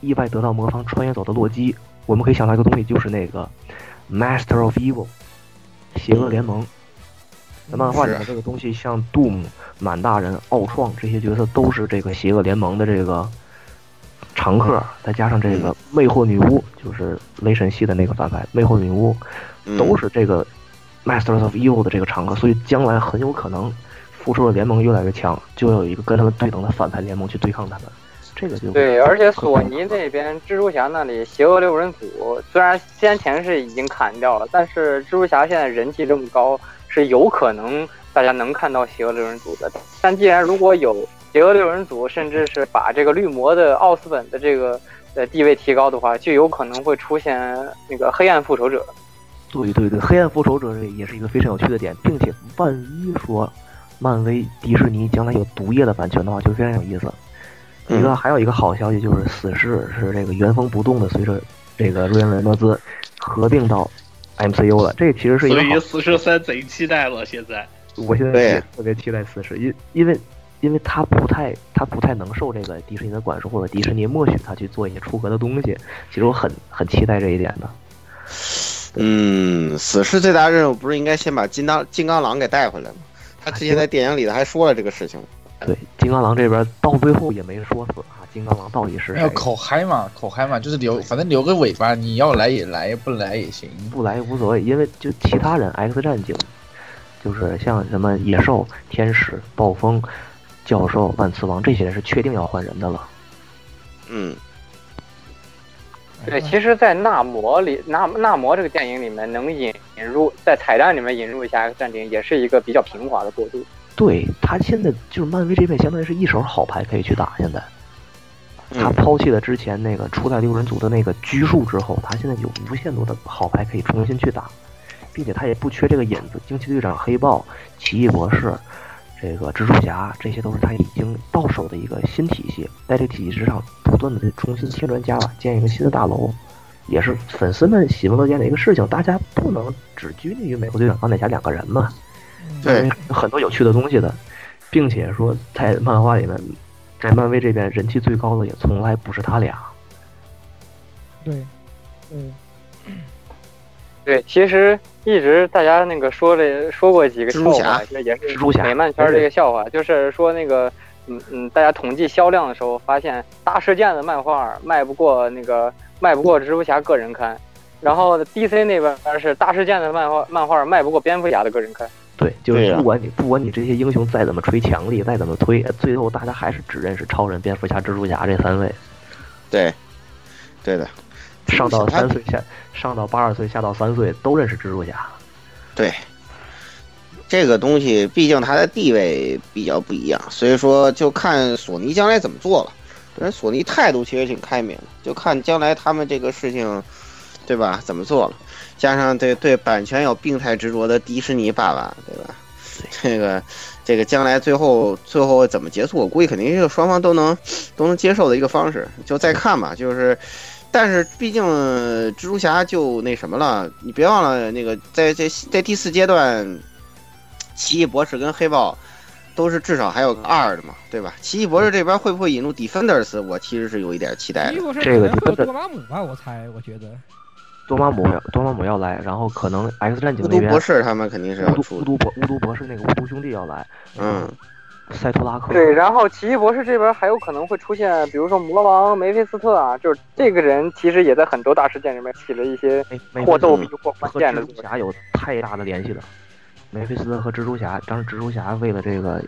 意外得到魔方穿越走的洛基，我们可以想到一个东西，就是那个 Master of Evil，邪恶联盟。在漫画里面，这个东西像 Doom、满大人、奥创这些角色都是这个邪恶联盟的这个常客，再加上这个魅惑女巫，就是雷神系的那个反派魅惑女巫，都是这个 Master of Evil 的这个常客，所以将来很有可能。复仇者联盟越来越强，就有一个跟他们对等的反派联盟去对抗他们，这个就对。而且索尼那边蜘蛛侠那里邪恶六人组虽然先前是已经砍掉了，但是蜘蛛侠现在人气这么高，是有可能大家能看到邪恶六人组的。但既然如果有邪恶六人组，甚至是把这个绿魔的奥斯本的这个呃地位提高的话，就有可能会出现那个黑暗复仇者。对对对，黑暗复仇者也是一个非常有趣的点，并且万一说。漫威、迪士尼将来有毒液的版权的话，就非常有意思。一个还有一个好消息就是，死侍是这个原封不动的随着这个瑞恩雷诺兹合并到 MCU 了。这其实是一所个好以死侍三贼期待了，现在我现在对也特别期待死侍，因因为因为他不太他不太能受这个迪士尼的管束，或者迪士尼默许他去做一些出格的东西。其实我很很期待这一点的。嗯，死侍最大任务不是应该先把金刚金刚狼给带回来吗？他之前在电影里头还说了这个事情。对，金刚狼这边到最后也没说死啊，金刚狼到底是谁？口嗨嘛，口嗨嘛，就是留，反正留个尾巴，你要来也来，不来也行。不来无所谓，因为就其他人 X 战警，就是像什么野兽、天使、暴风、教授、万磁王这些人是确定要换人的了。嗯，对，其实，在纳摩里，纳纳摩这个电影里面，能引引入在彩蛋里面引入一下 X 战警，也是一个比较平滑的过渡。对他现在就是漫威这边，相当于是一手好牌可以去打。现在他嗯抛弃了之前那个初代六人组的那个拘束之后，他现在有无限多的好牌可以重新去打，并且他也不缺这个引子。惊奇队长、黑豹、奇异博士、这个蜘蛛侠，这些都是他已经到手的一个新体系，在这个体系之上不断的重新添砖加瓦，建一个新的大楼。也是粉丝们喜闻乐见的一个事情，大家不能只拘泥于美国队长、钢铁侠两个人嘛，对，有很多有趣的东西的，并且说在漫画里面，在漫威这边人气最高的也从来不是他俩。对，嗯，对，其实一直大家那个说了说过几个笑蜘蛛侠话，也是蜘蛛侠美漫圈这个笑话，就是说那个嗯嗯，大家统计销量的时候发现，大事件的漫画卖不过那个卖不过蜘蛛侠个人刊，然后 DC 那边是大事件的漫画漫画卖不过蝙蝠侠的个人刊。对，就是不管你不管你这些英雄再怎么吹强力，再怎么推，最后大家还是只认识超人、蝙蝠侠、蜘蛛侠这三位。对，对的，上到三岁下，上到八十岁，下到三岁都认识蜘蛛侠。对，这个东西毕竟它的地位比较不一样，所以说就看索尼将来怎么做了。人索尼态度其实挺开明的，就看将来他们这个事情，对吧？怎么做了？加上对对版权有病态执着的迪士尼爸爸，对吧？这个这个将来最后最后怎么结束？我估计肯定是双方都能都能接受的一个方式，就再看吧。就是，但是毕竟蜘蛛侠就那什么了，你别忘了那个在在在第四阶段，奇异博士跟黑豹都是至少还有个二的嘛，对吧？奇异博士这边会不会引入 Defenders？我其实是有一点期待的。奇异博士这个可能会有多玛姆吧，我猜，我觉得。多玛姆要多玛姆要来，然后可能 X 战警那边巫毒博士他们肯定是要巫毒出的，巫毒博巫毒博士那个巫毒兄弟要来，嗯，塞托拉克对，然后奇异博士这边还有可能会出现，比如说魔王梅菲斯特啊，就是这个人其实也在很多大事件里面起了一些或逗比或关和键的作用。蜘蛛侠有太大的联系了。梅菲斯特和蜘蛛侠，当时蜘蛛侠为了这个，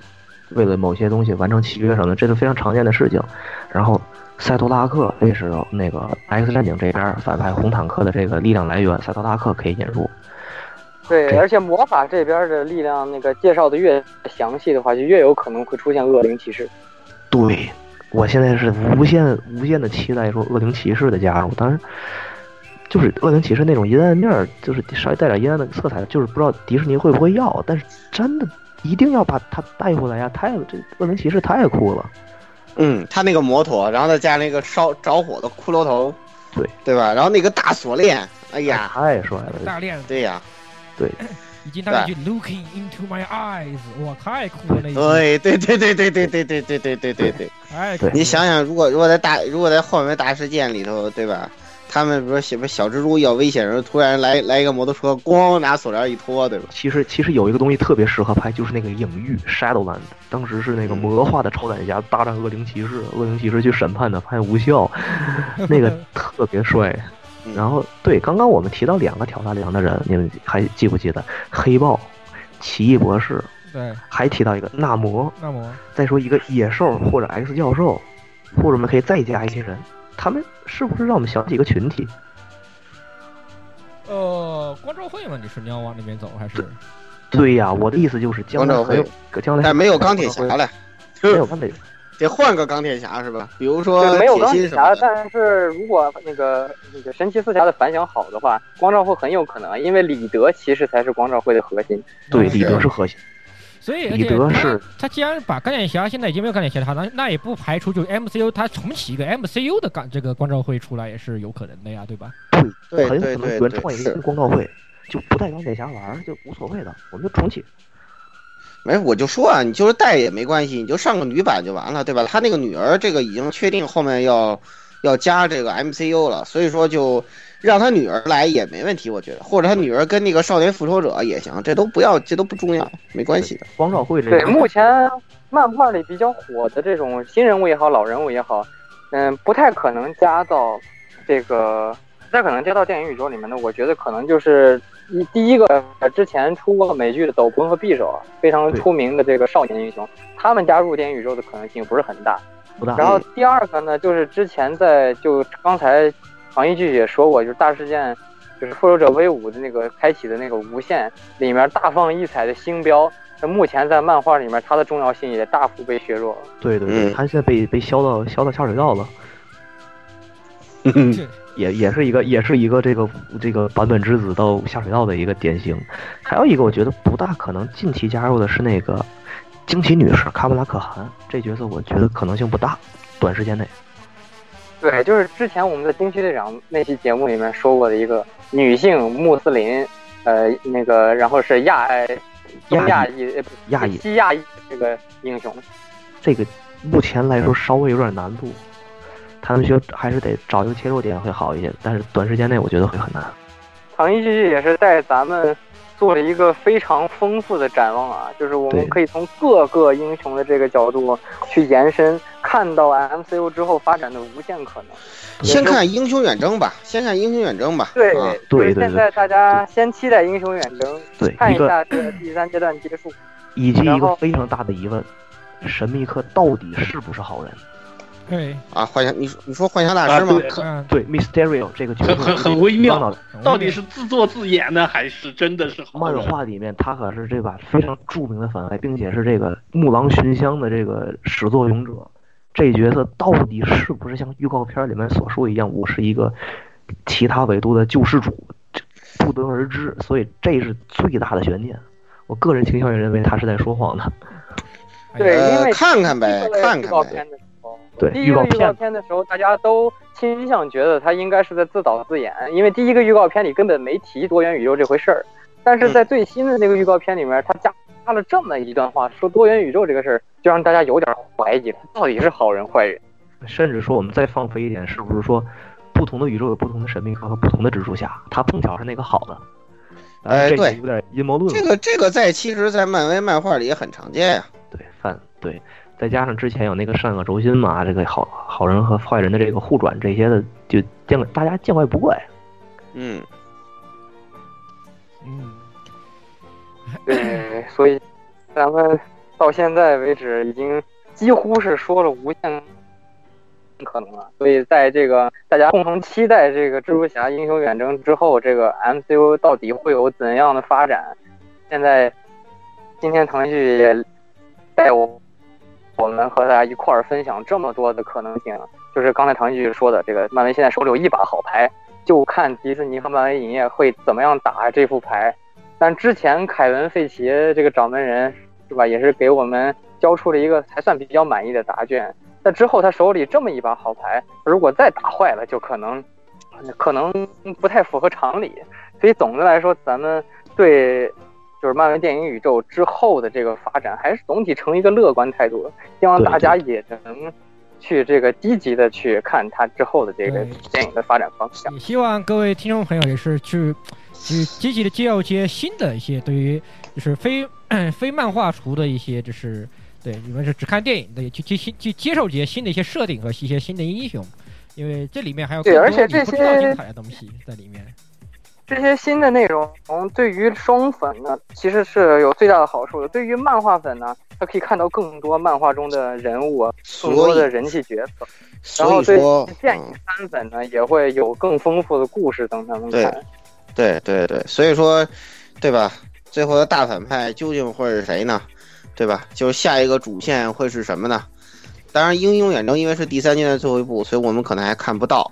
为了某些东西完成契约什么的，这是非常常见的事情。然后塞托拉克这是那个 X 战警这边反派红坦克的这个力量来源，赛托拉克可以引入。对，而且魔法这边的力量那个介绍的越详细的话，就越有可能会出现恶灵骑士。对，我现在是无限无限的期待说恶灵骑士的加入，当然就是恶灵骑士那种阴暗面儿，就是稍微带点阴暗的色彩，就是不知道迪士尼会不会要，但是真的一定要把它带回来呀！太这恶灵骑士太酷了，嗯，他那个摩托，然后再加那个烧着火的骷髅头，对。对吧？然后那个大锁链，哎呀，太帅了，大链子。对呀，对，以及他那句 “Looking into my eyes”，哇，太酷了那句，对对对对对对对对对对对对对。对太酷你想想，如果如果在大如果在后面大事件里头，对吧？他们比如说小小蜘蛛要危险的时候，突然来来一个摩托车，咣拿锁链一拖，对吧？其实其实有一个东西特别适合拍，就是那个影域 Shadowland，当时是那个魔化的超胆侠大战恶灵骑士，恶灵骑士去审判他，发现无效，[laughs] 那个特别帅。嗯。然后对，刚刚我们提到两个挑大梁的人，你们还记不记得？黑豹、奇异博士，对，还提到一个纳摩，纳摩。再说一个野兽或者 X 教授，或者我们可以再加一些人，他们是不是让我们想起一个群体？呃，光照会嘛，你是你要往那边走还是？对呀，我的意思就是将来光照还有会将来但没有钢铁侠了，[laughs] 没有钢铁 [laughs] 得换个钢铁侠是吧？比如说，没有钢铁侠。但是如果那个那个神奇四侠的反响好的话，光照会很有可能，因为李德其实才是光照会的核心。对，嗯李德是核心。所以而彼且他是他既然把钢铁侠现在已经没有钢铁侠了，那那也不排除就是 MCU 他重启一个 MCU 的钢这个光照会出来也是有可能的呀，对吧？对很有可能原对对对创一个新光照会，就不带钢铁侠玩就无所谓的，我们就重启。没，我就说啊，你就是带也没关系，你就上个女版就完了，对吧？他那个女儿这个已经确定后面要要加这个 MCU 了，所以说就让他女儿来也没问题，我觉得，或者他女儿跟那个少年复仇者也行，这都不要，这都不重要，没关系的。光照会这对，目前漫画里比较火的这种新人物也好，老人物也好，嗯，不太可能加到这个，不太可能加到电影宇宙里面的。我觉得可能就是一第一个，呃之前出过美剧的斗篷和匕首啊，非常出名的这个少年英雄，他们加入电影宇宙的可能性不是很大。不大。然后第二个呢，就是之前在就刚才黄一剧也说过，就是大事件，就是复仇者 V 五的那个开启的那个无限里面大放异彩的星标，那目前在漫画里面它的重要性也大幅被削弱了。对对对，嗯他现在被被削到削到下水道了，这也也是一个也是一个这个这个版本之子到下水道的一个典型。还有一个我觉得不大可能近期加入的是那个惊奇女士卡布拉可汗这角色，我觉得可能性不大，短时间内。对，就是之前我们的惊奇队长那期节目里面说过的一个女性穆斯林，呃，那个然后是亚东亚裔亚裔西亚裔这个英雄。这个目前来说稍微有点难度，他们就还是得找一个切入点会好一些，但是短时间内我觉得会很难。唐一剧也是在咱们做了一个非常丰富的展望啊，就是我们可以从各个英雄的这个角度去延伸，看到 MCU 之后发展的无限可能。先看英雄远征吧，先看英雄远征吧。对啊，对对现在大家先期待英雄远征，对，看一下这个第三阶段结束。以及一个非常大的疑问：神秘客到底是不是好人？对，啊，幻想，你说你说幻想大啊，师吗？对，，Mysterio 这个角色很很很微妙刚到到底是自作自演呢，还是真的是好漫？画里面他可是这把非常著名的反派，并且是这个木狼寻香的这个始作俑者。这角色到底是不是像预告片里面所说一样，我是一个其他维度的救世主，这不得而知。所以这是最大的悬念。我个人倾向于认为他是在说谎的。对，因呃为，看看呗看看呗。第一个预告片片的时候，大家都倾向觉得他应该是在自导自演，因为第一个预告片里根本没提多元宇宙这回事儿。但是在最新的那个预告片里面，他加加了这么一段话，说多元宇宙这个事儿，就让大家有点怀疑他，到底是好人坏人？甚至说我们再放飞一点，是不是说不同的宇宙有不同的神秘客和不同的蜘蛛侠？他碰巧是那个好的。哎对有点阴谋论了。这个这个在其实，在漫威漫画里也很常见呀、对反对，再加上之前有那个善恶轴心嘛，这个好好人和坏人的这个互转这些的，就见大家见怪不怪。嗯，嗯，对，所以咱们到现在为止已经几乎是说了无限可能了。所以在这个大家共同期待这个蜘蛛侠英雄远征之后，这个 MCU 到底会有怎样的发展？现在今天腾讯也带我我们和大家一块儿分享这么多的可能性，就是刚才唐旭说的，这个漫威现在手里有一把好牌，就看迪士尼和漫威影业会怎么样打这副牌。但之前凯文·费奇这个掌门人是吧，也是给我们交出了一个还算比较满意的答卷。那之后他手里这么一把好牌，如果再打坏了，就可能可能不太符合常理。所以总的来说，咱们对就是漫威电影宇宙之后的这个发展，还是总体呈一个乐观态度。希望大家也能去这个积极的去看它之后的这个电影的发展方向。也希望各位听众朋友也是去去积极的接受一些新的一些对于就是非 [clears throat] 非漫画图的一些就是对你们是只看电影的，也去去去接受这些新的一些设定和一些新的英雄，因为这里面还有对更多而且这你不知道些精彩的东西在里面。这些新的内容对于双粉呢，其实是有最大的好处的。对于漫画粉呢，他可以看到更多漫画中的人物，更多的人气角色。然后对电影嗯，番粉呢，也会有更丰富的故事等他们对看。对对对，所以说，对吧？最后的大反派究竟会是谁呢？对吧？就是下一个主线会是什么呢？当然，英雄远征因为是第三阶段最后一部，所以我们可能还看不到。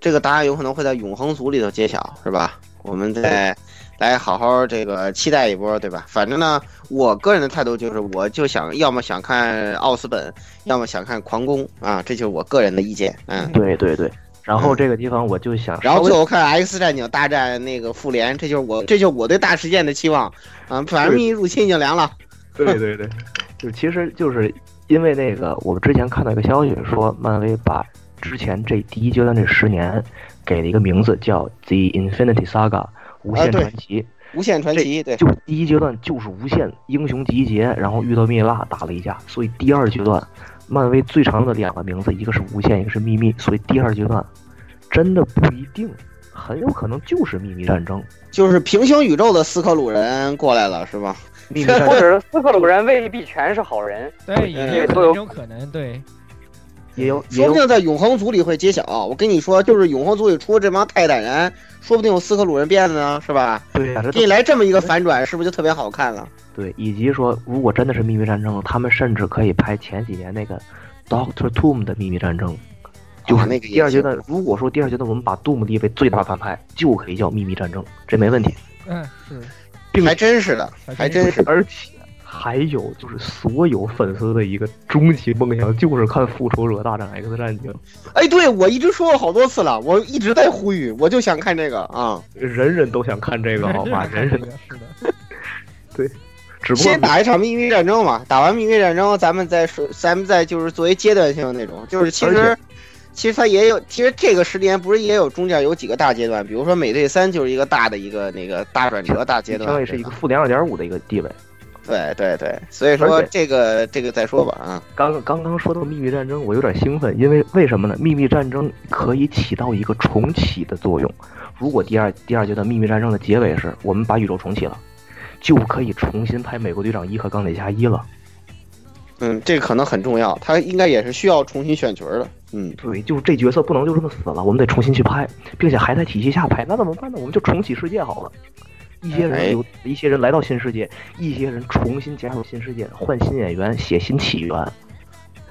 这个答案有可能会在永恒族里头揭晓，是吧？我们再来好好这个期待一波，对吧？反正呢，我个人的态度就是，我就想要么想看奥斯本，要么想看狂攻啊，这就是我个人的意见。嗯，对对对。然后这个地方我就想，然后最后看 X 战警大战那个复联，这就是我这就是我对大事件的期望啊。反正秘密入侵已经凉了。对对 [laughs] 对，就其实就是因为那个，我们之前看到一个消息说，漫威把之前这第一阶段这十年给了一个名字叫 The Infinity Saga。无限传奇，无限传奇，对，就第一阶段就是无限英雄集结，然后遇到蜜蜡打了一架，所以第二阶段，漫威最长的两个名字，一个是无限，一个是秘密，所以第二阶段真的不一定，很有可能就是秘密战争，就是平行宇宙的斯克鲁人过来了，是吧？秘密战争，或者斯克鲁人未必全是好人，对，也都有可能，对。也有，说不定在永恒族里会揭晓。我跟你说，就是永恒族里出这帮泰坦人，说不定有斯克鲁人变的呢，是吧？对呀，给你来这么一个反转，是不是就特别好看了？对，以及说，如果真的是秘密战争，他们甚至可以拍前几年那个 Doctor Doom 的秘密战争，就是那个第二阶段。如果说第二阶段我们把 Doom 立为最大反派，就可以叫秘密战争，这没问题。嗯，是，还真是的，还真是，而且。还有就是所有粉丝的一个终极梦想，就是看《复仇者大战 X 战警》。哎，对我一直说过好多次了，我一直在呼吁，我就想看这个啊！人人都想看这个，好吧？[laughs] 人人是的，对。只不过先打一场秘密战争嘛，打完秘密战争，咱们再说，咱们再就是作为阶段性的那种，就是其实其实它也有，其实这个十年不是也有中间有几个大阶段，比如说美队三就是一个大的一个那个大转折大阶段，相当于是一个负零二点五的一个地位。对对对，所以说这个这个再说吧啊。刚刚刚说到秘密战争，我有点兴奋，因为为什么呢？秘密战争可以起到一个重启的作用。如果第二第二阶段秘密战争的结尾是我们把宇宙重启了，就可以重新拍美国队长一和钢铁侠一了。嗯，这个可能很重要，他应该也是需要重新选角的。嗯，对，就是这角色不能就这么死了，我们得重新去拍，并且还在体系下拍，那怎么办呢？我们就重启世界好了。一些人有一些人来到新世界，一些人重新加入新世界，换新演员，写新起源。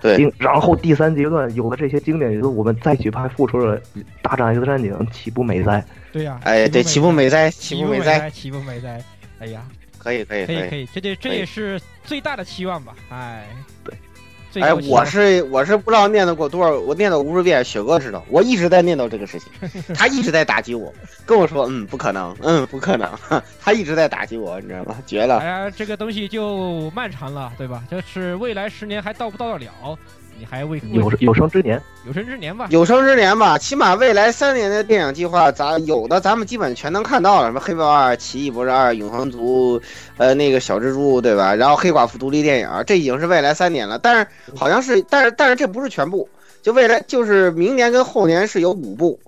对，然后第三阶段有了这些经典，元素我们再去拍《复仇者大战 X 战警》，岂不美哉？对呀，哎，对，岂不美哉？岂不美哉？岂不美哉？哎呀，可以，可以，可以，可以，这这这也是最大的期望吧？哎，对。哎，我是我是不知道念叨过多少，我念叨无数遍，雪哥知道，我一直在念叨这个事情，[laughs] 他一直在打击我，跟我说，嗯，不可能，嗯，不可能，[laughs] 他一直在打击我，你知道吗？绝了！哎呀，这个东西就漫长了，对吧？就是未来十年还到不到得了？你还未有有生之年，有生之年吧，有生之年吧，起码未来三年的电影计划，咱有的咱们基本全能看到了，什么黑豹二、奇异博士二、永恒族，呃，那个小蜘蛛，对吧？然后黑寡妇独立电影，这已经是未来三年了。但是好像是，但是但是这不是全部，就未来就是明年跟后年是有五部，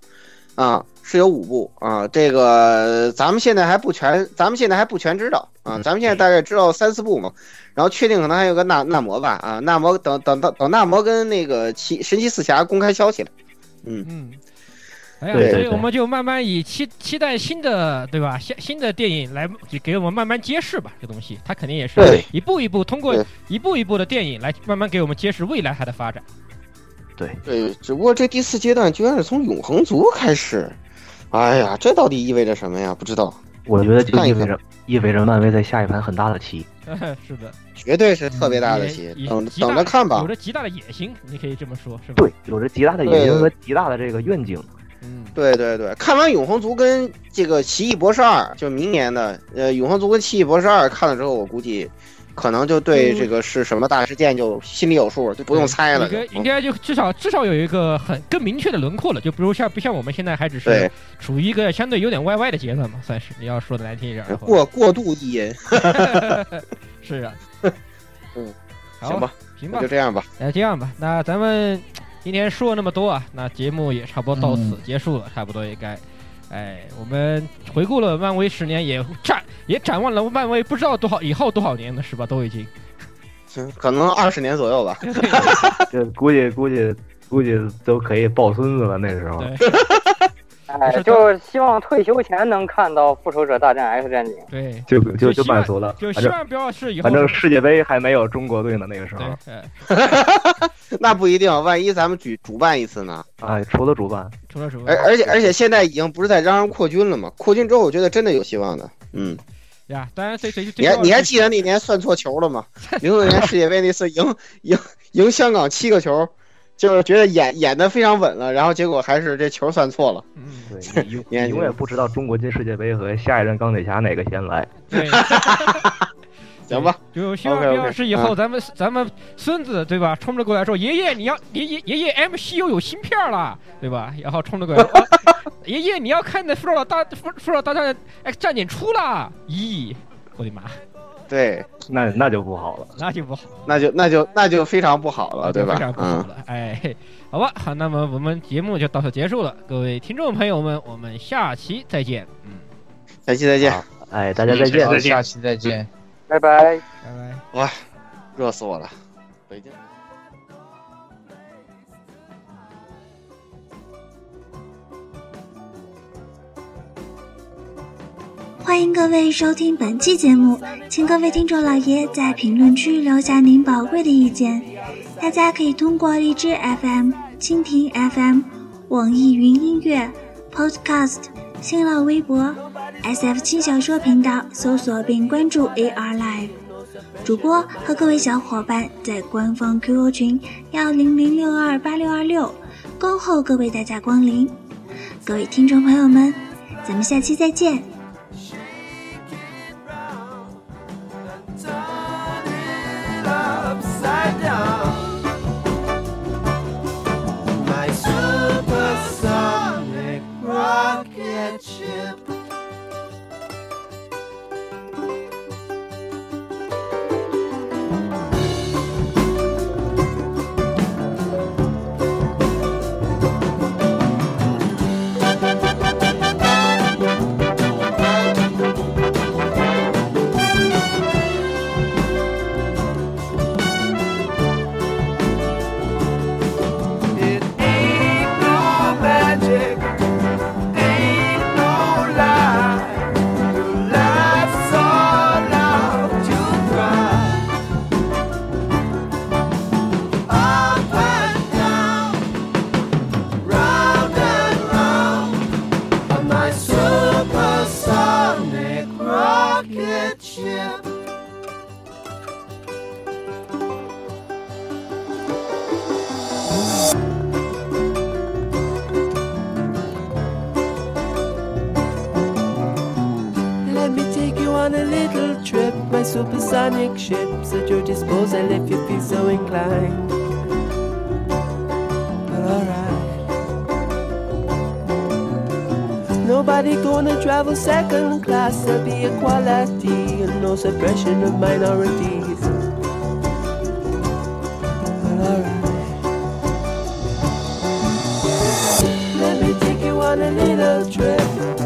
啊，是有五部啊。这个咱们现在还不全，咱们现在还不全知道啊，咱们现在大概知道三四部嘛。然后确定可能还有个纳纳摩吧啊，纳摩等等等等纳摩跟那个奇神奇四侠公开消息了，嗯嗯，哎呀，所以我们就慢慢以期期待新的对吧？新新的电影来给我们慢慢揭示吧，这东西它肯定也是一步一步通过一步一步的电影来慢慢给我们揭示未来它的发展。对对，只不过这第四阶段居然是从永恒族开始，哎呀，这到底意味着什么呀？不知道。我觉得就意味着意味着漫威在下一盘很大的棋。[laughs] 是的，绝对是特别大的棋，等等着看吧。有着极大的野心，你可以这么说，是吧？对，有着极大的野心和极大的这个愿景。嗯，对对对，看完《永恒族》跟这个《奇异博士二》，就明年的，呃，《永恒族》跟《奇异博士二》看了之后，我估计。可能就对这个是什么大事件就心里有数，就不用猜了。应该应该就至少至少有一个很更明确的轮廓了，就比如像不像我们现在还只是处于一个相对有点歪歪的阶段嘛，算是你要说的难听一点。过过度意淫。[laughs] [laughs] 是啊。嗯，行吧，行吧，就这样吧。那这样吧，那咱们今天说了那么多啊，那节目也差不多到此结束了，差不多也该。哎，我们回顾了漫威十年，也展也展望了漫威不知道多少以后多少年了，是吧？都已经，行，[laughs] 可能二十年左右吧。[laughs] 这估计估计估计都可以抱孙子了，那时候。[laughs] 哎，就希望退休前能看到《复仇者大战 X 战警》。对，就就就满足了。就希望不要是以后。反正世界杯还没有中国队呢，那个时候。[laughs] 那不一定，万一咱们举主办一次呢？哎，除了主办，除了主办。而而且而且现在已经不是在嚷嚷扩军了嘛？扩军之后，我觉得真的有希望的。嗯，呀，当然最最最你还你还记得得那年算错球了吗？[laughs] 零六年世界杯那次赢赢赢香港七个球，就是觉得演演的非常稳了，然后结果还是这球算错了。嗯，对，[laughs] 你永你永远不知道中国进世界杯和下一任钢铁侠哪个先来。对，行吧，就希望 OK，OK，要是以后嗯咱们咱们孙子对吧，冲着过来说爷爷你要爷爷爷爷 MCU 有芯片了对吧？然后冲着过来说、啊 [laughs] 爷爷你要看那复仇者大复复仇者大战 X 战警出了，咦，我的妈，对，那那就不好了。那就不好，那就那就那就非常不好了，对吧非常？不好嗯，了，哎，好吧，好，那么我们节目就到此结束了，各位听众朋友们，我们下期再见，嗯，下期再见，好哎，大家再见。好，下期再见。拜拜。拜拜。哇，热死我了，北京。欢迎各位收听本期节目，请各位听众老爷在评论区留下您宝贵的意见。大家可以通过荔枝 FM、蜻蜓 FM、网易云音乐、Podcast、新浪微博、SF 轻小说频道搜索并关注 AR Live。主播和各位小伙伴在官方 QQ 群幺零零六二八六二六恭候各位大驾光临。各位听众朋友们，咱们下期再见。upside down. Supersonic ship's at your disposal if you feel so inclined. But alright. Nobody gonna travel second class. There'll be equality and no suppression of minorities. Alright. Let me take you on a little trip.